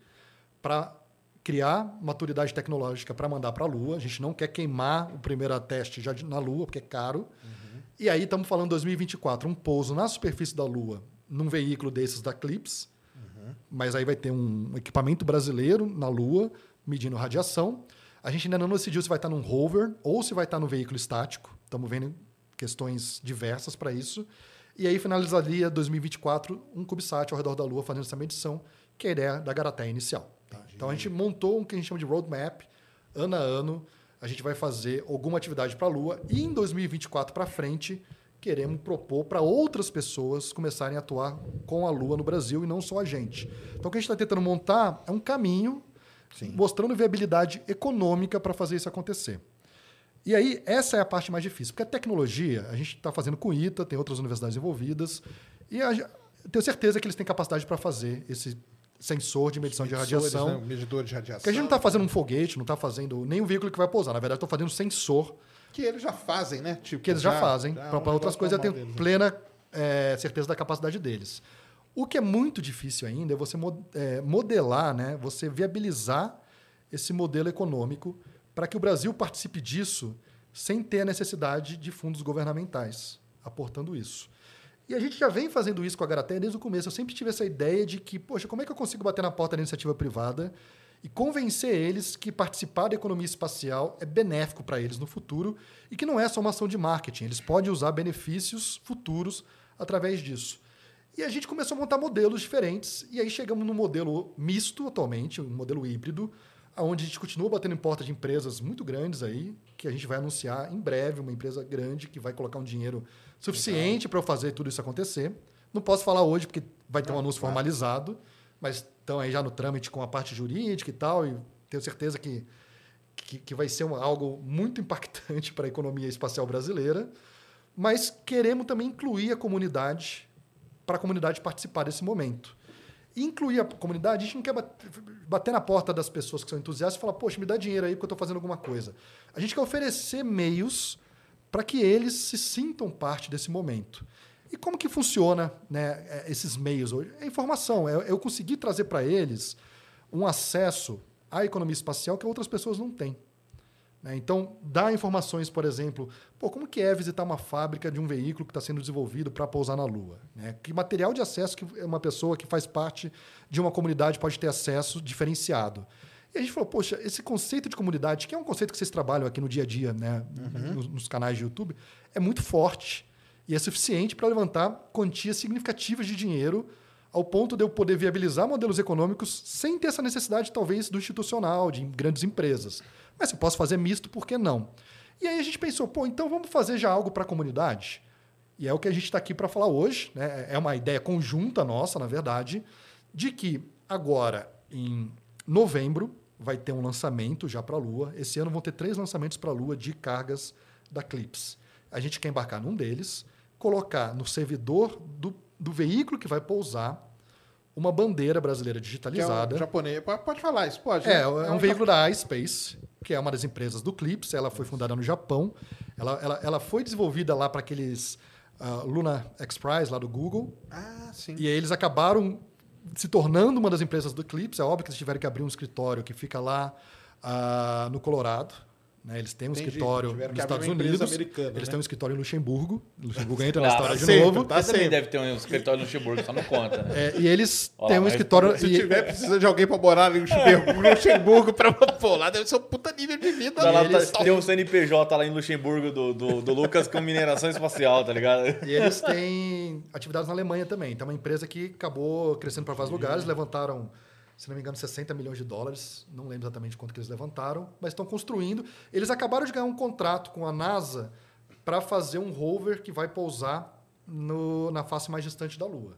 para criar maturidade tecnológica para mandar para a Lua. A gente não quer queimar o primeiro teste já na Lua, porque é caro. Uhum. E aí estamos falando 2024, um pouso na superfície da Lua, num veículo desses da Clips, uhum. mas aí vai ter um equipamento brasileiro na Lua, medindo radiação. A gente ainda não decidiu se vai estar num rover ou se vai estar no veículo estático. Estamos vendo questões diversas para isso. E aí finalizaria 2024 um CubeSat ao redor da Lua fazendo essa medição, que é a ideia da Garaté inicial. Tá? Então a gente montou o que a gente chama de roadmap, ano a ano. A gente vai fazer alguma atividade para a Lua e em 2024 para frente queremos propor para outras pessoas começarem a atuar com a Lua no Brasil e não só a gente. Então o que a gente está tentando montar é um caminho Sim. mostrando viabilidade econômica para fazer isso acontecer. E aí, essa é a parte mais difícil, porque a tecnologia, a gente está fazendo com ITA, tem outras universidades envolvidas, e a, tenho certeza que eles têm capacidade para fazer esse sensor de medição de radiação. Né? Medidor de radiação. Porque a gente não está fazendo um foguete, não está fazendo nem o veículo que vai pousar. Na verdade, estou fazendo um sensor. Que eles já fazem, né? Tipo, que eles já, já fazem. Para outras coisas, eu tenho deles, plena é, certeza da capacidade deles. O que é muito difícil ainda é você é, modelar, né? você viabilizar esse modelo econômico para que o Brasil participe disso sem ter a necessidade de fundos governamentais aportando isso. E a gente já vem fazendo isso com a Garaté desde o começo. Eu sempre tive essa ideia de que, poxa, como é que eu consigo bater na porta da iniciativa privada e convencer eles que participar da economia espacial é benéfico para eles no futuro e que não é só uma ação de marketing, eles podem usar benefícios futuros através disso. E a gente começou a montar modelos diferentes, e aí chegamos no modelo misto atualmente, um modelo híbrido, onde a gente continua batendo em porta de empresas muito grandes aí, que a gente vai anunciar em breve, uma empresa grande que vai colocar um dinheiro suficiente para eu fazer tudo isso acontecer. Não posso falar hoje, porque vai ter um anúncio formalizado, mas estão aí já no trâmite com a parte jurídica e tal, e tenho certeza que, que, que vai ser algo muito impactante [LAUGHS] para a economia espacial brasileira. Mas queremos também incluir a comunidade para a comunidade participar desse momento. Incluir a comunidade, a gente não quer bater na porta das pessoas que são entusiastas e falar, poxa, me dá dinheiro aí porque eu estou fazendo alguma coisa. A gente quer oferecer meios para que eles se sintam parte desse momento. E como que funciona né, é, esses meios hoje? É informação, é eu conseguir trazer para eles um acesso à economia espacial que outras pessoas não têm. Né? Então, dar informações, por exemplo, pô, como que é visitar uma fábrica de um veículo que está sendo desenvolvido para pousar na Lua? Né? Que material de acesso que uma pessoa que faz parte de uma comunidade pode ter acesso diferenciado? E a gente falou, poxa, esse conceito de comunidade, que é um conceito que vocês trabalham aqui no dia a dia, né, uhum. nos, nos canais de YouTube, é muito forte e é suficiente para levantar quantias significativas de dinheiro ao ponto de eu poder viabilizar modelos econômicos sem ter essa necessidade, talvez, do institucional, de grandes empresas. Mas se eu posso fazer misto, por que não? E aí a gente pensou, pô, então vamos fazer já algo para a comunidade? E é o que a gente está aqui para falar hoje. Né? É uma ideia conjunta nossa, na verdade, de que agora, em novembro, vai ter um lançamento já para a Lua. Esse ano vão ter três lançamentos para a Lua de cargas da Clips. A gente quer embarcar num deles, colocar no servidor do, do veículo que vai pousar uma bandeira brasileira digitalizada. Que é um japonês. Pode falar isso, pode. É, né? é, um, é um veículo da iSpace, que é uma das empresas do Clips. Ela foi fundada no Japão. Ela, ela, ela foi desenvolvida lá para aqueles uh, Luna X Prize lá do Google. Ah, sim. E aí eles acabaram se tornando uma das empresas do Clips. É óbvio que eles tiveram que abrir um escritório que fica lá uh, no Colorado. Né? Eles têm um Entendi. escritório nos Estados Unidos. Eles né? têm um escritório em Luxemburgo. Luxemburgo entra na história de sempre, novo. Tá também deve ter um escritório em Luxemburgo, só não conta. Né? É, e eles Olá, têm um escritório. Se e, tiver, precisa de alguém para morar em Luxemburgo, Luxemburgo para pô, lá deve ser um puta nível de vida. Lá, eles... Tem um CNPJ lá em Luxemburgo do, do, do Lucas com mineração espacial, tá ligado? E eles têm atividades na Alemanha também. Então, é uma empresa que acabou crescendo para vários lugares, levantaram se não me engano, 60 milhões de dólares. Não lembro exatamente quanto que eles levantaram, mas estão construindo. Eles acabaram de ganhar um contrato com a NASA para fazer um rover que vai pousar no- na face mais distante da Lua.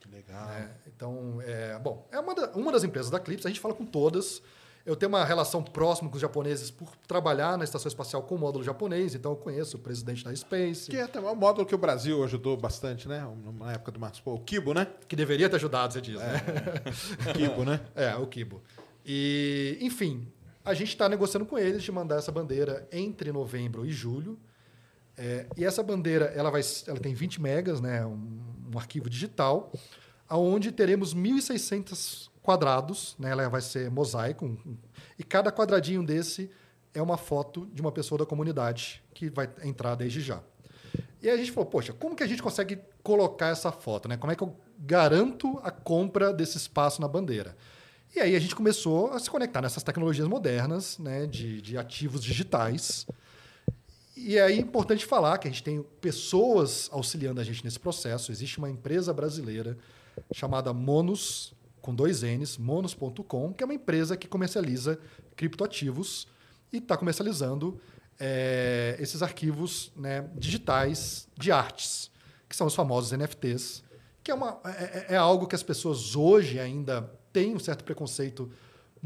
Que legal. né? Então, é, bom, é uma, da- uma das empresas da Clips, a gente fala com todas. Eu tenho uma relação próxima com os japoneses por trabalhar na estação espacial com o módulo japonês, então eu conheço o presidente da Space, Que é também um módulo que o Brasil ajudou bastante, né? Na época do Marcos o Kibo, né? que deveria ter ajudado, você diz, né? Kibo, né? [LAUGHS] É, o Kibo. E, enfim, a gente está negociando com eles de mandar essa bandeira entre novembro e julho. É, e essa bandeira ela vai, ela tem 20 megas, né, um, um arquivo digital, aonde teremos 1.600 quadrados, né, ela vai ser mosaico, e cada quadradinho desse é uma foto de uma pessoa da comunidade que vai entrar desde já. E aí a gente falou, poxa, como que a gente consegue colocar essa foto? Né? Como é que eu garanto a compra desse espaço na bandeira? E aí a gente começou a se conectar nessas tecnologias modernas, né, de, de ativos digitais. E aí é importante falar que a gente tem pessoas auxiliando a gente nesse processo. Existe uma empresa brasileira chamada Monos, com dois N's, monos.com, que é uma empresa que comercializa criptoativos e está comercializando eh, esses arquivos né, digitais de artes, que são os famosos NFTs, que é, uma, é, é- é algo que as pessoas hoje ainda têm um certo preconceito,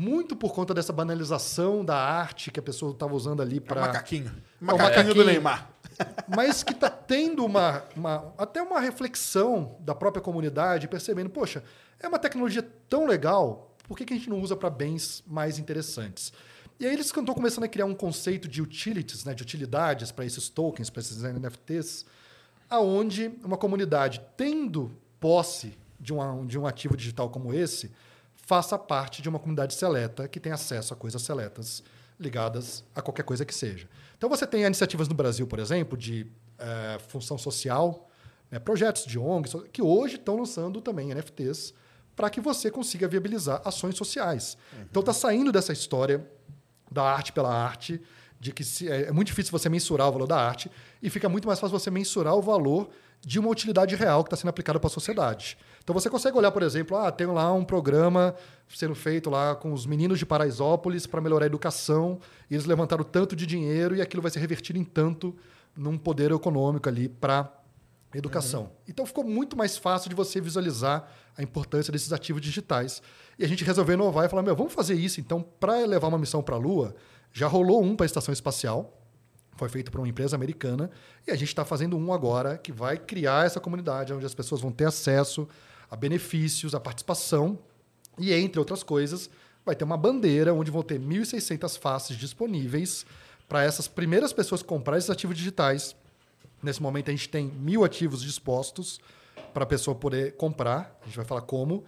muito por conta dessa banalização da arte que a pessoa estava usando ali É o para macaquinho. É Macaquinho do macaquinho. Neymar. [LAUGHS] mas que está tendo uma, uma- até uma reflexão da própria comunidade, percebendo, poxa, é uma tecnologia tão legal, por que, que a gente não usa para bens mais interessantes? E aí eles estão começando a criar um conceito de utilities, né, de utilidades para esses tokens, para esses NFTs, aonde uma comunidade tendo posse de um, de um ativo digital como esse, faça parte de uma comunidade seleta que tem acesso a coisas seletas ligadas a qualquer coisa que seja. Então você tem iniciativas no Brasil, por exemplo, de eh, função social, né, projetos de ONGs, que hoje estão lançando também NFTs para que você consiga viabilizar ações sociais. Então está saindo dessa história da arte pela arte, de que se- é, é muito difícil você mensurar o valor da arte e fica muito mais fácil você mensurar o valor de uma utilidade real que está sendo aplicada para a sociedade. Então você consegue olhar, por exemplo, ah, tem lá um programa sendo feito lá com os meninos de Paraisópolis para melhorar a educação, e eles levantaram tanto de dinheiro e aquilo vai ser revertido em tanto num poder econômico ali para educação. Então ficou muito mais fácil de você visualizar a importância desses ativos digitais. E a gente resolveu inovar e falar: meu, vamos fazer isso então para levar uma missão para a Lua. Já rolou um para a estação espacial, foi feito por uma empresa americana, e a gente está fazendo um agora que vai criar essa comunidade onde as pessoas vão ter acesso a benefícios, a participação, e entre outras coisas, vai ter uma bandeira onde vão ter 1.600 faces disponíveis para essas primeiras pessoas comprarem esses ativos digitais. Nesse momento, a gente tem mil ativos dispostos para a pessoa poder comprar. A gente vai falar como.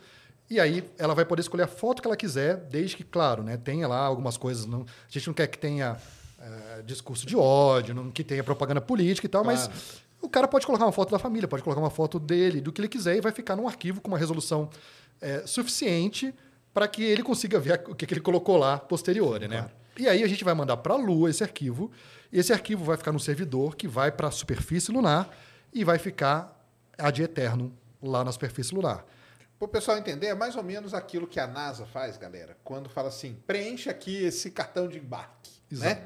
E aí ela vai poder escolher a foto que ela quiser, desde que, claro, né, tenha lá algumas coisas. Não, a gente não quer que tenha eh, discurso de ódio, não que tenha propaganda política e tal, Claro. mas o cara pode colocar uma foto da família, pode colocar uma foto dele, do que ele quiser, e vai ficar num arquivo com uma resolução eh, suficiente para que ele consiga ver o que, que ele colocou lá posterior, né? E aí a gente vai mandar para a Lua esse arquivo, e esse arquivo vai ficar no servidor que vai para a superfície lunar e vai ficar ad eterno lá na superfície lunar. Para o pessoal entender, é mais ou menos aquilo que a NASA faz, galera, quando fala assim: preenche aqui esse cartão de embarque. Né?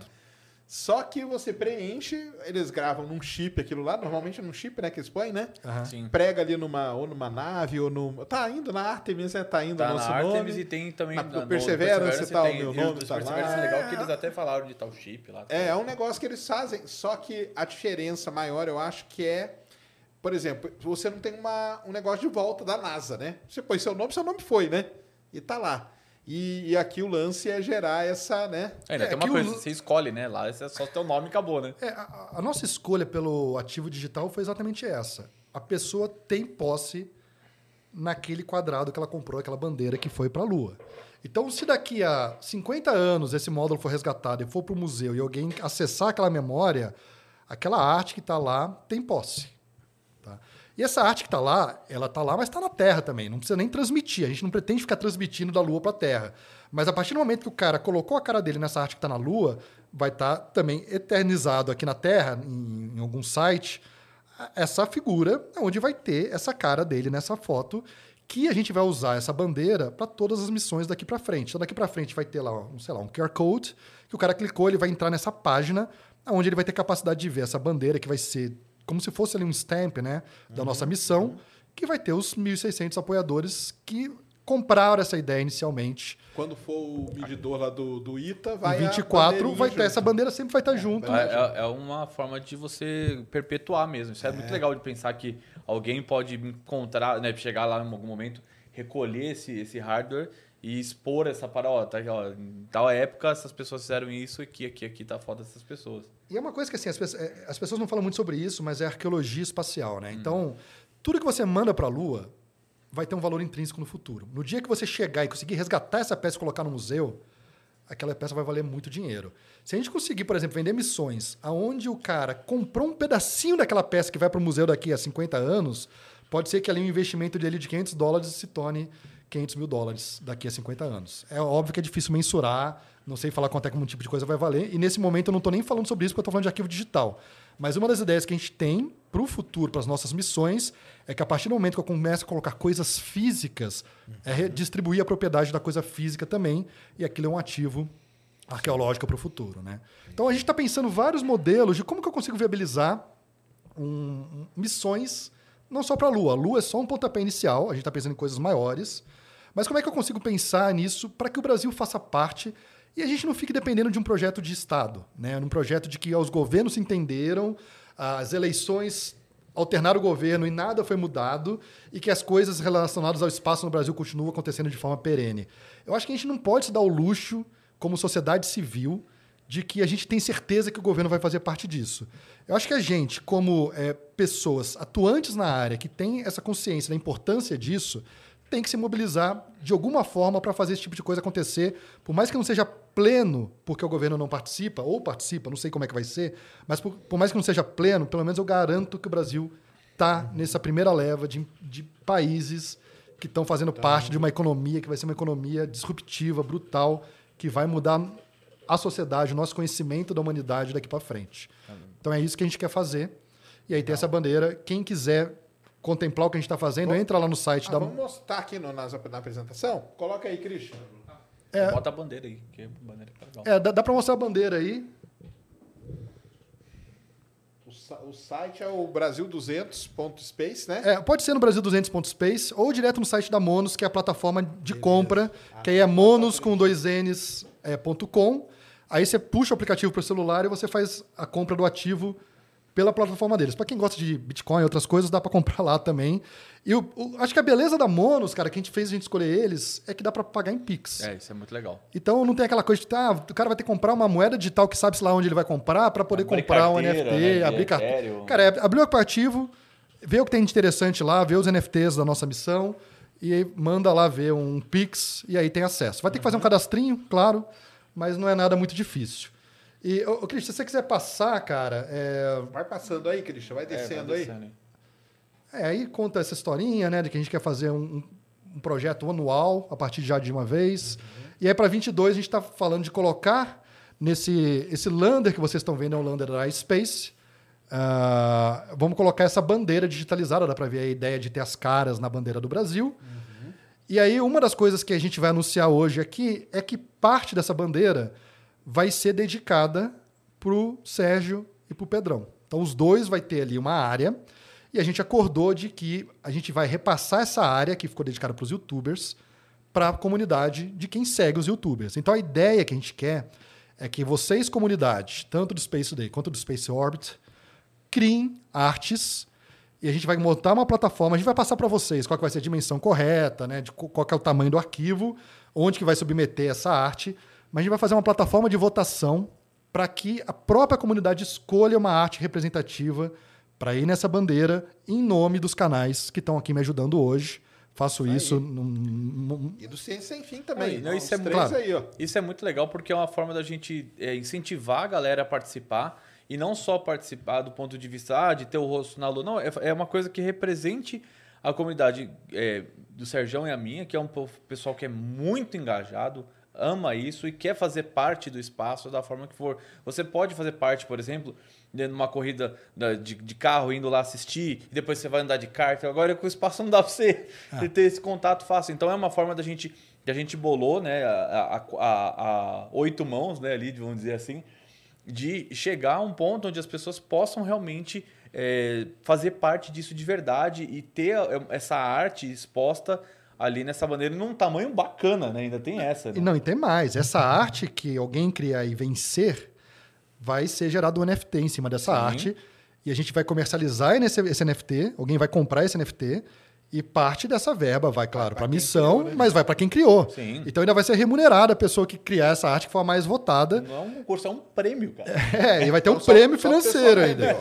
Só que você preenche, eles gravam num chip aquilo lá, normalmente é num chip, né, que eles põem, né? Sim. Prega ali numa, ou numa nave, ou no. Tá indo na Artemis, né? Tá indo Tá o na nosso Artemis nome. e tem também... Na- no Perseverance tá, o tem- meu e nome tá lá. É legal que É. eles até falaram de tal chip lá. É, é um negócio que eles fazem, só que a diferença maior, eu acho que é, por exemplo, você não tem uma, um negócio de volta da NASA, né? Você põe seu nome, seu nome foi, né? E tá lá. E, e aqui o lance é gerar essa, né? Ainda É, tem uma coisa, o- você escolhe, né? Lá é só teu nome e acabou, né? É, a, a nossa escolha pelo ativo digital foi exatamente essa. A pessoa tem posse naquele quadrado que ela comprou, aquela bandeira que foi para a Lua. Então, se daqui a 50 anos esse módulo for resgatado e for para o museu e alguém acessar aquela memória, aquela arte que está lá tem posse. Tá? E essa arte que está lá, ela está lá, mas está na Terra também. Não precisa nem transmitir. A gente não pretende ficar transmitindo da Lua para a Terra. Mas a partir do momento que o cara colocou a cara dele nessa arte que está na Lua, vai estar também eternizado aqui na Terra, em, em algum site, essa figura onde vai ter essa cara dele nessa foto que a gente vai usar essa bandeira para todas as missões daqui para frente. Então daqui para frente vai ter lá, um, sei lá, um QR code que o cara clicou, ele vai entrar nessa página onde ele vai ter capacidade de ver essa bandeira que vai ser como se fosse ali um stamp né, da nossa missão, que vai ter os 1.600 apoiadores que compraram essa ideia inicialmente. Quando for o medidor lá do, do ITA, vai. Em 24 vai ter essa bandeira sempre vai estar junto. É, é, é uma forma de você perpetuar mesmo. Isso é, muito legal de pensar que alguém pode encontrar, né, chegar lá em algum momento, recolher esse, esse hardware e expor essa para, ó, tá, ó, em tal época essas pessoas fizeram isso e aqui, aqui, aqui tá foda essas pessoas. E é uma coisa que assim, as, pessoas, é, as pessoas não falam muito sobre isso, mas é arqueologia espacial, né? Então, tudo que você manda para a Lua vai ter um valor intrínseco no futuro. No dia que você chegar e conseguir resgatar essa peça e colocar no museu, aquela peça vai valer muito dinheiro. Se a gente conseguir, por exemplo, vender missões aonde o cara comprou um pedacinho daquela peça que vai para o museu daqui a 50 anos, pode ser que ali um investimento dele de 500 dólares se torne 500 mil dólares daqui a 50 anos. É óbvio que é difícil mensurar, não sei falar quanto é que um tipo de coisa vai valer, e nesse momento eu não estou nem falando sobre isso porque eu estou falando de arquivo digital. Mas uma das ideias que a gente tem para o futuro, para as nossas missões, é que a partir do momento que eu começo a colocar coisas físicas, é redistribuir a propriedade da coisa física também, e aquilo é um ativo arqueológico para o futuro. Né? Então a gente está pensando vários modelos de como que eu consigo viabilizar um, missões não só para a Lua. A Lua é só um pontapé inicial, a gente está pensando em coisas maiores. Mas como é que eu consigo pensar nisso para que o Brasil faça parte e a gente não fique dependendo de um projeto de Estado, né? um projeto de que os governos se entenderam, as eleições alternaram o governo e nada foi mudado e que as coisas relacionadas ao espaço no Brasil continuam acontecendo de forma perene. Eu acho que a gente não pode se dar o luxo, como sociedade civil, de que a gente tem certeza que o governo vai fazer parte disso. Eu acho que a gente, como é, pessoas atuantes na área, que tem essa consciência da importância disso, tem que se mobilizar de alguma forma para fazer esse tipo de coisa acontecer, por mais que não seja pleno, porque o governo não participa, ou participa, não sei como é que vai ser, mas por, por mais que não seja pleno, pelo menos eu garanto que o Brasil está nessa primeira leva de, de países que estão fazendo tá. parte de uma economia que vai ser uma economia disruptiva, brutal, que vai mudar a sociedade, o nosso conhecimento da humanidade daqui para frente. Então é isso que a gente quer fazer. E aí tem essa bandeira. Quem quiser contemplar o que a gente está fazendo, vamos, entra lá no site ah, da. Vamos mostrar aqui no, na, na, apresentação? Coloca aí, Christian. É, Bota a bandeira aí, que a bandeira tá legal. É, dá, dá para mostrar a bandeira aí. O, o site é o brasil200.space, né? É, pode ser no brasil200.space ou direto no site da Monos, que é a plataforma de Beleza. compra, ah, que aí é monos com dois N's, é, ponto .com. Aí você puxa o aplicativo para o celular e você faz a compra do ativo pela plataforma deles. Para quem gosta de Bitcoin e outras coisas, dá para [LAUGHS] comprar lá também. E o, o, acho que a beleza da Monos, cara, que a gente fez a gente escolher eles, é que dá para pagar em Pix. É, isso é muito legal. Então não tem aquela coisa de, ah, o cara vai ter que comprar uma moeda digital que sabe-se lá onde ele vai comprar para poder abrir comprar um NFT, né, abrir carteira. Cara, é, abrir o aplicativo, ver o que tem de interessante lá, ver os NFTs da nossa missão e aí manda lá ver um Pix e aí tem acesso. Vai ter que fazer um cadastrinho, claro, mas não é nada muito difícil. E, ô, Cristian, se você quiser passar, cara. É... Vai passando aí, Cristian, vai descendo, é, vai descendo aí. É, aí conta essa historinha, né, de que a gente quer fazer um, um projeto anual, a partir já de uma vez. Uhum. E aí, para 22, a gente está falando de colocar nesse esse lander que vocês estão vendo, é o lander da iSpace. Uh, vamos colocar essa bandeira digitalizada, dá para ver a ideia de ter as caras na bandeira do Brasil. Uhum. E aí, uma das coisas que a gente vai anunciar hoje aqui é que parte dessa bandeira vai ser dedicada para o Sérgio e para o Pedrão. Então, os dois vai ter ali uma área e a gente acordou de que a gente vai repassar essa área que ficou dedicada para os youtubers para a comunidade de quem segue os youtubers. Então, a ideia que a gente quer é que vocês, comunidade, tanto do Space Today quanto do Space Orbit, criem artes e a gente vai montar uma plataforma, a gente vai passar para vocês qual vai ser a dimensão correta, né, de qual é o tamanho do arquivo, onde que vai submeter essa arte, mas a gente vai fazer uma plataforma de votação para que a própria comunidade escolha uma arte representativa para ir nessa bandeira em nome dos canais que estão aqui me ajudando hoje. Faço isso. Num, E do Ciência Sem Fim também. Não, isso, é muito, claro. aí, isso é muito legal porque é uma forma da gente é, incentivar a galera a participar e não só participar do ponto de vista ah, de ter o rosto na lua. Não, é, é uma coisa que represente a comunidade é, do Serjão e a minha, que é um pessoal que é muito engajado, ama isso e quer fazer parte do espaço da forma que for. Você pode fazer parte, por exemplo, de uma corrida de, de carro, indo lá assistir, e depois você vai andar de kart. Agora com o espaço não dá para você ah. ter esse contato fácil. Então é uma forma da gente que a gente bolou, né, a, a, a, a, oito mãos, né, ali, vamos dizer assim, de chegar a um ponto onde as pessoas possam realmente é, fazer parte disso de verdade e ter é, essa arte exposta ali nessa bandeira num tamanho bacana, né? Ainda tem essa. Né? Não, e tem mais. Essa arte que alguém criar e vencer vai ser gerado um NFT em cima dessa Sim. arte. E a gente vai comercializar esse, esse NFT, alguém vai comprar esse NFT e parte dessa verba vai, claro, para a missão, criou, né? mas vai para quem criou. Sim. Então ainda vai ser remunerada a pessoa que criar essa arte que for a mais votada. Não é um concurso, é um prêmio, cara. É, e vai ter um então, prêmio só, financeiro só ainda.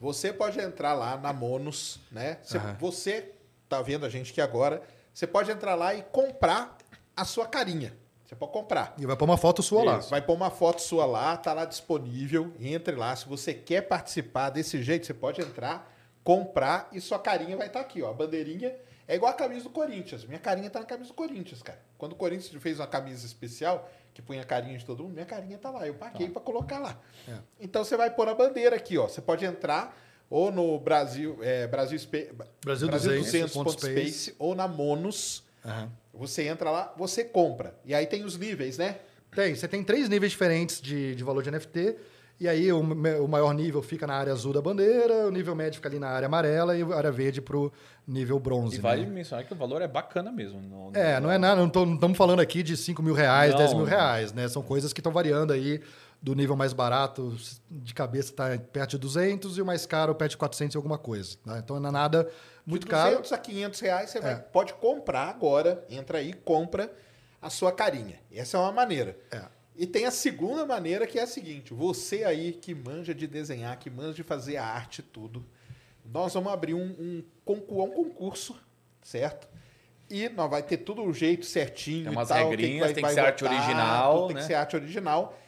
Você pode entrar lá na Monos, né? Você, você tá vendo a gente aqui agora, você pode entrar lá e comprar a sua carinha. Você pode comprar. E vai pôr uma foto sua Isso. lá. Vai pôr uma foto sua lá, tá lá disponível. Entre lá. Se você quer participar desse jeito, você pode entrar comprar e sua carinha vai estar tá aqui, ó. A bandeirinha é igual a camisa do Corinthians. Minha carinha tá na camisa do Corinthians, cara. Quando o Corinthians fez uma camisa especial, que punha a carinha de todo mundo, minha carinha tá lá. Eu paguei tá. para colocar lá. É. Então você vai pôr a bandeira aqui, ó. Você pode entrar ou no Brasil, é, Brasil, Brasil, Brasil 200, 200 Space, ou na Monos. Uhum. Você entra lá, você compra. E aí tem os níveis, né? Tem. Você tem três níveis diferentes de, de valor de NFT. E aí o, o, maior nível fica na área azul da bandeira, o nível médio fica ali na área amarela e a área verde para o nível bronze. E vale né? mencionar que o valor é bacana mesmo. No, no é, não é nada, não estamos falando aqui de 5 mil reais, não, 10 mil reais, né? São coisas que estão variando aí do nível mais barato, de cabeça está perto de 200 e o mais caro perto de 400 e alguma coisa. Né? Então não é nada muito de 200 caro. a 500 reais você é. vai, pode comprar agora, entra aí, compra a sua carinha. Essa é uma maneira. É. E tem a segunda maneira que é a seguinte: você aí que manja de desenhar, que manja de fazer a arte tudo, nós vamos abrir um, um, um concurso, certo? E nós vai ter tudo o jeito certinho. Tem umas tal, regrinhas, que tem que ser arte original. Tem né? que ser arte original.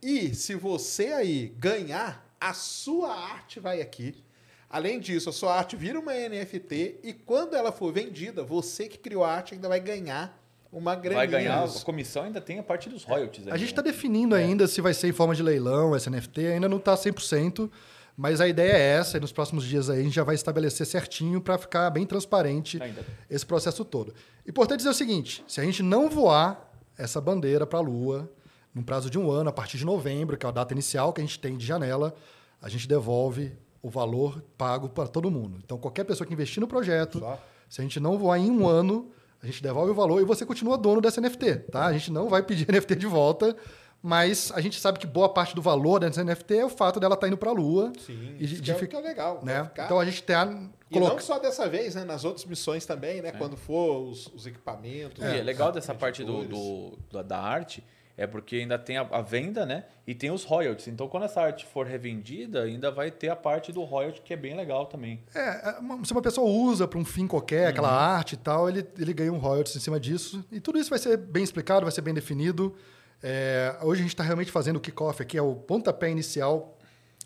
E se você aí ganhar, a sua arte vai aqui. Além disso, a sua arte vira uma NFT e quando ela for vendida, você que criou a arte ainda vai ganhar uma grande Vai ganhar, a comissão ainda tem a parte dos royalties. a gente está né? definindo é. ainda se vai ser em forma de leilão, esse NFT, ainda não está 100%, mas a ideia é essa, e nos próximos dias aí a gente já vai estabelecer certinho para ficar bem transparente ainda. esse processo todo. Importante dizer o seguinte, se a gente não voar essa bandeira para a Lua, num prazo de um ano, a partir de novembro, que é a data inicial que a gente tem de janela, a gente devolve o valor pago para todo mundo. Então, qualquer pessoa que investir no projeto, Só. se a gente não voar em um ano, a gente devolve o valor e você continua dono dessa NFT, tá? A gente não vai pedir [LAUGHS] NFT de volta, mas a gente sabe que boa parte do valor dessa NFT é o fato dela estar tá indo para a Lua. Sim, e de, de fica legal. Né? Ficar... Então a gente tem a... E não só dessa vez, né? Nas outras missões também, né? É. Quando for os, os equipamentos. É, é legal dessa parte do, do, da arte é porque ainda tem a, a, venda, né? E tem os royalties. Então, quando essa arte for revendida, ainda vai ter a parte do royalty, que é bem legal também. É, é se uma pessoa usa para um fim qualquer, uhum. aquela arte e tal, ele, ele ganha um royalties em cima disso. E tudo isso vai ser bem explicado, vai ser bem definido. É, hoje a gente está realmente fazendo o kickoff aqui, é o pontapé inicial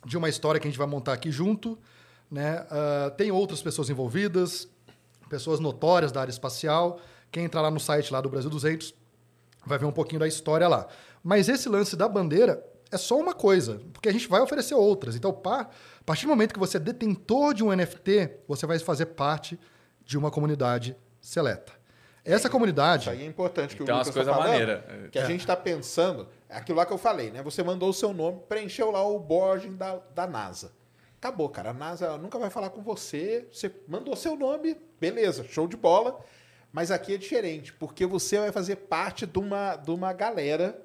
de uma história que a gente vai montar aqui junto. Né? Uh, tem outras pessoas envolvidas, pessoas notórias da área espacial. Quem entrar lá no site lá do Brasil 200 vai ver um pouquinho da história lá. Mas esse lance da bandeira é só uma coisa, porque a gente vai oferecer outras. Então, a partir do momento que você é detentor de um NFT, você vai fazer parte de uma comunidade seleta. Essa comunidade. Isso aí é importante que então, o Lucas está falando. Maneira. Que a é. gente está pensando, é aquilo lá que eu falei, né? Você mandou o seu nome, preencheu lá o board da, da NASA. Acabou, cara. A NASA nunca vai falar com você. Você mandou seu nome, beleza, show de bola. Mas aqui é diferente, porque você vai fazer parte de uma, de uma galera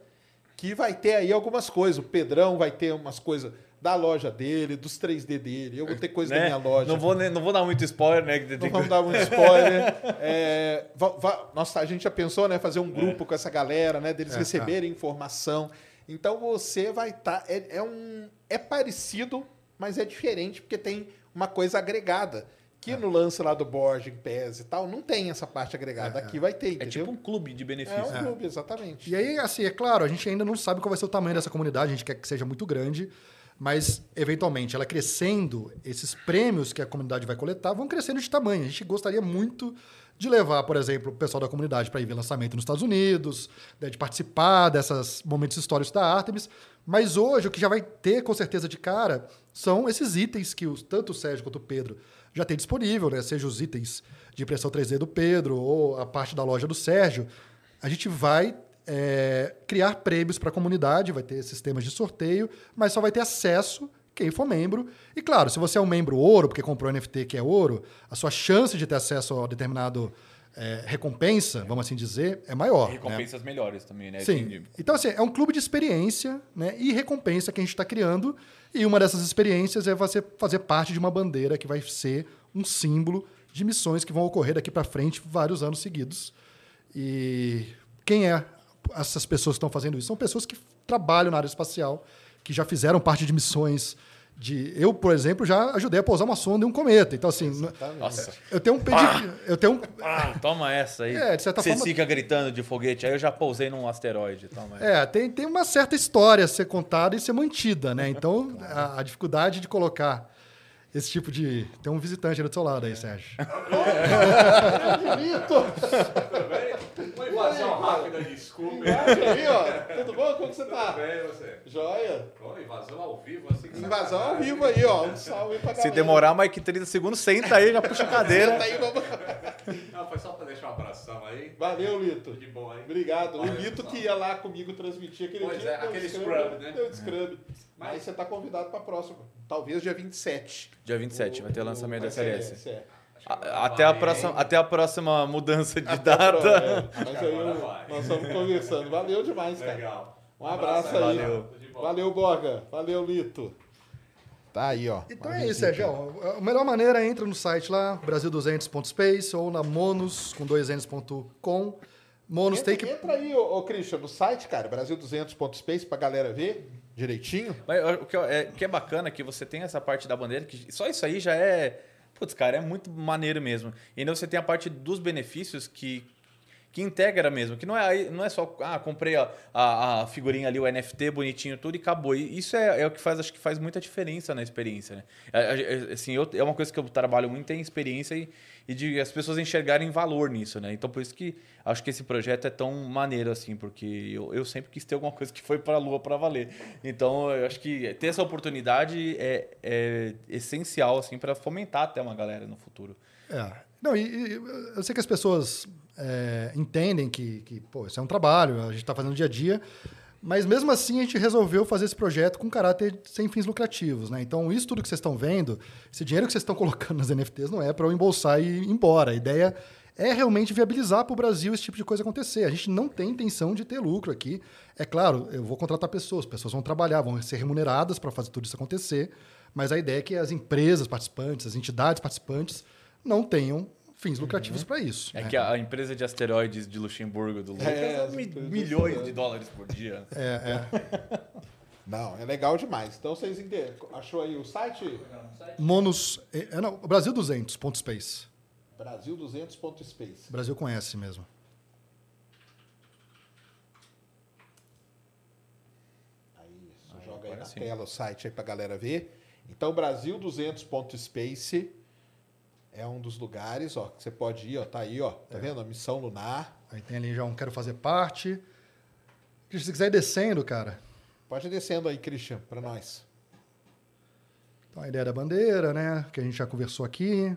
que vai ter aí algumas coisas. O Pedrão vai ter umas coisas da loja dele, dos 3D dele. Eu vou ter coisa né? da minha loja. Não vou, não vou dar muito spoiler, né? Não vamos dar muito spoiler. [LAUGHS] é, nossa, a gente já pensou, né? Fazer um é. grupo é. com essa galera, né? Deles é, receberem tá. informação. Então você vai estar. Tá, é, é, um, é parecido, mas é diferente, porque tem uma coisa agregada. Que no lance lá do Borges, PES e tal, não tem essa parte agregada. É, Aqui vai ter, entendeu? É tipo um clube de benefícios. É um clube, exatamente. E aí, assim, é claro, a gente ainda não sabe qual vai ser o tamanho dessa comunidade, a gente quer que seja muito grande, mas, eventualmente, ela crescendo, esses prêmios que a comunidade vai coletar vão crescendo de tamanho. A gente gostaria muito de levar, por exemplo, o pessoal da comunidade para ir ver lançamento nos Estados Unidos, né, de participar desses momentos históricos da Artemis. Mas hoje, o que já vai ter, com certeza, de cara, são esses itens que os, tanto o Sérgio quanto o Pedro já tem disponível, né? Seja os itens de impressão 3D do Pedro ou a parte da loja do Sérgio. A gente vai é, criar prêmios para a comunidade, vai ter sistemas de sorteio, mas só vai ter acesso quem for membro. E claro, se você é um membro ouro, porque comprou NFT que é ouro, a sua chance de ter acesso a determinado é, recompensa, vamos assim dizer, é maior. E né? recompensas melhores também, né? Sim. Entendi. Então, assim, é um clube de experiência né, e recompensa que a gente está criando. E uma dessas experiências é você fazer parte de uma bandeira que vai ser um símbolo de missões que vão ocorrer daqui para frente vários anos seguidos. E quem é essas pessoas que estão fazendo isso? São pessoas que trabalham na área espacial, que já fizeram parte de missões de eu, por exemplo, já ajudei a pousar uma sonda em um cometa. Então assim, Nossa. eu tenho um pedi- eu tenho um Ah, toma essa aí. É, de certa Você forma- fica gritando de foguete. Aí eu já pousei num asteroide. Toma essa. É, tem, tem uma certa história a ser contada e ser mantida, né? Então, a, a dificuldade de colocar esse tipo de. Tem um visitante aí do seu lado aí, Sérgio. Uma [LAUGHS] invasão rápida, desculpa. aí, ó. Tudo bom? Como você tá? Bem, você. Joia. Pô, invasão ao vivo, assim. que Invasão ao sacanagem. vivo aí, ó. Um salve pra galera. Se demorar mais que 30 segundos, senta aí, já puxa a cadeira. Senta aí, vamos... Não, foi só pra deixar um abração aí. Valeu, Lito. Tudo de bom aí. Obrigado. Valeu, o Lito pessoal. que ia lá comigo transmitir aquele Pois dia. é, deu aquele scrub, scrub, né? Deu scrub. Mas você tá convidado pra próxima. Talvez dia 27. Dia 27 vai ter O- lançamento o da SLS. é. A- Até a, próxima, até a próxima mudança de Até data. é. [LAUGHS] Mas aí eu- nós estamos conversando. Valeu demais, cara. Legal. Um abraço aí. Valeu. Valeu, Borga. Valeu, Lito. Tá aí, ó. Então é isso. Sérgio. A melhor maneira é entra no site lá, brasil200.space ou na monos com dois ns.com. Monos Entra, tem que. entra aí, ô, ô Christian, no site, cara, Brasil200.space pra galera ver direitinho. Mas o que é, que é bacana é que você tem essa parte da bandeira, que só isso aí já é. Putz, cara, é muito maneiro mesmo. E ainda você tem a parte dos benefícios que, que integra mesmo. Que não é, não é só, ah, comprei a, a, a figurinha ali, o NFT bonitinho, tudo e acabou. E isso é, é o que faz, acho que faz muita diferença na experiência, né? É, é, Assim, eu, é uma coisa que eu trabalho muito em experiência e, e de as pessoas enxergarem valor nisso, né? Então, por isso que acho que esse projeto é tão maneiro, assim, porque eu, eu sempre quis ter alguma coisa que foi para a Lua para valer. Então, eu acho que ter essa oportunidade é, é essencial, assim, para fomentar até uma galera no futuro. É. Não, e, e eu sei que as pessoas é, entendem que, que, pô, isso é um trabalho, a gente está fazendo dia a dia, mas mesmo assim a gente resolveu fazer esse projeto com caráter sem fins lucrativos, né? Então, isso tudo que vocês estão vendo, esse dinheiro que vocês estão [LAUGHS] colocando nas NFTs não é para eu embolsar e ir embora. A ideia é realmente viabilizar para o Brasil esse tipo de coisa acontecer. A gente não tem intenção de ter lucro aqui. É claro, eu vou contratar pessoas, pessoas vão trabalhar, vão ser remuneradas para fazer tudo isso acontecer, mas a ideia é que as empresas participantes, as entidades participantes, não tenham fins lucrativos para isso. É né? que a, a empresa de asteroides de Luxemburgo, do Lucas, É, é, as mi- milhões de- dólares por dia. É, é. [LAUGHS] Não, é legal demais. Então vocês entendem. Achou aí o site? Monos. É, é, não, Brasil 200.space. Brasil200.space. O Brasil conhece mesmo. Aí, isso, joga aí na sim. tela o site aí pra galera ver. Então, Brasil200.space é um dos lugares, ó, que você pode ir, ó, tá aí, ó, tá vendo? A missão lunar. Aí tem ali já um Quero Fazer Parte. Se você quiser ir descendo, cara. Pode ir descendo aí, Christian, pra nós. Então a ideia da bandeira, né? Que a gente já conversou aqui.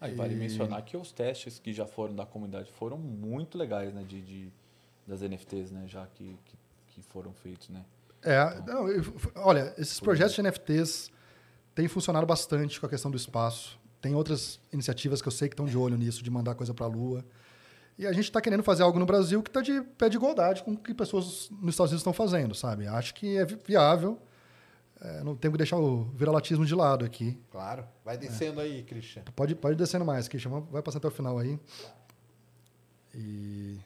Aí vale mencionar que os testes que já foram da comunidade foram muito legais, né? De, de- das NFTs, né? Já que, que, que foram feitos, né? É, não, eu- olha, esses projetos de NFTs têm funcionado bastante com a questão do espaço. Tem outras iniciativas que eu sei que estão de olho nisso, de mandar coisa para a Lua. E a gente está querendo fazer algo no Brasil que está de pé de igualdade com o que pessoas nos Estados Unidos estão fazendo, sabe? Acho que é vi- viável. É, não temos que deixar o viralatismo de lado aqui. Claro. Vai descendo aí, Christian. Pode, pode ir descendo mais, Christian. Vai passar até o final aí. E...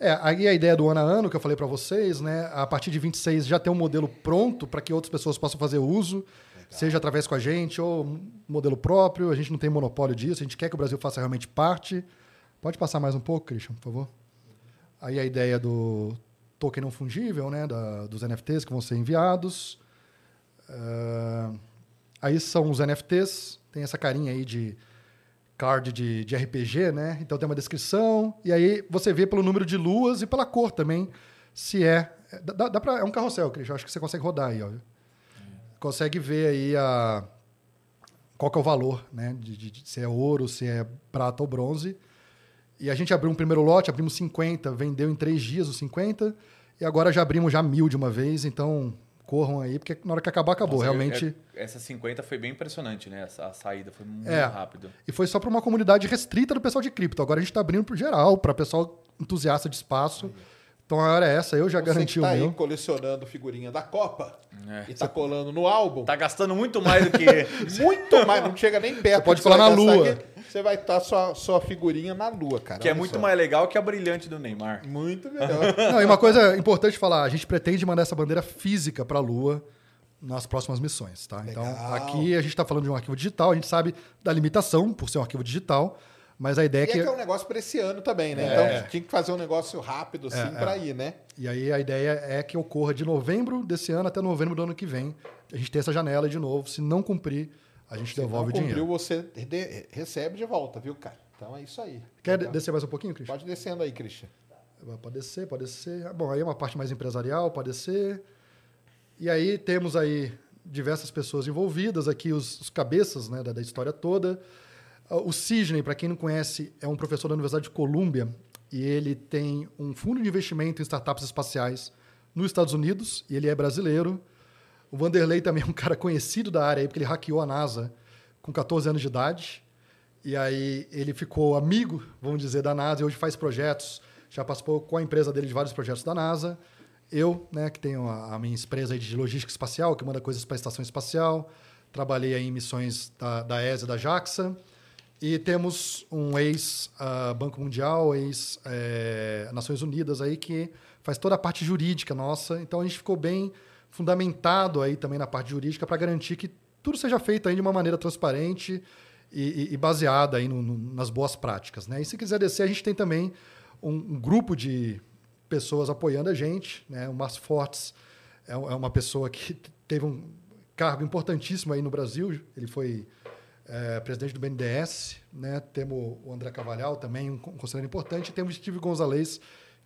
É, aí a ideia do ano a ano que eu falei para vocês, né? A partir de 26 já tem um modelo pronto para que outras pessoas possam fazer uso, seja através com a gente ou modelo próprio. A gente não tem monopólio disso, a gente quer que o Brasil faça realmente parte. Pode passar mais um pouco, Christian, por favor? Aí a ideia do token não fungível, né? Da, dos NFTs que vão ser enviados. Ah, aí são os NFTs, tem essa carinha aí de card de, de RPG, né? Então tem uma descrição, e aí você vê pelo número de luas e pela cor também, se é. Dá, dá pra, é um carrossel, eu acho que você consegue rodar aí, ó. Consegue ver aí a, qual que é o valor, né? De, de- se é ouro, se é prata ou bronze. E a gente abriu um primeiro lote, abrimos 50, vendeu em três dias os 50, e agora já abrimos já mil de uma vez, então corram aí, porque na hora que acabar, acabou. Nossa, Realmente. é- essa 50 foi bem impressionante, né? Essa, a saída foi muito É. rápido. E foi só para uma comunidade restrita do pessoal de cripto. Agora a gente está abrindo para geral, para pessoal entusiasta de espaço. Então a hora é essa, eu já Você garanti que o tá aí meu. colecionando figurinha da Copa É. e tá colando no álbum, Tá gastando muito mais do que. [LAUGHS] muito mais, não chega nem perto. Você pode colar na lua. aqui, você vai estar sua, sua figurinha na lua, cara. que é muito só. mais legal que a brilhante do Neymar. Muito [LAUGHS] melhor. Não, e uma coisa importante falar, a gente pretende mandar essa bandeira física para a Lua nas próximas missões, tá? Então, Legal. aqui a gente está falando de um arquivo digital, a gente sabe da limitação por ser um arquivo digital, mas a ideia E é é que que é um negócio para esse ano também, né? É. Então tinha que fazer um negócio rápido assim É, pra é. ir, né? E aí a ideia é que ocorra de novembro desse ano até novembro do ano que vem. A gente tem essa janela de novo. Se não cumprir, a gente Se devolve o não cumpriu, dinheiro. você de- recebe de volta, viu, cara? Então é isso aí. Quer Então, descer mais um pouquinho, Cristian? Pode descendo aí, Christian. Pode descer, pode descer. Bom, aí é uma parte mais empresarial, pode descer. E aí temos aí diversas pessoas envolvidas, aqui os, os cabeças né, da, da história toda. O Sidney, para quem não conhece, é um professor da Universidade de Colômbia e ele tem um fundo de investimento em startups espaciais nos Estados Unidos e ele é brasileiro. O Vanderlei também é um cara conhecido da área porque ele hackeou a NASA com 14 anos de idade. E aí ele ficou amigo, vamos dizer, da NASA e hoje faz projetos, já participou com a empresa dele de vários projetos da NASA. Eu, né, que tenho a, minha empresa de logística espacial, que manda coisas para a estação espacial, trabalhei em missões da, da ESA e da JAXA. E temos um ex-Banco Mundial, ex-Nações Unidas aí, que faz toda a parte jurídica nossa. Então a gente ficou bem fundamentado aí também na parte jurídica para garantir que tudo seja feito aí de uma maneira transparente e, e- e baseada aí no- no- nas boas práticas. Né? E se quiser descer, a gente tem também um, um grupo de pessoas apoiando a gente. Né? O Márcio Fortes é, é uma pessoa que teve um cargo importantíssimo aí no Brasil. Ele foi é, presidente do BNDES. Né? Temos o André Cavalhal também, um con- conselheiro importante. E temos o Steve Gonzalez,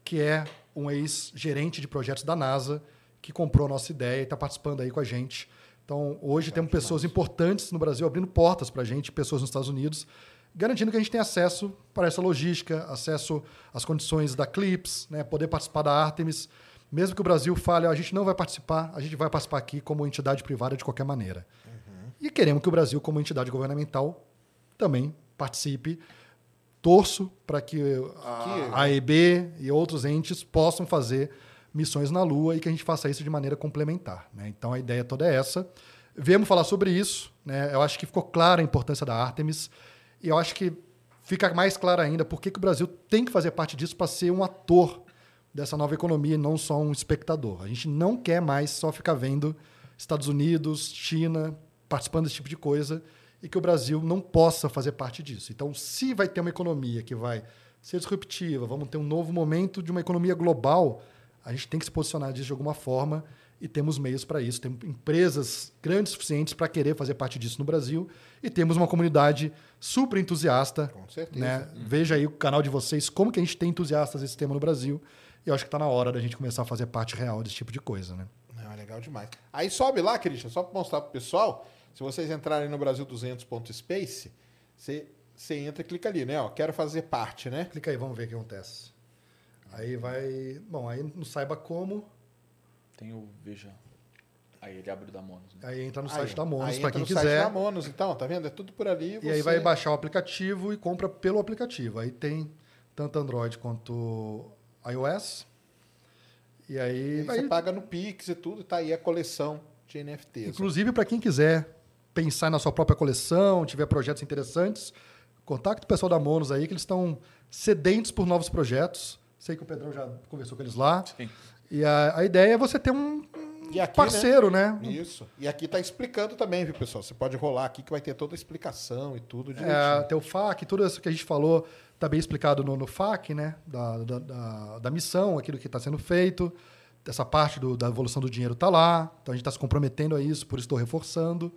que é um ex-gerente de projetos da NASA, que comprou a nossa ideia e está participando aí com a gente. Então, hoje temos pessoas importantes no Brasil abrindo portas para a gente, pessoas nos Estados Unidos, garantindo que a gente tem acesso para essa logística, acesso às condições da Clips, né, poder participar da Artemis. Mesmo que o Brasil fale, "Ó, a gente não vai participar, a gente vai participar aqui como entidade privada de qualquer maneira. E queremos que o Brasil, como entidade governamental, também participe. Torço para que a AEB e outros entes possam fazer missões na Lua e que a gente faça isso de maneira complementar. né? Então a ideia toda é essa. Viemos falar sobre isso. Né? Eu acho que ficou clara a importância da Artemis e eu acho que fica mais claro ainda por que que o Brasil tem que fazer parte disso para ser um ator dessa nova economia e não só um espectador. A gente não quer mais só ficar vendo Estados Unidos, China participando desse tipo de coisa e que o Brasil não possa fazer parte disso. Então, se vai ter uma economia que vai ser disruptiva, vamos ter um novo momento de uma economia global, a gente tem que se posicionar disso de alguma forma e temos meios para isso. Temos empresas grandes o suficientes para querer fazer parte disso no Brasil e temos uma comunidade super entusiasta. Com certeza. Né? Veja aí o canal de vocês, como que a gente tem entusiastas desse tema no Brasil. E eu acho que está na hora da gente começar a fazer parte real desse tipo de coisa. Né? Não, é legal demais. Aí sobe lá, Christian, só para mostrar pro pessoal. Se vocês entrarem no Brasil200.space, você, você entra e clica ali, né? Ó, quero fazer parte, né? Clica aí, vamos ver o que acontece. Aí vai. Bom, aí não saiba como. Tem o. Veja. Aí ele abre o da Monos. Né? Aí entra no Aí, site da Monos aí para quem no site quiser. da Monos, então, tá vendo? É tudo por ali. E aí você- vai baixar o aplicativo e compra pelo aplicativo. Aí tem tanto Android quanto iOS. E aí, E vai- você paga no Pix e tudo, tá aí a coleção de NFTs. inclusive para quem quiser pensar na sua própria coleção, tiver projetos interessantes, contacte o pessoal da Monos aí que eles estão sedentos por novos projetos. Sei que o Pedrão já conversou com eles lá. Sim. E a, a ideia é você ter um, E aqui, parceiro, né? Isso. E aqui tá explicando também, viu, pessoal? Você pode rolar aqui que vai ter toda a explicação e tudo direitinho. É, ter o FAQ, tudo isso que a gente falou está bem explicado no, no FAQ, né? Da, da, da, da missão, aquilo que está sendo feito. Essa parte do- da evolução do dinheiro está lá. Então a gente está se comprometendo a isso, por isso estou reforçando.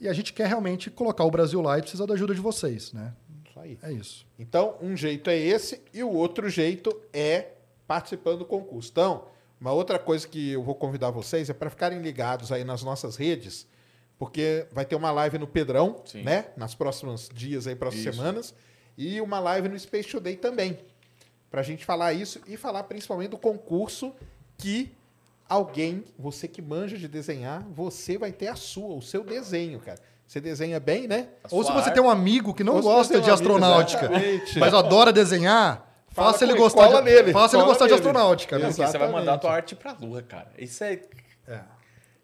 E a gente quer realmente colocar o Brasil lá e precisa da ajuda de vocês, né? Isso aí. É isso. Então, um jeito é esse e o outro jeito é participando do concurso. Então, uma outra coisa que eu vou convidar vocês é para ficarem ligados aí nas nossas redes, porque vai ter uma live no Pedrão, Sim. né? Nas próximos dias aí, próximas Isso. semanas. e uma live no Space Today também. Pra gente falar isso e falar principalmente do concurso que alguém, você que manja de desenhar, você vai ter a sua, o seu desenho, cara. Você desenha bem, né? A Ou se você arte- tem um amigo que não gosta um de amigo, astronáutica, exatamente. mas adora desenhar, Fala faça ele gostar de, nele, faça ele gostar de nele. astronáutica, né? Você vai mandar a tua arte pra lua, cara. Isso é. É.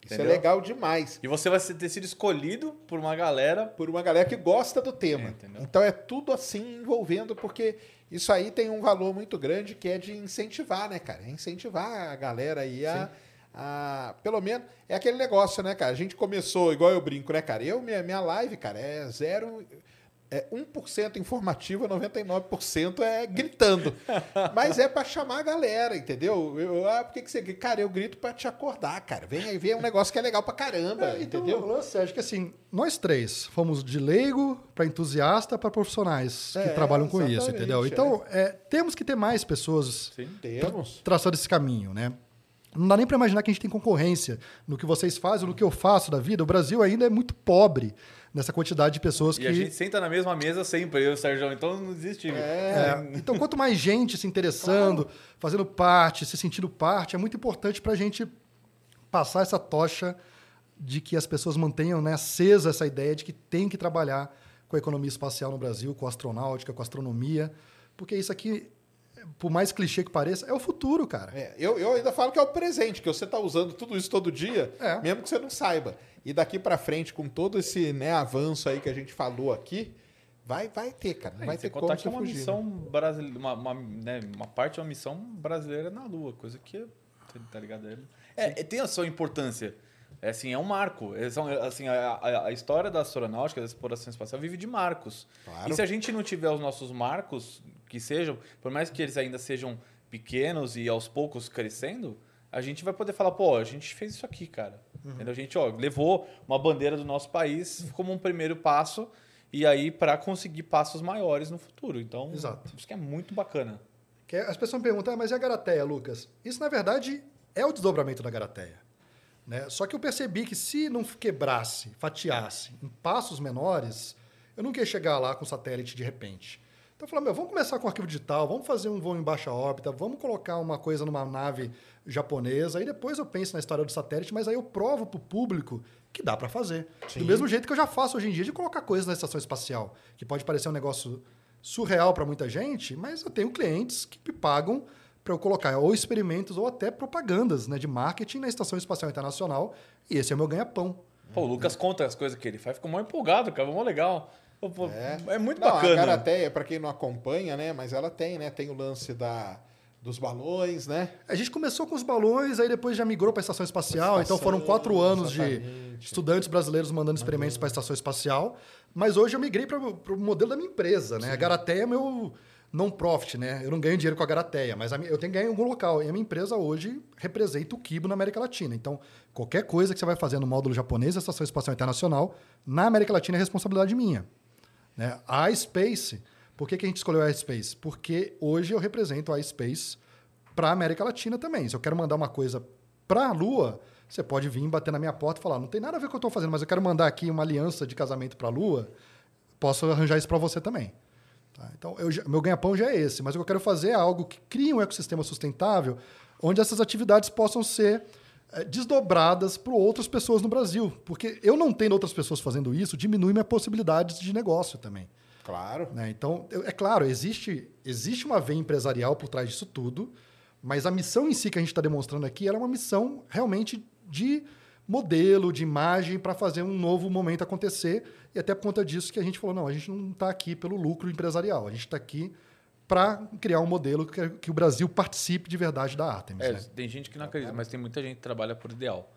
Isso Entendeu? é legal demais. E você vai ser- ter sido escolhido por uma galera. Por uma galera que gosta do tema. É, então é tudo assim envolvendo, porque isso aí tem um valor muito grande que é de incentivar, né, cara? É incentivar a galera aí a. a- pelo menos é aquele negócio, né, cara? A gente começou, igual eu brinco, né, cara? Eu, minha, minha live, cara, é zero. É 1% informativa, 99% é gritando. Mas é pra chamar a galera, entendeu? Eu, ah, por que, que você grita? Cara, eu grito pra te acordar, cara. Vem aí ver um negócio que é legal pra caramba, É, então, entendeu? o lance, acho que assim, nós três fomos de leigo para entusiasta para profissionais É, que trabalham com isso, entendeu? Então, é, temos que ter mais pessoas Sim. Temos. traçando esse caminho, né? Não dá nem para imaginar que a gente tem concorrência no que vocês fazem, no que eu faço da vida. O Brasil ainda é muito pobre nessa quantidade de pessoas E que a gente senta na mesma mesa sempre, eu e o Sérgio. Então não existe. É, então, quanto mais gente se interessando, fazendo parte, se sentindo parte, é muito importante para a gente passar essa tocha de que as pessoas mantenham né, acesa essa ideia de que tem que trabalhar com a economia espacial no Brasil, com a astronáutica, com a astronomia, porque isso aqui, por mais clichê que pareça, é o futuro, cara. É, eu, eu ainda falo que é o presente, que você está usando tudo isso todo dia, É. mesmo que você não saiba. E daqui para frente, com todo esse né, avanço aí que a gente falou aqui, vai, vai ter, cara. Não É, vai ter contar como que é uma fugir. missão brasileira, uma, uma, né, uma parte é uma missão brasileira na Lua, coisa que, tá ligado? É, é, tem a sua importância. É assim, é um marco. É, são, assim, a, a- a história da astronáutica, da exploração espacial, vive de marcos. Claro. E se a gente não tiver os nossos marcos, que sejam, por mais que eles ainda sejam pequenos e aos poucos crescendo, a gente vai poder falar, pô, a gente fez isso aqui, cara. Entendeu? A gente ó, levou uma bandeira do nosso país como um primeiro passo e aí para conseguir passos maiores no futuro. Então, Exato. isso que é muito bacana. Que as pessoas me perguntam, ah, mas e a Garateia, Lucas? Isso, na verdade, é o desdobramento da Garateia. Né? Só que eu percebi que se não quebrasse, fatiasse em passos menores, eu nunca ia chegar lá com satélite de repente. Então eu falei, meu, vamos começar com arquivo digital, vamos fazer um voo em baixa órbita, vamos colocar uma coisa numa nave japonesa, aí depois eu penso na história do satélite, mas aí eu provo para o público que dá para fazer. Do mesmo jeito que eu já faço hoje em dia de colocar coisas na estação espacial, que pode parecer um negócio surreal para muita gente, mas eu tenho clientes que me pagam para eu colocar ou experimentos ou até propagandas né, de marketing na Estação Espacial Internacional, e esse é o meu ganha-pão. Pô, o Lucas conta as coisas que ele faz, ficou mó empolgado, cara, mó legal. Pô, pô, é. muito Não, bacana. A Garateia, para quem não acompanha, né? Mas ela tem, né? Tem o lance da, dos balões, né? A gente começou com os balões, aí depois já migrou para a Estação Espacial, Estação, então foram quatro anos de exatamente. estudantes brasileiros mandando experimentos para a Estação Espacial, mas hoje eu migrei para o modelo da minha empresa, né? A Garateia é meu non-profit, né? Eu não ganho dinheiro com a Garateia, mas a minha- eu tenho que ganhar em algum local. E a minha empresa hoje representa o Kibo na América Latina. Então, qualquer coisa que você vai fazer no módulo japonês da Estação Espacial Internacional, na América Latina é responsabilidade minha. Né? A iSpace, por que, que a gente escolheu a iSpace? Porque hoje eu represento a iSpace para a América Latina também. Se eu quero mandar uma coisa para a Lua, você pode vir bater na minha porta e falar: não tem nada a ver com o que eu estou fazendo, mas eu quero mandar aqui uma aliança de casamento para a Lua, posso arranjar isso para você também. Tá? Então, eu meu ganha-pão já é esse, mas o que eu quero fazer é algo que crie um ecossistema sustentável, onde essas atividades possam ser desdobradas para outras pessoas no Brasil. Porque eu não tendo outras pessoas fazendo isso, diminui minhas possibilidades de negócio também. Claro. né? Então, é claro, existe, existe uma veia empresarial por trás disso tudo, mas a missão em si que a gente está demonstrando aqui era uma missão realmente de modelo, de imagem, para fazer um novo momento acontecer. E até por conta disso que a gente falou, não, a gente não está aqui pelo lucro empresarial, a gente está aqui para criar um modelo que, que o Brasil participe de verdade da Artemis. É, né? tem gente que não acredita, mas tem muita gente que trabalha por ideal.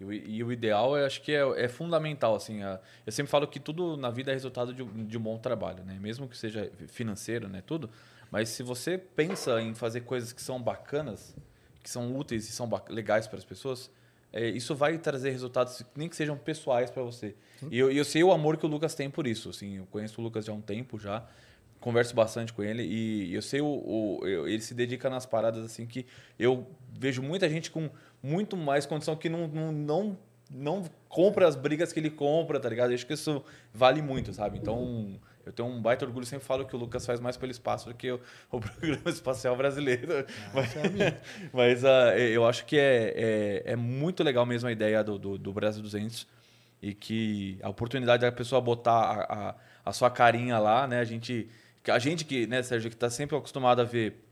E o, e o ideal, eu acho que é, é fundamental. Assim, a- eu sempre falo que tudo na vida é resultado de, um- de um bom trabalho, né? Mesmo que seja financeiro, né? Tudo. Mas se você pensa em fazer coisas que são bacanas, que são úteis e são legais para as pessoas, é, isso vai trazer resultados, nem que sejam pessoais para você. E eu, eu sei o amor que o Lucas tem por isso. Assim, eu conheço o Lucas já há um tempo já, converso bastante com ele e eu sei o, o- ele se dedica nas paradas assim que eu vejo muita gente com muito mais condição que não, não, não, não compra as brigas que ele compra, tá ligado? Eu acho que isso vale muito, sabe? Então Eu tenho um baita orgulho, sempre falo que o Lucas faz mais pelo espaço do que o, [LAUGHS] o programa espacial brasileiro. mas [LAUGHS] mas ah, eu acho que é, é, é muito legal mesmo a ideia do, do, do Brasil 200 e que a oportunidade da pessoa botar a, a, a sua carinha lá, né? A gente, a gente que, né, Sérgio, que está sempre acostumado a ver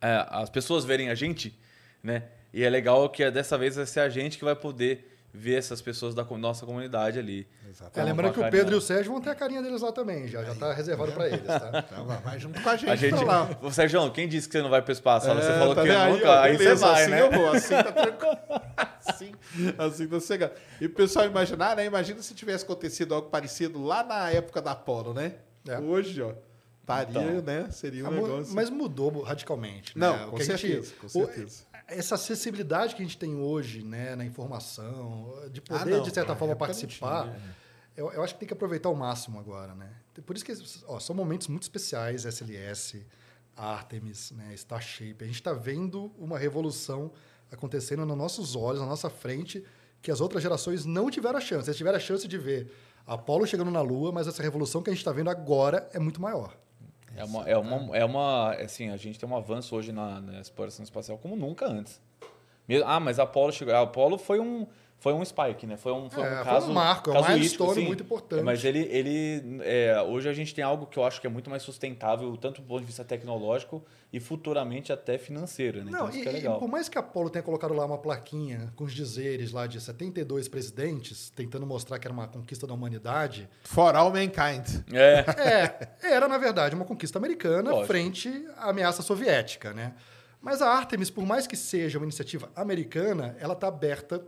é, as pessoas verem a gente, né? E é legal que dessa vez vai ser a gente que vai poder ver essas pessoas da nossa comunidade ali. É, lembrando que o Pedro e o Sérgio vão ter a carinha deles lá também, já, já tá reservado para eles, tá? [LAUGHS] Então, vai- junto com a gente, A gente, pra lá. [LAUGHS] Ô, Sérgio, quem disse que você não vai para o espaço? você É, falou tá que vendo? nunca, ó, aí, você beleza, vai, assim né? eu vou, assim tá tranquilo. [LAUGHS] assim, assim tá sossegado. E o pessoal imaginar, né? Imagina se tivesse acontecido algo parecido lá na época da Apollo, né? É. Hoje, ó, estaria, Então. né? Seria um Ah, negócio. Mas mudou radicalmente. Não, né? O com que a gente- certeza, com o- certeza. essa acessibilidade que a gente tem hoje né, na informação, de Ah, poder, não, de certa forma, participar, tinha, né? eu, eu acho que tem que aproveitar ao máximo agora. Né? Por isso que ó, são momentos muito especiais, SLS, Artemis, né, Starship. A gente está vendo uma revolução acontecendo nos nossos olhos, na nossa frente, que as outras gerações não tiveram a chance. Eles tiveram a chance de ver Apolo chegando na Lua, mas essa revolução que a gente está vendo agora é muito maior. É uma, é uma, é uma, assim, a gente tem um avanço hoje na, na exploração espacial como nunca antes. Ah, mas a Apollo chegou, a Apollo foi um, foi um spike, né? Foi um, foi É, um foi caso um marco, é um milestone sim. muito importante. Mas ele, ele é, hoje a gente tem algo que eu acho que é muito mais sustentável, tanto do ponto de vista tecnológico e futuramente até financeiro, né? Não, então isso e, que é e legal. por mais que a Apollo tenha colocado lá uma plaquinha com os dizeres lá de 72 presidentes, tentando mostrar que era uma conquista da humanidade, For all mankind. É, é, era, na verdade, uma conquista americana Lógico. frente à ameaça soviética, né? Mas a Artemis, por mais que seja uma iniciativa americana, ela está aberta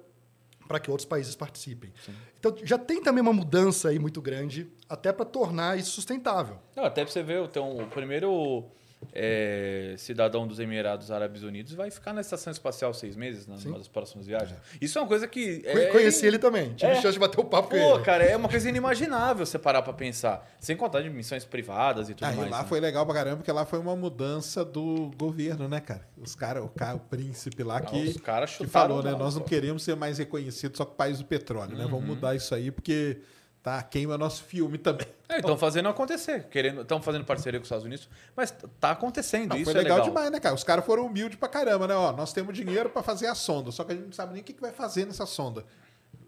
para que outros países participem. Então, já tem também uma mudança aí muito grande, até para tornar isso sustentável. Não, até pra você ver, então, o primeiro é, cidadão dos Emirados Árabes Unidos vai ficar na estação espacial seis meses, na- numa das próximas viagens. Isso é uma coisa que. É, Conheci ele também, tive É. chance de bater o papo com Pô, ele. cara, é uma coisa inimaginável você parar pra pensar. Sem contar de missões privadas e tudo Ah, e mais. lá né? foi legal pra caramba, porque lá foi uma mudança do governo, né, cara? Os cara, o, cara, o príncipe lá Ah, que, os caras que falou, né? lá, Nós não pô. queremos ser mais reconhecidos só com o país do petróleo, né? Uhum. Vamos mudar isso aí, porque tá, queima nosso filme também. É, estão fazendo acontecer. querendo Estão fazendo parceria com os Estados Unidos, mas tá acontecendo. Não, isso foi é legal, legal demais, né, cara? Os caras foram humildes pra caramba, né? Ó, nós temos dinheiro pra fazer a sonda, só que a gente não sabe nem o que, que vai fazer nessa sonda.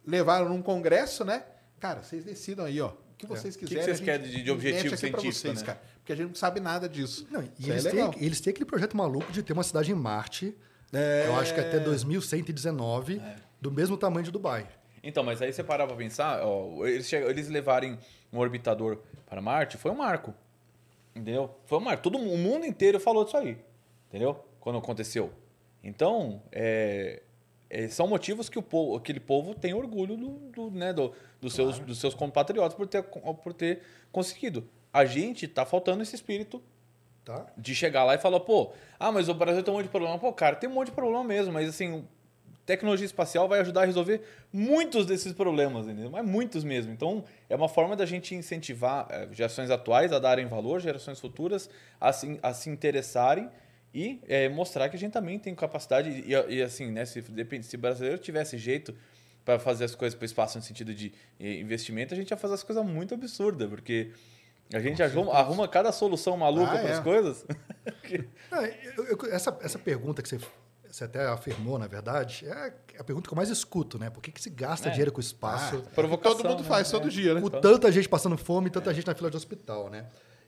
Levaram num congresso, né? Cara, vocês decidam aí, ó. O que vocês É. que quiserem. vocês a gente querem de- de objetivo científico, vocês, né? cara. Porque a gente não sabe nada disso. Não, e aí é eles, têm, eles têm aquele projeto maluco de ter uma cidade em Marte, É. eu acho que até 2119, do mesmo tamanho de Dubai. Então, mas aí você parar pra pensar, ó, eles, chegam, eles levarem um orbitador para Marte, foi um marco. Entendeu? Foi um marco. Todo o mundo inteiro falou disso aí. Entendeu? Quando aconteceu. Então, é, é, são motivos que o povo, aquele povo tem orgulho do, do, né, do- dos, seus, dos seus compatriotas por ter, por ter conseguido. A gente tá faltando esse espírito Tá? de chegar lá e falar, pô, ah, mas o Brasil tem um monte de problema. Pô, cara, tem um monte de problema mesmo, mas assim, tecnologia espacial vai ajudar a resolver muitos desses problemas, entendeu? Mas muitos mesmo. Então, é uma forma da gente incentivar eh, gerações atuais a darem valor, gerações futuras a se, a se interessarem e eh, mostrar que a gente também tem capacidade. E, e, assim, né, se, depende, se o brasileiro tivesse jeito para fazer as coisas para o espaço no sentido de eh, investimento, a gente ia fazer as coisas muito absurdas, porque a gente arruma, arruma cada solução maluca Ah, para as é. coisas. [LAUGHS] Eu- eu- essa, essa pergunta que você, você até afirmou, na verdade, é a pergunta que eu mais escuto, né? Por que, que se gasta É. dinheiro com o espaço? Ah, Provocação, todo mundo né? faz É. todo dia, né? com tanta gente passando fome e tanta gente na fila de hospital, né?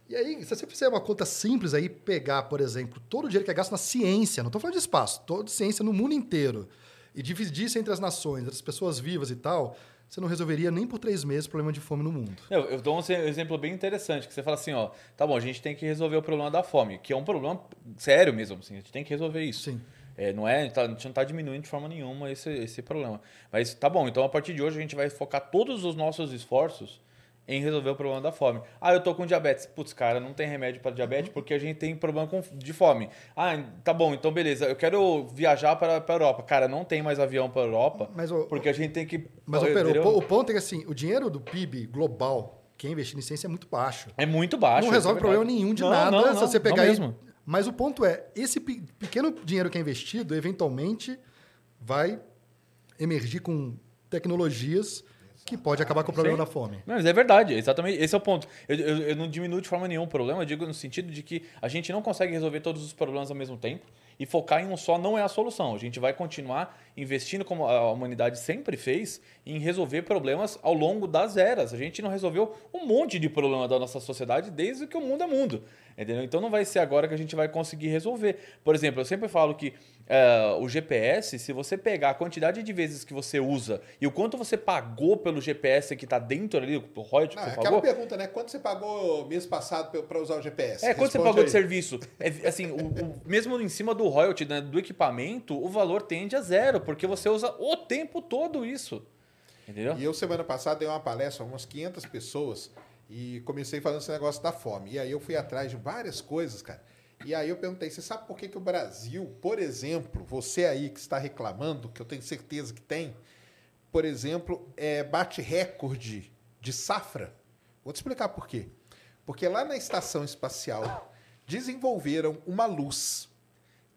E aí, se você fizer uma conta simples aí, pegar, por exemplo, todo o dinheiro que é gasto na ciência, não estou falando de espaço, toda ciência no mundo inteiro, e dividir isso entre as nações, entre as pessoas vivas e tal, você não resolveria nem por três meses o problema de fome no mundo. Eu, eu dou um exe- exemplo bem interessante, que você fala assim, ó, tá bom, a gente tem que resolver o problema da fome, que é um problema sério mesmo, assim, a gente tem que resolver isso. Sim. É, não é, tá- a gente não está diminuindo de forma nenhuma esse, esse problema. Mas tá bom, então a partir de hoje a gente vai focar todos os nossos esforços em resolver o problema da fome. Ah, eu tô com diabetes. Putz, cara, não tem remédio para diabetes porque a gente tem problema com- de fome. Ah, tá bom, então beleza. Eu quero viajar para a Europa. Cara, não tem mais avião para a Europa Mas, porque a gente tem que. Mas Pedro, o, o ponto é que assim, o dinheiro do PIB global, que é investido em ciência, é muito baixo. É muito baixo. não resolve é problema nenhum de Não, nada não, se não, você não pegar aí. mesmo. Mas o ponto é, esse pe- pequeno dinheiro que é investido, eventualmente vai emergir com tecnologias que pode acabar com o problema da fome. Não, mas é verdade, exatamente. Esse é o ponto. Eu, eu, eu não diminuo de forma nenhuma o problema, eu digo no sentido de que a gente não consegue resolver todos os problemas ao mesmo tempo e focar em um só não é a solução. A gente vai continuar investindo, como a humanidade sempre fez, em resolver problemas ao longo das eras. A gente não resolveu um monte de problema da nossa sociedade desde que o mundo é mundo. Entendeu? Então não vai ser agora que a gente vai conseguir resolver. Por exemplo, eu sempre falo que uh, o GPS, se você pegar a quantidade de vezes que você usa e o quanto você pagou pelo GPS que está dentro ali, o royalty que Não, você é pagou. aquela pergunta, né? Quanto você pagou mês passado para usar o GPS? É, quanto você pagou aí. de serviço? É, assim, o, o- mesmo em cima do royalty né, do equipamento, o valor tende a zero, porque você usa o tempo todo isso. Entendeu? E eu, semana passada, dei uma palestra a umas 500 pessoas e comecei falando esse negócio da fome. E aí eu fui atrás de várias coisas, cara. E aí eu perguntei, você sabe por que, que o Brasil, por exemplo, você aí que está reclamando, que eu tenho certeza que tem, por exemplo, é, bate recorde de safra? Vou te explicar por quê. Porque lá na estação espacial desenvolveram uma luz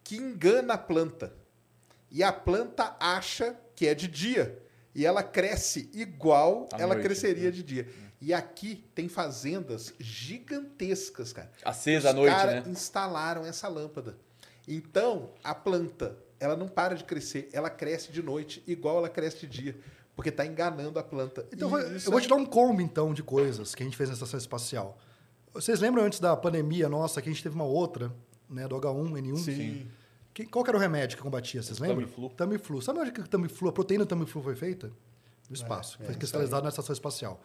que engana a planta. E a planta acha que é de dia. E ela cresce igual À ela noite, cresceria né? de dia. E aqui tem fazendas gigantescas, cara. Acesa à Os noite, cara né? instalaram essa lâmpada. Então, a planta, ela não para de crescer, ela cresce de noite igual ela cresce de dia, porque está enganando a planta. Então, E eu vou- isso eu vou é te dar um combo, então, de coisas que a gente fez na estação espacial. Vocês lembram antes da pandemia nossa que a gente teve uma outra, né, do H1N1? Sim. Que- qual era o remédio que combatia? Vocês lembram? Tamiflu. Tamiflu. Sabe onde que o Tamiflu, a proteína do Tamiflu foi feita? No espaço. é foi cristalizado na estação espacial.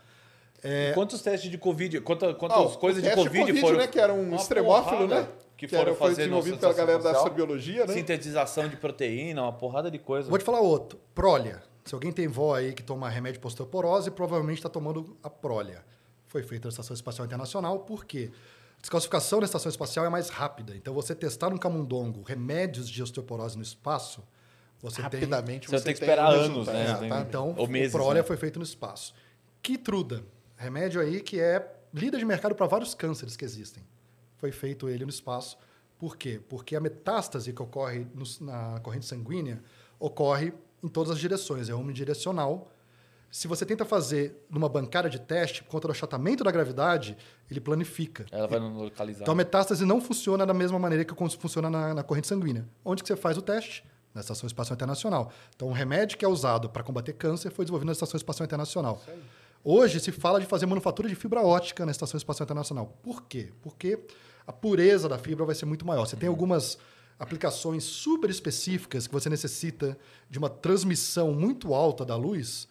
Quantos testes de Covid, quanta, Ah, quantas o coisas de teste Covid, foram. né, que era um Uma extremófilo, porrada né? Que, era, foram foi fazer desenvolvido pela galera da espacial. astrobiologia, né? Sintetização de proteína, uma porrada de coisa. Vou te falar outro. Prolia. Se alguém tem vó aí que toma remédio para osteoporose, provavelmente está tomando a Prolia. Foi feita na Estação Espacial Internacional, por quê? A descalcificação na Estação Espacial é mais rápida. Então, você testar no camundongo remédios de osteoporose no espaço, você tem... Rapidamente Você você, tem que tem esperar anos, né? Exatamente. Então, Ou meses, o Prolia né? foi feito no espaço. Kitruda, remédio aí que é líder de mercado para vários cânceres que existem. Foi feito ele no espaço. Por quê? Porque a metástase que ocorre no- na corrente sanguínea ocorre em todas as direções, é omnidirecional. Se você tenta fazer numa bancada de teste, por conta do achatamento da gravidade, ele planifica. Ela vai localizar. Então a metástase não funciona da mesma maneira que funciona na, na corrente sanguínea. Onde que você faz o teste? Na Estação Espacial Internacional. Então o remédio que é usado para combater câncer foi desenvolvido na Estação Espacial Internacional. Hoje se fala de fazer manufatura de fibra ótica na Estação Espacial Internacional. Por quê? Porque a pureza da fibra vai ser muito maior. Você tem algumas aplicações super específicas que você necessita de uma transmissão muito alta da luz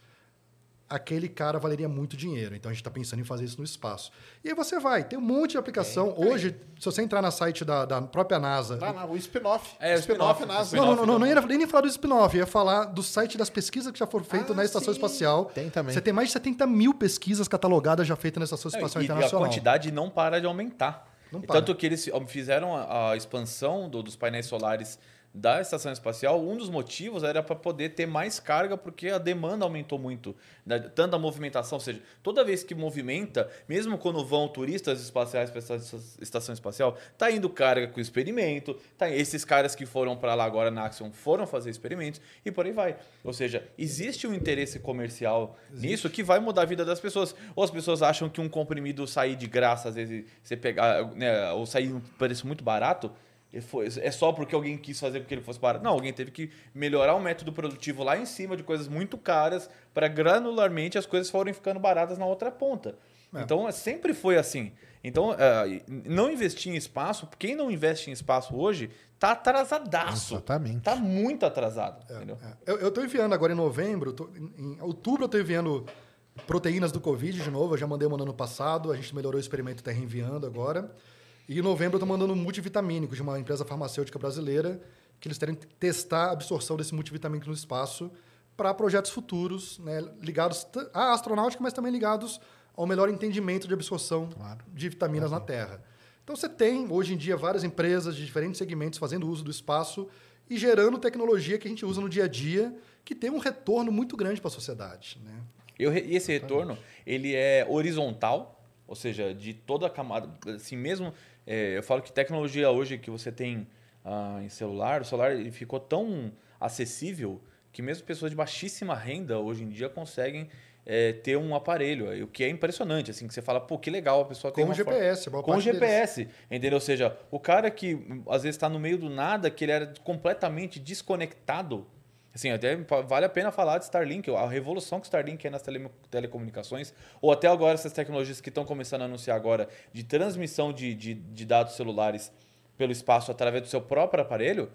aquele cara valeria muito dinheiro. Então a gente está pensando em fazer isso no espaço. E aí você vai, tem um monte de aplicação. Hoje, se você entrar na site da, da própria NASA. Tá, não, o spin-off. É, o spin-off NASA. Não, não, não, não, não ia nem falar do spin-off, ia falar do site das pesquisas que já foram feitas Ah, na Estação sim. Espacial. Tem também. Você tem mais de 70 mil pesquisas catalogadas já feitas na Estação Não, Espacial e, e a Internacional. quantidade não para de aumentar. Não para. Tanto que eles fizeram a, a expansão do- dos painéis solares da estação espacial. Um dos motivos era para poder ter mais carga, porque a demanda aumentou muito. né? Tanto a movimentação, ou seja, toda vez que movimenta, mesmo quando vão turistas espaciais para essa estação espacial, tá indo carga com experimento. Tá, esses caras que foram para lá agora na Axion foram fazer experimentos e por aí vai. Ou seja, existe um interesse comercial nisso que vai mudar a vida das pessoas. Ou as pessoas acham que um comprimido sair de graça, às vezes você pegar, né, ou sair um preço muito barato, foi- é só porque alguém quis fazer porque ele fosse barato. Não, alguém teve que melhorar o método produtivo lá em cima de coisas muito caras para granularmente as coisas forem ficando baratas na outra ponta. Então, é, sempre foi assim. Então, é, não investir em espaço, quem não investe em espaço hoje, tá atrasadaço. Exatamente. Tá muito atrasado. entendeu? É, Eu, eu tô enviando agora em novembro, tô- em, outubro eu tô enviando proteínas do Covid de novo, eu já mandei uma no ano passado, a gente melhorou o experimento, tá reenviando agora. E em novembro eu tô mandando um multivitamínico de uma empresa farmacêutica brasileira, que eles querem testar a absorção desse multivitamínico no espaço para projetos futuros, né, ligados à astronáutica, mas também ligados ao melhor entendimento de absorção de vitaminas na Terra. Então você tem, hoje em dia, várias empresas de diferentes segmentos fazendo uso do espaço e gerando tecnologia que a gente usa no dia a dia, que tem um retorno muito grande para a sociedade. Né? E esse retorno, ele é horizontal, ou seja, de toda a camada, assim mesmo, é, eu falo que tecnologia hoje que você tem ah, em celular, o celular ele ficou tão acessível que mesmo pessoas de baixíssima renda hoje em dia conseguem é, ter um aparelho, o que é impressionante, assim, que você fala, pô, que legal, a pessoa tem Com uma forma- GPS, a maior com parte deles. GPS, entendeu? Ou seja, o cara que às vezes está no meio do nada, que ele era completamente desconectado. Assim, até vale a pena falar de Starlink, a revolução que o Starlink é nas tele- telecomunicações, ou até agora essas tecnologias que estão começando a anunciar agora de transmissão de, de, de dados celulares pelo espaço através do seu próprio aparelho.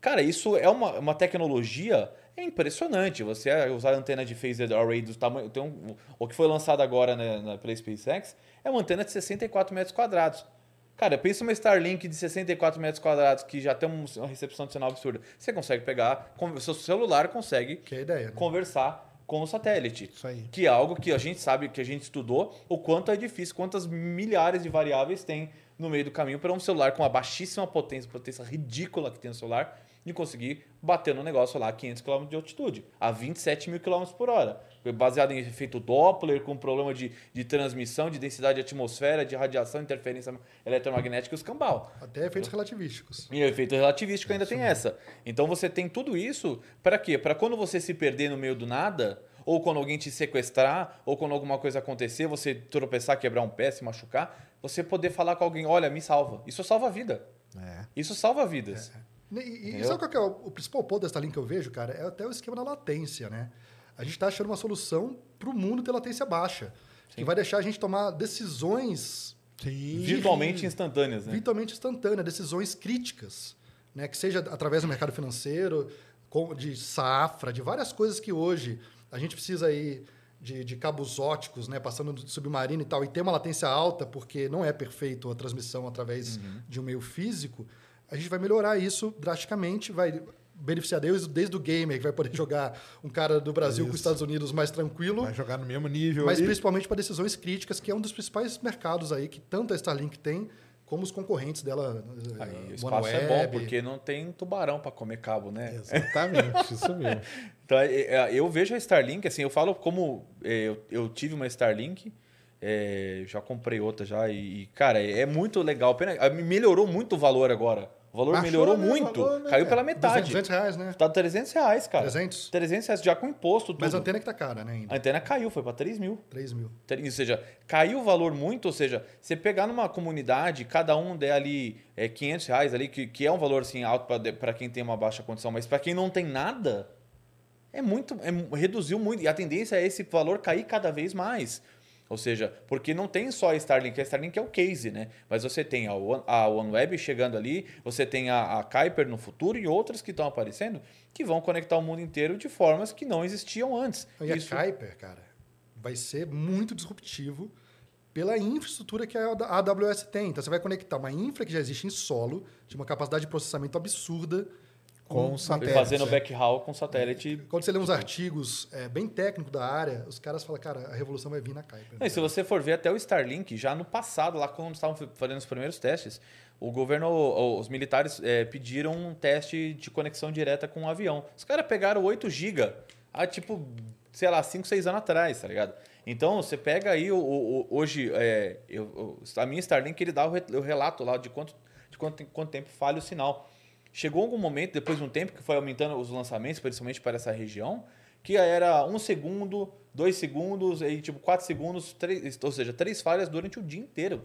Cara, isso é uma, uma tecnologia é impressionante. Você usar a antena de phased array do tamanho. Tem um, o que foi lançado agora na, na, pela SpaceX é uma antena de 64 metros quadrados. Cara, pensa uma Starlink de 64 metros quadrados que já tem um- uma recepção de sinal absurda. Você consegue pegar, com- seu celular consegue é ideia. Né? conversar com o satélite. Isso aí. Que é algo que a gente sabe, que a gente estudou, o quanto é difícil, quantas milhares de variáveis tem no meio do caminho para um celular com a baixíssima potência, potência ridícula que tem no celular, de conseguir bater no negócio lá a 500 km de altitude, a 27 mil km por hora. Baseado em efeito Doppler, com problema de, de transmissão, de densidade de atmosfera, de radiação, interferência eletromagnética e os cambal. Até efeitos relativísticos. E efeito relativístico ainda tem essa. Então você tem tudo isso para quê? Para quando você se perder no meio do nada, ou quando alguém te sequestrar, ou quando alguma coisa acontecer, você tropeçar, quebrar um pé, se machucar, você poder falar com alguém, olha, me salva. Isso salva a vida. É. Isso salva vidas. E, e Entendeu? sabe qual que é o, o principal ponto dessa linha que eu vejo, cara? É até o esquema da latência, né? A gente está achando uma solução para o mundo ter latência baixa, que vai deixar a gente tomar decisões Sim. Virtualmente instantâneas, né? virtualmente instantâneas, decisões críticas, né? Que seja através do mercado financeiro, de safra, de várias coisas que hoje a gente precisa aí de, de cabos óticos, né? Passando do submarino e tal, e ter uma latência alta, porque não é perfeito a transmissão através de um meio físico, a gente vai melhorar isso drasticamente, vai beneficiar Deus desde o gamer, que vai poder [LAUGHS] jogar um cara do Brasil com os. Estados Unidos mais tranquilo. Vai jogar no mesmo nível. Mas ali. principalmente para decisões críticas, que é um dos principais mercados aí que tanto a Starlink tem, como os concorrentes dela. eh, Aí, o espaço é bom, porque não tem tubarão para comer cabo, né? Exatamente, [LAUGHS] isso mesmo. Então, é, é, eu vejo a Starlink, assim, eu falo como é, eu, eu tive uma Starlink, é, já comprei outra já, e, cara, é, muito legal. Pena, melhorou muito o valor agora. O valor Baixou, melhorou né, muito. valor, né, Caiu pela metade. 200 reais, né? Tá 300 reais, cara. 300? 300 reais, já com imposto tudo. Mas a antena que tá cara, né, A ainda. antena caiu, foi para 3 mil. 3 mil. Ou seja, caiu o valor muito, ou seja, você pegar numa comunidade, cada um der ali é, 500 reais ali, que, que é um valor assim alto para quem tem uma baixa condição, mas para quem não tem nada, é muito, é, reduziu muito. E a tendência é esse valor cair cada vez mais. Ou seja, porque não tem só a Starlink, a Starlink é o case, né? Mas você tem a, One- a OneWeb chegando ali, você tem a, a Kuiper no futuro e outras que estão aparecendo que vão conectar o mundo inteiro de formas que não existiam antes. E a Kuiper, cara, vai ser muito disruptivo pela infraestrutura que a AWS tem. Então você vai conectar uma infra que já existe em solo, de uma capacidade de processamento absurda. Com com satélite. fazendo backhaul com satélite Quando você lê uns artigos é, bem técnicos da área, os caras falam, cara, a revolução vai vir na Kuiper. Não, e se você for ver até o Starlink, já no passado, lá quando estavam fazendo os primeiros testes, o governo, os militares eh, pediram um teste de conexão direta com um avião. Os caras pegaram 8 GB há tipo, sei lá, 5, 6 anos atrás, tá ligado? Então você pega aí o, o- hoje, é, eu- a minha Starlink ele dá o relato lá de quanto, de quanto, quanto tempo falha o sinal. Chegou algum momento, depois de um tempo, que foi aumentando os lançamentos, principalmente para essa região, que era um segundo, dois segundos, aí tipo quatro segundos, três, ou seja, três falhas durante o dia inteiro.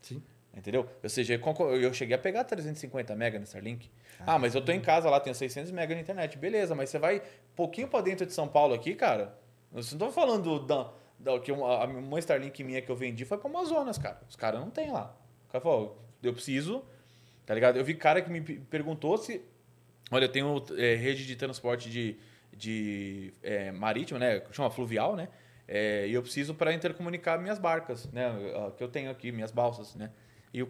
Sim. Entendeu? Ou seja, eu cheguei a pegar 350 mega no Starlink. Ah, mas eu tô em casa lá, tenho 600 mega na internet. Beleza, mas você vai pouquinho para dentro de São Paulo aqui, cara. Eu não tô falando da, da que uma, a uma Starlink minha que eu vendi foi para Amazonas, cara. Os caras não tem lá. O cara falou, eu preciso, tá ligado? Eu vi cara que me pe- perguntou se Olha, eu tenho é, rede de transporte de, de é, marítimo, né? Chama fluvial, né? É, e eu preciso para intercomunicar minhas barcas, né? a- Que eu tenho aqui, minhas balsas, né? E o,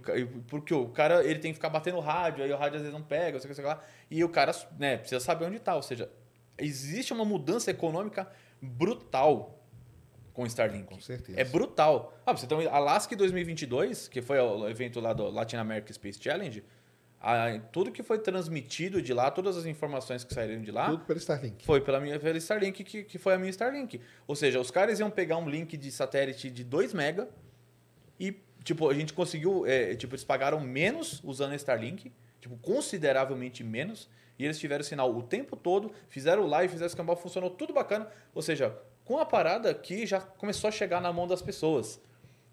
porque o cara ele tem que ficar batendo rádio, aí o rádio às vezes não pega, sei sei lá. E o cara né, precisa saber onde está. Ou seja, existe uma mudança econômica brutal com o Starlink. Com certeza. É brutal. Ah, você tem um Alaska 2022, que foi o evento lá do Latin America Space Challenge, a- tudo que foi transmitido de lá, todas as informações que saíram de lá, Tudo pelo Starlink. foi pela minha pela Starlink, que, que foi a minha Starlink. Ou seja, os caras iam pegar um link de satélite de 2 mega e, tipo, a gente conseguiu, é, tipo, eles pagaram menos usando a Starlink, tipo, consideravelmente menos, e eles tiveram sinal o tempo todo, fizeram live, fizeram escambau, funcionou tudo bacana. Ou seja, com a parada que já começou a chegar na mão das pessoas.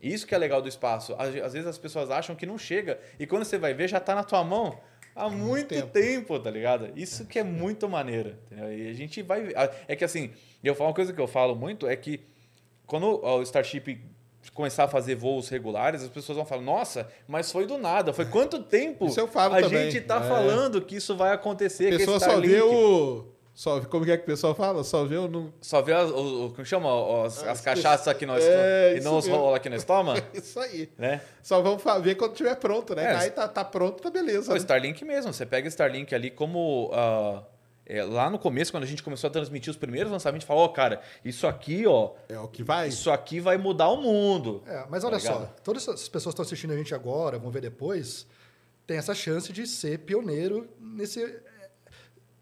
Isso que é legal do espaço. Às vezes as pessoas acham que não chega e quando você vai ver já tá na tua mão há muito tempo. tempo, tá ligado? Isso que é muito maneiro. entendeu? E a gente vai. Ah, É que assim, eu falo uma coisa que eu falo muito é que quando o Starship começar a fazer voos regulares, as pessoas vão falar: "Nossa, mas foi do nada. Foi quanto tempo Isso eu falo a também. gente tá É. falando que isso vai acontecer, A que pessoa só vê o. Só, como que é que o pessoal fala? Só vê o. Não... Só vê as, o, o- como chama? As, Ah, as cachaças que nós É, e isso não os rola que nós toma, Isso aí. né? Só vamos ver quando estiver pronto, né? É, Aí tá, tá pronto, tá beleza. O né? Starlink mesmo, você pega o Starlink ali como. ah, é, lá no começo, quando a gente começou a transmitir os primeiros lançamentos, falou, ó, cara, isso aqui, ó, É o que vai. isso aqui vai mudar o mundo. É, mas Tá olha só, ligado? todas essas pessoas que estão assistindo a gente agora, vão ver depois, tem essa chance de ser pioneiro nesse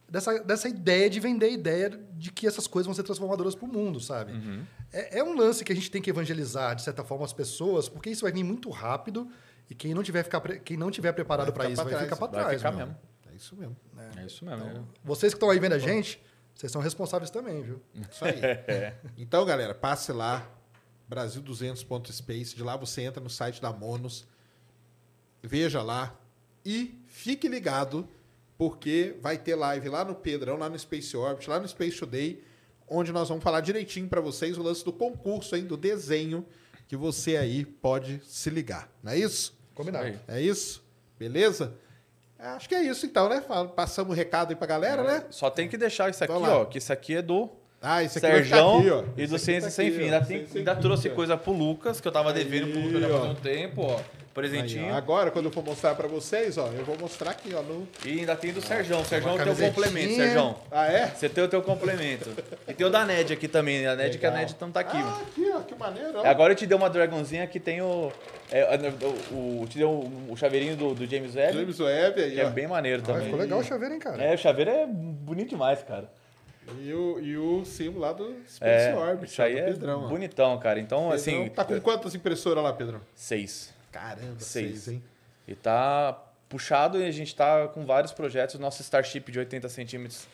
dessa, dessa ideia de vender a ideia de que essas coisas vão ser transformadoras para o mundo, sabe? Uhum. É, é um lance que a gente tem que evangelizar, de certa forma, as pessoas, porque isso vai vir muito rápido e quem não tiver, ficar, quem não tiver preparado Vai para ficar isso pra vai trás. ficar para Vai trás. ficar meu. mesmo. É isso mesmo. É isso mesmo. Então, vocês que estão aí vendo a gente, vocês são responsáveis também, viu? Isso aí. [LAUGHS] Então, galera, passe lá, Brasil200.space. De lá você entra no site da Monos, veja lá e fique ligado, porque vai ter live lá no Pedrão, lá no Space Orbit, lá no Space Today, onde nós vamos falar direitinho para vocês o lance do concurso, hein, do desenho, que você aí pode se ligar. Não é isso? Combinado. Aí. É isso? Beleza? Acho que é isso então, né? Passamos o recado aí pra galera, né? Só tem que deixar isso aqui, Então lá. ó, que isso aqui é do Ah, isso aqui Serjão aqui, ó. e do Ciência tá Sem Fim. Ainda, tem- Sem ainda Fim, trouxe ó. coisa pro Lucas, que eu tava devendo pro Lucas já Aí, faz ó. um tempo, ó. Presentinho. Aí. Agora, quando eu for mostrar pra vocês, ó, eu vou mostrar aqui, ó. No... E ainda tem do Serjão. Serjão é o teu complemento, Serjão. Ah, é? Você tem o teu complemento. E tem o da Ned aqui também, né? A Ned que a Legal. Ned não tá aqui, Ah, aqui, ó, que maneiro, ó. Agora eu te dei uma dragonzinha que tem o. É, o, o- te deu o, o chaveirinho do, do James Webb, James Webb aí, que é ó. bem maneiro Ah, também. ficou legal o chaveiro, hein, cara? É, o chaveiro é bonito demais, cara. E o, e o símbolo lá do Space É, Orbit, isso aí é Pedrão, bonitão, cara. Então, Pedrão, assim. Tá com quantas impressoras lá, Pedrão? Seis. Caramba, Seis. seis, hein? E tá puxado e a gente tá com vários projetos. Nosso Starship de 80 centímetros.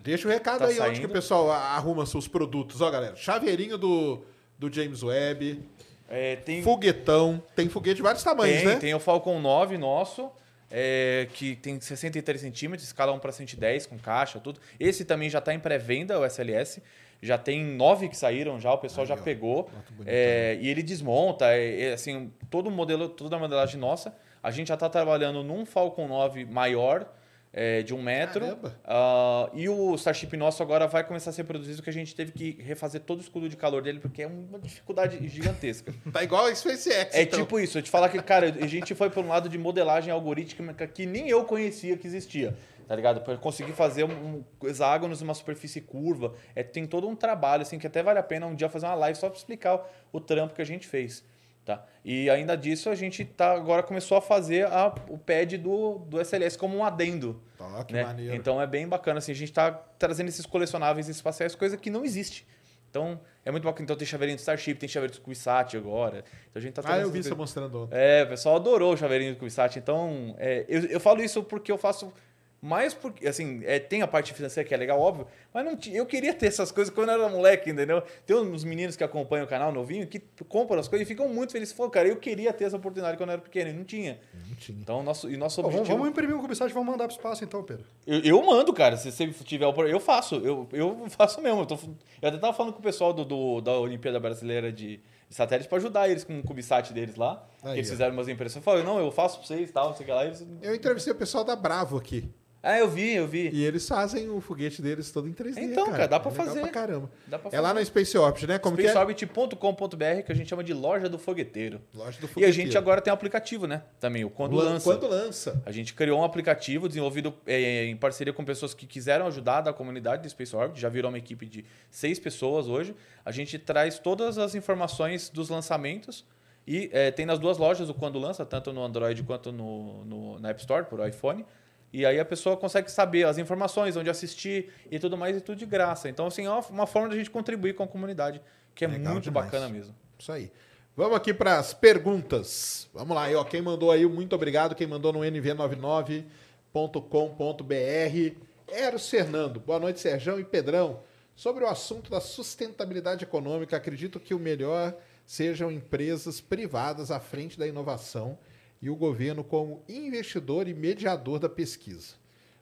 Deixa o recado Tá aí, onde saindo. que o pessoal arruma seus produtos, ó, galera. Chaveirinho do, do James Webb, É, tem, foguetão, tem foguete de vários tamanhos, tem, né? tem o Falcon 9 nosso, é, que tem 63 centímetros, escala 1 para 110, com caixa, tudo. Esse também já tá em pré-venda, o SLS. Já tem nove que saíram já, o pessoal Aí, já ó. pegou. É, e ele desmonta, é, é, assim, todo o modelo, toda a modelagem nossa. A gente já está trabalhando num Falcon 9 maior, é, de um metro. Ah, e o Starship nosso agora vai começar a ser produzido, que a gente teve que refazer todo o escudo de calor dele, porque é uma dificuldade gigantesca. [LAUGHS] Tá igual a SpaceX, É então. tipo isso, eu te falar que, cara, a gente foi por um lado de modelagem algorítmica que nem eu conhecia que existia, tá ligado? Para conseguir fazer um, hexágonos numa superfície curva, é, tem todo um trabalho, assim, que até vale a pena um dia fazer uma live só para explicar o, o trampo que a gente fez, tá? E ainda disso, a gente tá, agora começou a fazer a, o pad do, do SLS como um adendo, Ó, que né? maneiro. Então é bem bacana, assim, a gente tá trazendo esses colecionáveis espaciais, coisa que não existe. Então, é muito bacana. Então, tem chaveirinho do Starship, tem chaveirinho do Cubisat agora. Então, a gente tá ah, eu vi você coisas. mostrando ontem. É, o pessoal adorou o chaveirinho do Cubisat. Então, é, eu, eu falo isso porque eu faço mais porque, assim, é, tem a parte financeira que é legal, óbvio, mas não eu queria ter essas coisas quando eu era moleque, entendeu? Tem uns meninos que acompanham o canal novinho que compram as coisas e ficam muito felizes. Falam, cara, eu queria ter essa oportunidade quando eu era pequeno e não tinha. Não tinha. Então, nosso, e nosso Pô, vamos, objetivo... vamos imprimir um cubicide e vamos mandar pro espaço então, Pedro. Eu, eu mando, cara. Se você tiver eu faço. Eu, eu faço mesmo. Eu, tô- eu até tava falando com o pessoal do, do- da Olimpíada Brasileira de, Satélites pra ajudar eles com o Cubisat deles lá. Aí, que eles ó. fizeram umas impressões. Eu falei, não, eu faço pra vocês e tal, não sei o que lá. Eles... Eu entrevistei o pessoal da Bravo aqui. Ah, eu vi, eu vi. E eles fazem o foguete deles todo em 3D. Então, cara, dá pra É fazer. Pra caramba. Pra É lá fazer. no Space Orbit, né? Como que é? SpaceOrbit.com.br, que a gente chama de loja do fogueteiro. Loja do E a fogueteiro. gente agora tem um aplicativo, né? Também, o Quando Lan- Lança. Quando lança. A gente criou um aplicativo desenvolvido eh, em parceria com pessoas que quiseram ajudar da comunidade do Space Orbit. Já virou uma equipe de seis pessoas hoje. A gente traz todas as informações dos lançamentos e eh, tem nas duas lojas o Quando Lança, tanto no Android quanto no, no, na App Store, por iPhone. E aí a pessoa consegue saber as informações, onde assistir e tudo mais, e tudo de graça. Então, assim, é uma, forma de a gente contribuir com a comunidade, que é Legal muito demais. bacana mesmo. Isso aí. Vamos aqui para as perguntas. Vamos lá, aí, ó. Quem mandou aí, muito obrigado. Quem mandou no nv99.com.br. Eros Fernando. Boa noite, Serjão e Pedrão. Sobre o assunto da sustentabilidade econômica, acredito que o melhor sejam empresas privadas à frente da inovação e o governo como investidor e mediador da pesquisa.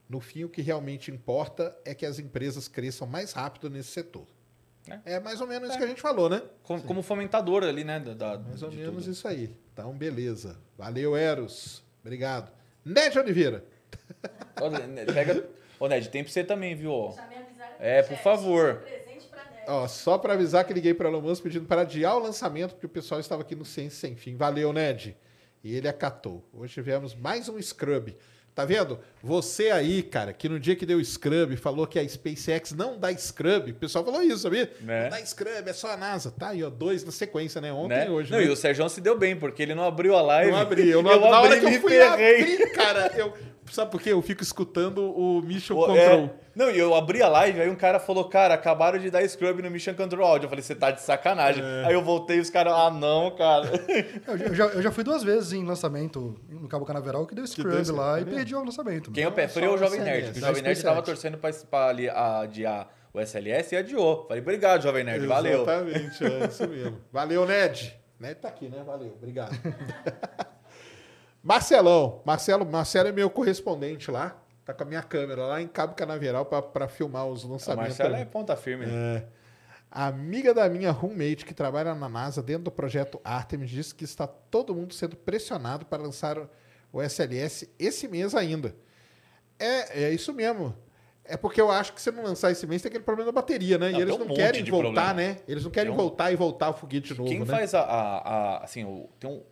No fim, o que realmente importa é que as empresas cresçam mais rápido nesse setor. É, mais ou menos isso que a gente falou, né? Como, como fomentador ali, né? Da, da- Mais ou menos tudo. isso aí. Então, beleza. Valeu, Eros. Obrigado. Ned Oliveira. [LAUGHS] Ó, né, Pega. Ô, Ned, tem pra você também, viu? Já me avisaram É, por favor. Ó, só para avisar que liguei para Elon Musk pedindo para adiar o lançamento, porque o pessoal estava aqui no Ciência Sem Fim. Valeu, Ned. E ele acatou. Hoje tivemos mais um Scrub. Tá vendo? Você aí, cara, que no dia que deu Scrub falou que a SpaceX não dá Scrub, o pessoal falou isso, sabia? Né? Não dá Scrub, é só a NASA. Tá aí, ó, dois na sequência, né? Ontem Né? e hoje. Não, né? e o Sérgio se deu bem, porque ele não abriu a live. Não abri. Eu não, [LAUGHS] eu na hora abri que eu fui ferrei. abrir, cara, eu. Sabe por quê? Eu fico escutando o Mission Pô, Control. é, não, e eu abri a live, aí um cara falou, cara, acabaram de dar scrub no Mission Control Audio. Eu falei, você tá de sacanagem. É. Aí eu voltei e os caras, ah, não, cara. Eu, já- eu já, eu fui duas vezes em lançamento no Cabo Canaveral que deu scrub deu scrub, lá é e mesmo? perdi o lançamento. Quem é o pé é o Jovem o Nerd. Que O Jovem Nerd tava torcendo pra, pra ali, adiar o SLS e adiou. Falei, obrigado, Jovem Nerd, valeu. Exatamente, é isso mesmo. Valeu, Ned. Ned tá aqui, né? Valeu, obrigado. [LAUGHS] Marcelão. Marcelo, Marcelo é meu correspondente lá. Tá com a minha câmera lá em Cabo Canaveral pra- pra filmar os O lançamentos. Marcelo é ponta firme. né? É. A amiga da minha roommate que trabalha na NASA dentro do projeto Artemis disse que está todo mundo sendo pressionado para lançar o- o SLS esse mês ainda. É, é isso mesmo. É porque eu acho que se não lançar esse mês tem aquele problema da bateria, né? Não, e eles tem um não querem voltar, problema. né? Eles não querem um- voltar e voltar o foguete de novo, Quem né? faz a, a- a- assim, o- tem um,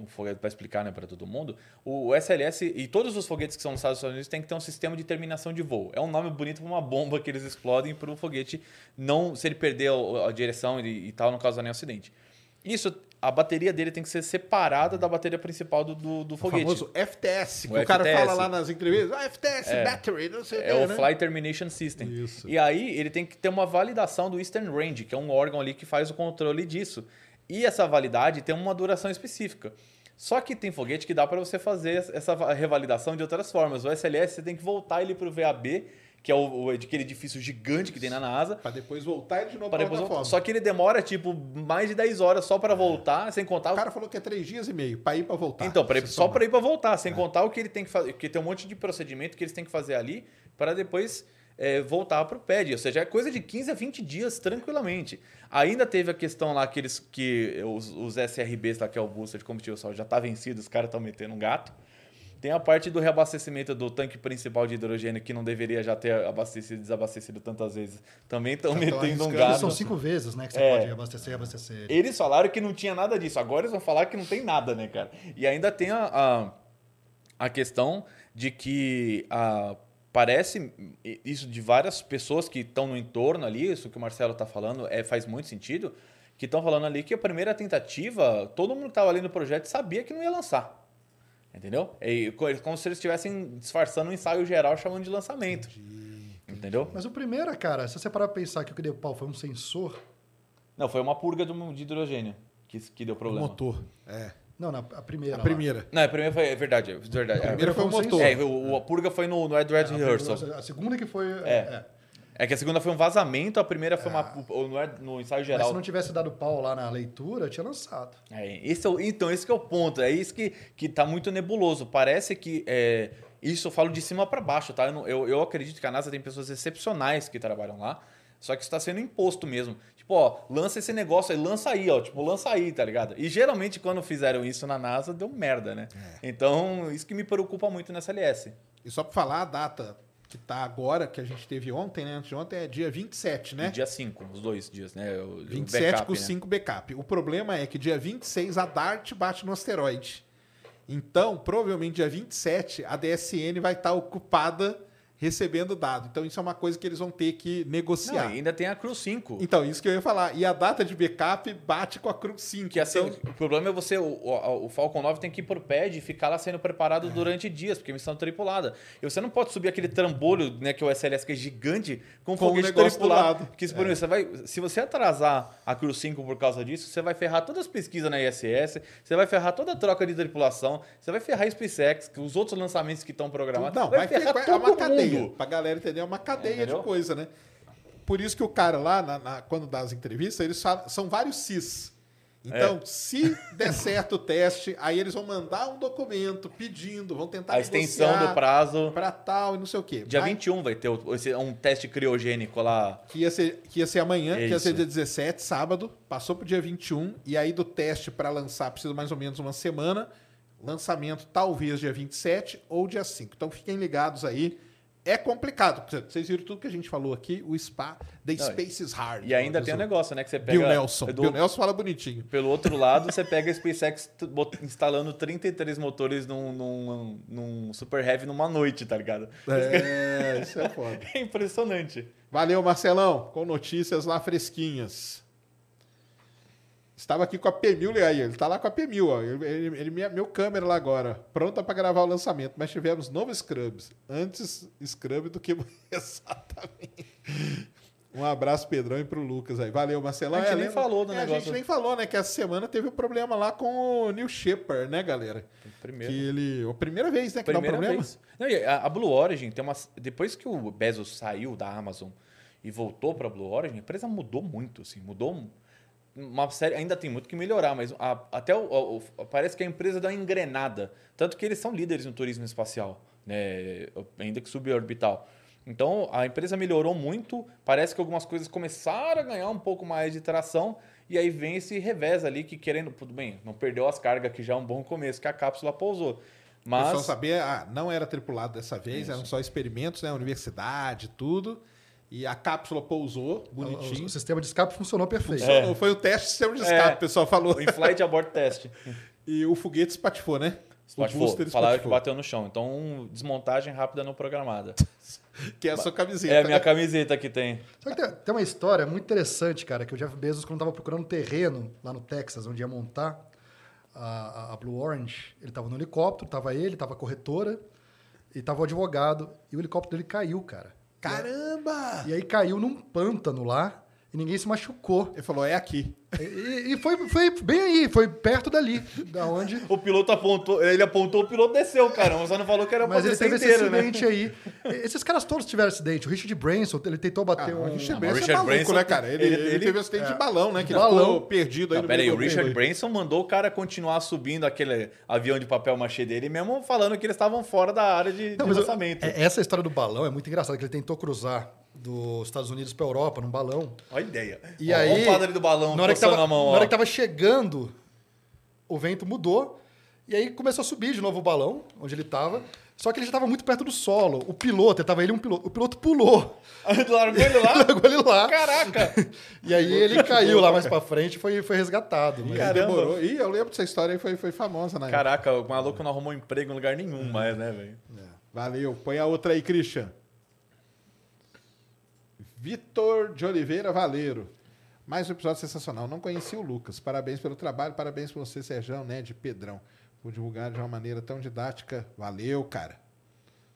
um foguete para explicar, né, para todo mundo. O, o SLS e todos os foguetes que são lançados nos Estados Unidos têm que ter um sistema de terminação de voo. É um nome bonito para uma bomba que eles explodem para o foguete não se ele perder a, a direção e, e tal no caso de nenhum acidente. Isso, a bateria dele tem que ser separada da bateria principal do, do, do O foguete. famoso FTS, que O o, cara fala lá nas entrevistas. Ah, FTS, É. battery, não sei o É que, o né? Flight Termination System. Isso. E aí ele tem que ter uma validação do Eastern Range, que é um órgão ali que faz o controle disso. E essa validade tem uma duração específica. Só que tem foguete que dá para você fazer essa va- revalidação de outras formas. O SLS você tem que voltar ele para o VAB, que é o, aquele edifício gigante que tem na NASA. Pra depois voltar e de novo pra depois voltar. Só que ele demora tipo mais de 10 horas só para voltar, sem contar O cara falou que é três dias e meio pra ir pra voltar. então, pra ir- só para ir para voltar, sem contar o que ele tem que fazer, porque tem um monte de procedimento que eles têm que fazer ali para depois é, voltar para o pad. Ou seja, é coisa de 15 a 20 dias tranquilamente. Ainda teve a questão lá que, eles, que os, os SRBs, lá, que é o booster de combustível sólido, já tá vencido, os caras estão metendo um gato. Tem a parte do reabastecimento do tanque principal de hidrogênio, que não deveria já ter abastecido e desabastecido tantas vezes. Também estão tão metendo um gato. São cinco vezes, né, que você É. pode abastecer e abastecer. Eles falaram que não tinha nada disso. Agora eles vão falar que não tem nada, né, cara? E ainda tem a, a, a questão de que a, parece isso de várias pessoas que estão no entorno ali, isso que o Marcelo está falando, é, faz muito sentido, que estão falando ali que a primeira tentativa, todo mundo que estava ali no projeto sabia que não ia lançar. Entendeu? É co- como se eles estivessem disfarçando um ensaio geral chamando de lançamento. Entendeu? Mas o primeiro, cara, se você parar pra pensar que o que deu pau foi um sensor. Não, foi uma purga do- de hidrogênio que, que deu O problema. motor. É. Não, na, a primeira. A lá. primeira. Não, a primeira foi. É verdade, é verdade. A primeira foi o foi um motor. É, o, a purga foi no, no Ed Red A Rehearsal. A segunda que foi. É. é. É que a segunda foi um vazamento, a primeira foi uma, o- no, ensaio Mas geral. se não tivesse dado pau lá na leitura, tinha lançado. É, esse é o- então, esse que é o ponto. É isso que, que tá muito nebuloso. Parece que. é, isso eu falo de cima para baixo, tá? Eu, eu, eu acredito que a NASA tem pessoas excepcionais que trabalham lá. Só que isso está sendo imposto mesmo. Tipo, ó, lança esse negócio aí, lança aí, ó. Tipo, lança aí, tá ligado? E geralmente quando fizeram isso na NASA, deu merda, né? É. Então, isso que me preocupa muito nessa LS. E só pra falar a data que tá agora, que a gente teve ontem, né? Antes de ontem é dia 27, né? Dia 5, os dois dias, né? O, o 27 backup, com né? 5 backup. O problema é que dia 26 a DART bate no asteroide. Então, provavelmente dia 27 a DSN vai estar ocupada recebendo dado. Então, isso é uma coisa que eles vão ter que Não, negociar. e ainda tem a Crew 5. Então, isso que eu ia falar. E a data de backup bate com a Cruz 5. Que assim, então, o problema é você, o, o, Falcon 9 tem que ir pro pad e ficar lá sendo preparado durante dias, porque é missão tripulada. E você não pode subir aquele trambolho, né, que é o SLS, que é gigante, com, Com o foguete do tripulado. lado. Porque, se, por exemplo, você vai, se você atrasar a Crew 5 por causa disso, você vai ferrar todas as pesquisas na ISS, você vai ferrar toda a troca de tripulação, você vai ferrar a SpaceX, os outros lançamentos que estão programados. não, vai, ter, ferrar vai, é todo uma cadeia. Mundo. Pra galera entender, é uma cadeia Entendeu? de coisa, né? por isso que o cara lá, na- na- quando dá as entrevistas, eles falam, são vários CIS. Então, É. se der certo o teste, aí eles vão mandar um documento pedindo, vão tentar A extensão do prazo. para tal e não sei o quê. Dia Mas 21 vai ter esse- um teste criogênico lá. Que ia ser, que ia ser amanhã, que ia ser Isso. dia 17, sábado, passou pro dia 21, e aí do teste para lançar precisa mais ou menos uma semana. Lançamento talvez dia 27 ou dia 5. Então fiquem ligados aí. É complicado. Vocês viram tudo que a gente falou aqui, o SPA, The Não, Space is Hard. E ainda tem um negócio, né? Que você pega. Bill Nelson. do- Bill Nelson fala bonitinho. Pelo outro lado, você [LAUGHS] pega a SpaceX instalando 33 motores num, num, num Super Heavy numa noite, tá ligado? É, isso é foda. [LAUGHS] É impressionante. Valeu, Marcelão, com notícias lá fresquinhas. Estava aqui com a P1000, aí, ele tá lá com a P1000, ó. Ele, ele, minha, meu câmera lá agora, pronta para gravar o lançamento, mas tivemos novos scrubs. Antes scrub do que [LAUGHS] exatamente. Um abraço, Pedrão, e pro Lucas aí. Valeu, Marcelão. A gente É, nem lembra- falou do é, A gente nem falou, né? Que essa semana teve um problema lá com o Neil Shepard, né, galera? Primeiro. Que ele. A primeira vez, né, que dá um Primeira problema. vez. Não, a, Blue Origin tem uma. Depois que o Bezos saiu da Amazon e voltou para a Blue Origin, a empresa mudou muito, assim, mudou uma série. Ainda tem muito que melhorar, mas a- até o, o- parece que a empresa dá uma engrenada. Tanto que eles são líderes no turismo espacial, né? Ainda que suborbital. Então a empresa melhorou muito. Parece que algumas coisas começaram a ganhar um pouco mais de tração. E aí vem esse revés ali que querendo. Tudo bem, não perdeu as cargas, que já é um bom começo, que a cápsula pousou. O Mas. pessoal sabia, ah, não era tripulado dessa vez, eram só experimentos, né? Universidade, tudo. E a cápsula pousou, O, bonitinho. o sistema de escape funcionou perfeito. Funcionou. Foi o teste de sistema de escape, É. o pessoal falou. O in-flight abort test. [LAUGHS] E o foguete espatifou, né? Espatifou. O booster Falaram que espatifou. bateu no chão. Então, desmontagem rápida não programada. [LAUGHS] Que é a sua camiseta. É a minha né? camiseta que tem. Só que tem, tem uma história muito interessante, cara, que o Jeff Bezos, quando estava procurando terreno lá no Texas, onde ia montar a, a- a Blue Orange, ele estava no helicóptero, estava ele, estava a corretora e estava o advogado. E o helicóptero dele caiu, cara. Caramba! E aí caiu num pântano lá e ninguém se machucou. Ele falou, é aqui. E, e foi, foi bem aí, foi perto dali, da onde. O piloto apontou, ele apontou, o piloto desceu, cara. Só não falou que era pra Mas ele teve esse inteiro, né? acidente aí. Esses caras todos tiveram acidente. O Richard Branson, ele tentou bater Ah, um. o Richard mas Branson o é Richard maluco, Branson né, cara? Ele, ele- ele ele- teve acidente de balão, né? Que ele Balão. ficou perdido aí Não, no pera aí, meio o Richard. Branson mandou o cara continuar subindo aquele avião de papel machê dele, mesmo falando que eles estavam fora da área de, Não, de mas eu- lançamento. é- essa história do balão é muito engraçada, que ele tentou cruzar dos Estados Unidos para Europa num balão. Olha a ideia. E Ó, aí, o padre do balão na hora, que tava, a mão, na ó. hora que tava chegando, o vento mudou. E aí começou a subir de novo o balão, onde ele tava. Só que ele já estava muito perto do solo. O piloto, tava ele e um piloto. O piloto pulou. [LAUGHS] Largou ele lá? [LAUGHS] Largou ele lá. Caraca! [LAUGHS] E aí ele caiu lá mais pra frente e foi, foi resgatado. Mas- Ih, Caramba. demorou. Ih, eu lembro dessa história aí, foi, foi famosa na época. Caraca, o maluco não arrumou emprego em lugar nenhum mais, né, velho? Valeu. Põe a outra aí, Christian. Vitor de Oliveira Valeiro. Mais um episódio sensacional. Não conheci o Lucas. Parabéns pelo trabalho. Parabéns por você, Sérgio, Ned e Pedrão. Por divulgar de uma maneira tão didática. Valeu, cara.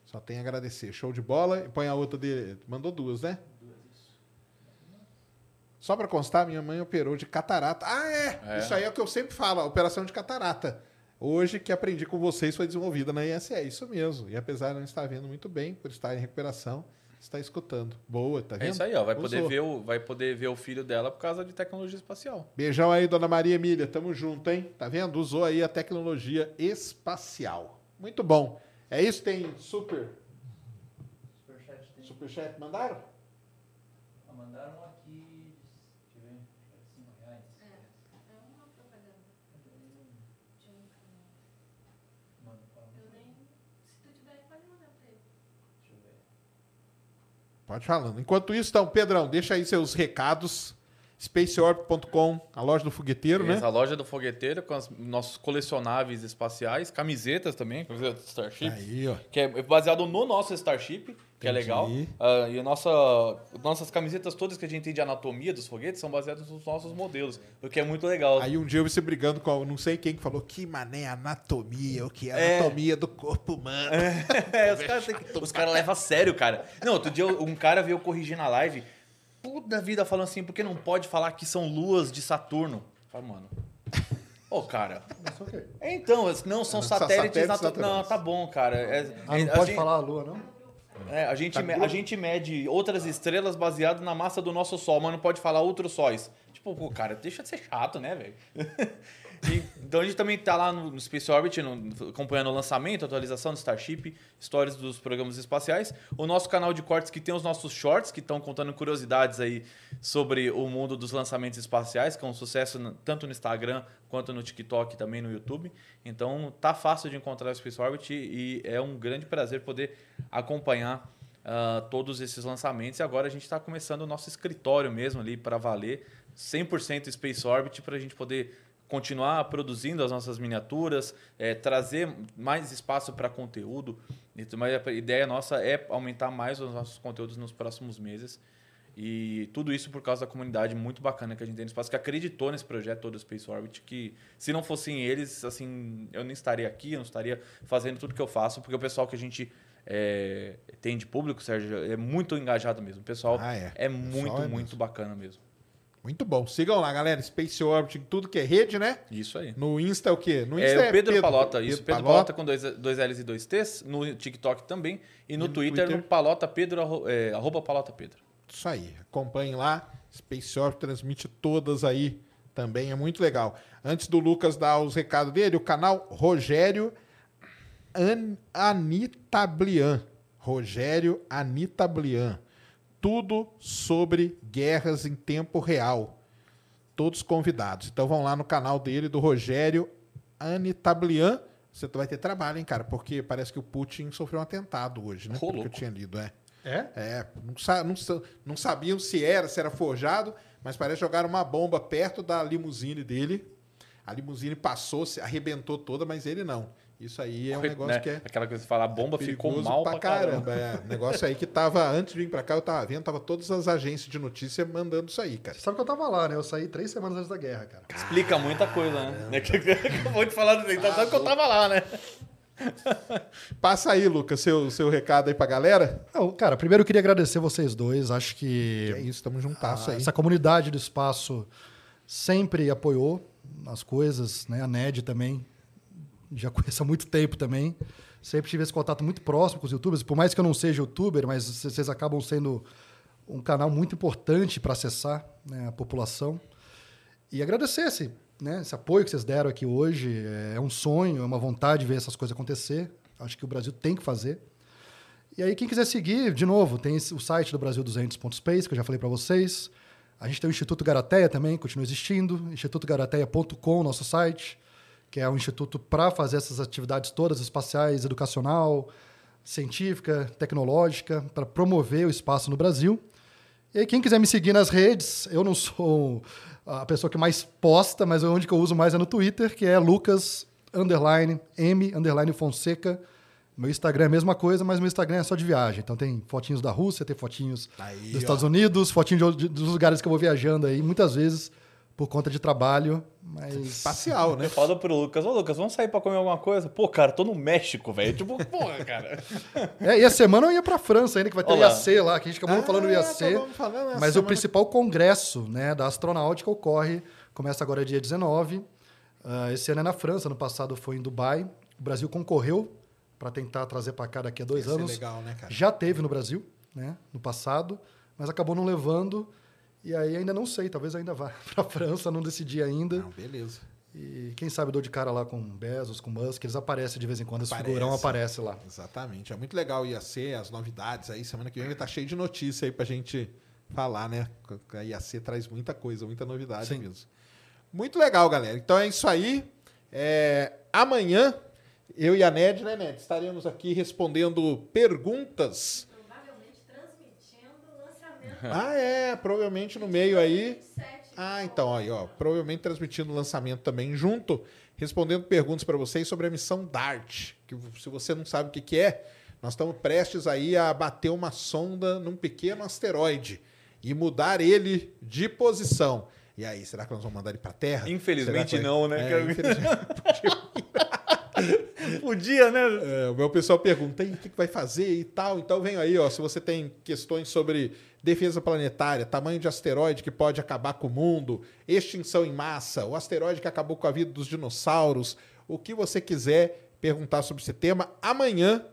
Só tem a agradecer. Show de bola. E põe a outra dele. Mandou duas, né? Só para constar, minha mãe operou de catarata. Ah, é. É. Isso aí é o que eu sempre falo, operação de catarata. Hoje que aprendi com vocês foi desenvolvida na ISE, isso mesmo. E apesar de não estar vendo muito bem, por estar em recuperação, está escutando. Boa, tá vendo? É isso aí, ó. Vai poder, ver o, vai poder ver o filho dela por causa de tecnologia espacial. Beijão aí, dona Maria Emília. Tamo junto, hein? Tá vendo? Usou aí a tecnologia espacial. Muito bom. É isso? Tem super. Superchat tem. Superchat mandaram? Ah, mandaram aqui. Deixa eu ver. acho que é 5 reais. É uma propaganda. de um canal. Manda pra mim. Eu nem. Se tu tiver, pode mandar pra ele. Deixa eu ver. Pode falando. Enquanto isso, então, Pedrão, deixa aí seus recados. Spaceorb.com, a loja do fogueteiro, né? Essa loja do fogueteiro com os nossos colecionáveis espaciais, camisetas também, camiseta do Starship, Aí, ó. que é baseado no nosso Starship, que é legal. Ah, e a nossa, nossas camisetas todas que a gente tem de anatomia dos foguetes são baseadas nos nossos modelos, o que é muito legal. Aí um dia eu vi você brigando com não sei quem que falou que mané anatomia, o que é É. anatomia do corpo humano. É, [LAUGHS] [LAUGHS] os caras os caras levam a sério, cara. Não, outro dia um cara veio corrigir na live, puta vida falando assim, porque não pode falar que são luas de Saturno. Fala, mano. Ô, cara. Mas o quê? Então, não, são satélites, satélites natu- naturais. Não, tá bom, cara. É, Ah, não é, pode assim, falar a lua, não? É, a gente, Tá me- a gente mede outras estrelas baseado na massa do nosso Sol, mas não pode falar outros sóis. Tipo, pô, cara, deixa de ser chato, né, velho? [LAUGHS] Então a gente também tá lá no, Space Orbit, no- acompanhando o lançamento, atualização do Starship, histórias dos programas espaciais. O nosso canal de cortes que tem os nossos shorts, que estão contando curiosidades aí sobre o mundo dos lançamentos espaciais, que é um sucesso tanto no Instagram quanto no TikTok também no YouTube. Então tá fácil de encontrar o Space Orbit e é um grande prazer poder acompanhar ah, todos esses lançamentos. E agora a gente está começando o nosso escritório mesmo ali para valer, 100% Space Orbit, para a gente poder continuar produzindo as nossas miniaturas, eh, trazer mais espaço para conteúdo. E tudo mais. a ideia nossa é aumentar mais os nossos conteúdos nos próximos meses. E tudo isso por causa da comunidade muito bacana que a gente tem no espaço, que acreditou nesse projeto todo do Space Orbit, que se não fossem eles, assim, eu não estaria aqui, eu não estaria fazendo tudo que eu faço, porque o pessoal que a gente é, tem de público, Sérgio, é muito engajado mesmo. O pessoal Ah, é. é. O pessoal muito, é muito mesmo. bacana mesmo. Muito bom. Sigam lá, galera. Space Orbit, tudo que é rede, né? Isso aí. No Insta é o quê? No É Insta o Pedro, Palota, isso. Pedro Palota. Palota com dois, dois L's e dois T's. No TikTok também. E no, no Twitter, Twitter? no Palota Pedro, é, arroba Palota Pedro. Isso aí. Acompanhem lá. Space Orbit transmite todas aí também. É muito legal. Antes do Lucas dar os recados dele, o canal Rogério An Anitablian. Rogério Anitablian. Tudo sobre guerras em tempo real. Todos convidados. Então vão lá no canal dele, do Rogério Anitablian. Você vai ter trabalho, hein, cara? Porque parece que o Putin sofreu um atentado hoje, né? Ô, Pelo que eu tinha lido, é. É? É, não, sa- não sa- não sabiam se era, se era forjado, mas parece que jogaram uma bomba perto da limusine dele. A limusine passou, se arrebentou toda, mas ele não. Isso aí é um negócio né? que é Aquela coisa de falar, a bomba ficou perigoso mal pra, caramba. É, negócio aí que tava, antes de vir pra cá, eu tava vendo, tava todas as agências de notícia mandando isso aí, cara. Você sabe que eu tava lá, né? Eu saí três semanas antes da guerra, cara. Explica muita coisa, né? Que- que- que eu vou te falar do então, sabe que eu tava lá, né? [LAUGHS] Passa aí, Lucas, seu, seu recado aí pra galera. Não, cara, primeiro eu queria agradecer vocês dois. Acho que É isso, tamo juntaço Ah, aí. Essa comunidade do espaço sempre apoiou as coisas, né? A NED também, já [LAUGHS] conheço há muito tempo também. Sempre tive esse contato muito próximo com os youtubers. Por mais que eu não seja youtuber, mas vocês acabam sendo um canal muito importante para acessar né, a população. E agradecer esse, né, esse apoio que vocês deram aqui hoje. É um sonho, é uma vontade de ver essas coisas acontecer. Acho que o Brasil tem que fazer. E aí, quem quiser seguir, de novo, tem o site do Brasil200.space, que eu já falei para vocês. A gente tem o Instituto Garateia também, continua existindo. institutogarateia.com, nosso site, que é um instituto para fazer essas atividades todas, espaciais, educacional, científica, tecnológica, para promover o espaço no Brasil. E aí, quem quiser me seguir nas redes, eu não sou a pessoa que mais posta, mas onde que eu uso mais é no Twitter, que é Lucas underline M underline Fonseca. Meu Instagram é a mesma coisa, mas meu Instagram é só de viagem. Então tem fotinhos da Rússia, tem fotinhos Aí, dos ó. Estados Unidos, fotinhos dos lugares que eu vou viajando aí, muitas vezes por conta de trabalho, mas Espacial, né? Eu falo pro Lucas, ô Lucas, vamos sair pra comer alguma coisa? Pô, cara, tô no México, velho. Tipo, [LAUGHS] porra, cara. É, e a semana eu ia para França ainda, que vai ter o Olá. IAC lá, que a gente acabou falando do Ah, IAC. acabamos falando, a Mas o semana- principal congresso né, da astronáutica ocorre, começa agora dia 19. Ah, esse ano é na França, no passado foi em Dubai. O Brasil concorreu para tentar trazer para cá daqui a dois Ia ser anos. legal, né, cara? Já teve no Brasil, né, no passado, mas acabou não levando. E aí ainda não sei, talvez ainda vá [LAUGHS] para a França, não decidi ainda. Não, beleza. E quem sabe eu dou de cara lá com Bezos, com Musk, eles aparecem de vez em quando, esse Aparece. figurão aparece lá. Exatamente. É muito legal o IAC, as novidades aí. Semana que vem vai estar cheio de notícia aí pra gente falar, né? A IAC traz muita coisa, muita novidade Sim. mesmo. Muito legal, galera. Então é isso aí. É, amanhã, eu e a Ned, né, Ned? Estaremos aqui respondendo perguntas. Provavelmente transmitindo o lançamento. Ah, é. Provavelmente no meio aí. 27. Ah, então, aí, ó. Provavelmente transmitindo o lançamento também junto, respondendo perguntas para vocês sobre a missão DART. Que se você não sabe o que, que é, nós estamos prestes aí a bater uma sonda num pequeno asteroide e mudar ele de posição. E aí, será que nós vamos mandar ele para Terra? Infelizmente vai- não, né? É, infelizmente. [LAUGHS] Podia, né? É, o meu pessoal pergunta, "E o que que vai fazer e tal. Então vem aí, ó, se você tem questões sobre defesa planetária, tamanho de asteroide que pode acabar com o mundo, extinção em massa, o asteroide que acabou com a vida dos dinossauros, o que você quiser perguntar sobre esse tema, amanhã,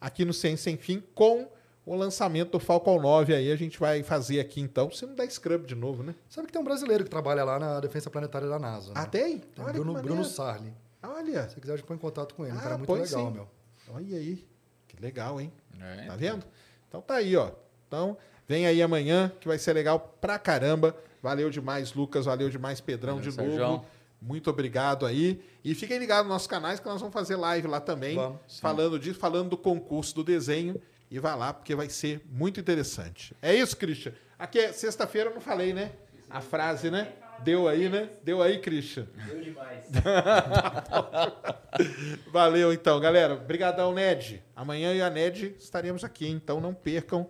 aqui no Ciência Sem Fim, com o lançamento do Falcon 9 aí. A gente vai fazer aqui então. Se não der scrub de novo, né? Sabe que tem um brasileiro que trabalha lá na Defesa Planetária da NASA. Né? Ah, tem? Tem Olha Bruno. Bruno Sarli. Olha. Se você quiser, a gente põe em contato com ele. um Ah, cara muito legal, sim. meu. Olha aí. Que legal, hein? É. Tá vendo? Então tá aí, ó. Então, vem aí amanhã, que vai ser legal pra caramba. Valeu demais, Lucas. Valeu demais, Pedrão, Valeu, de novo. Muito obrigado aí. E fiquem ligados nos nossos canais, que nós vamos fazer live lá também. Vamos, falando disso, falando do concurso do desenho. E vai lá, porque vai ser muito interessante. É isso, Christian? Aqui é sexta-feira, eu não falei, né? A frase, né? Deu aí, né? Deu aí, Christian. Deu demais. [LAUGHS] Valeu, então, galera. Obrigadão, Ned. Amanhã eu e a Ned estaremos aqui, então não percam.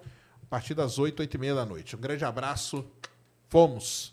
Partir das 8, 8 e meia da noite. Um grande abraço. Fomos.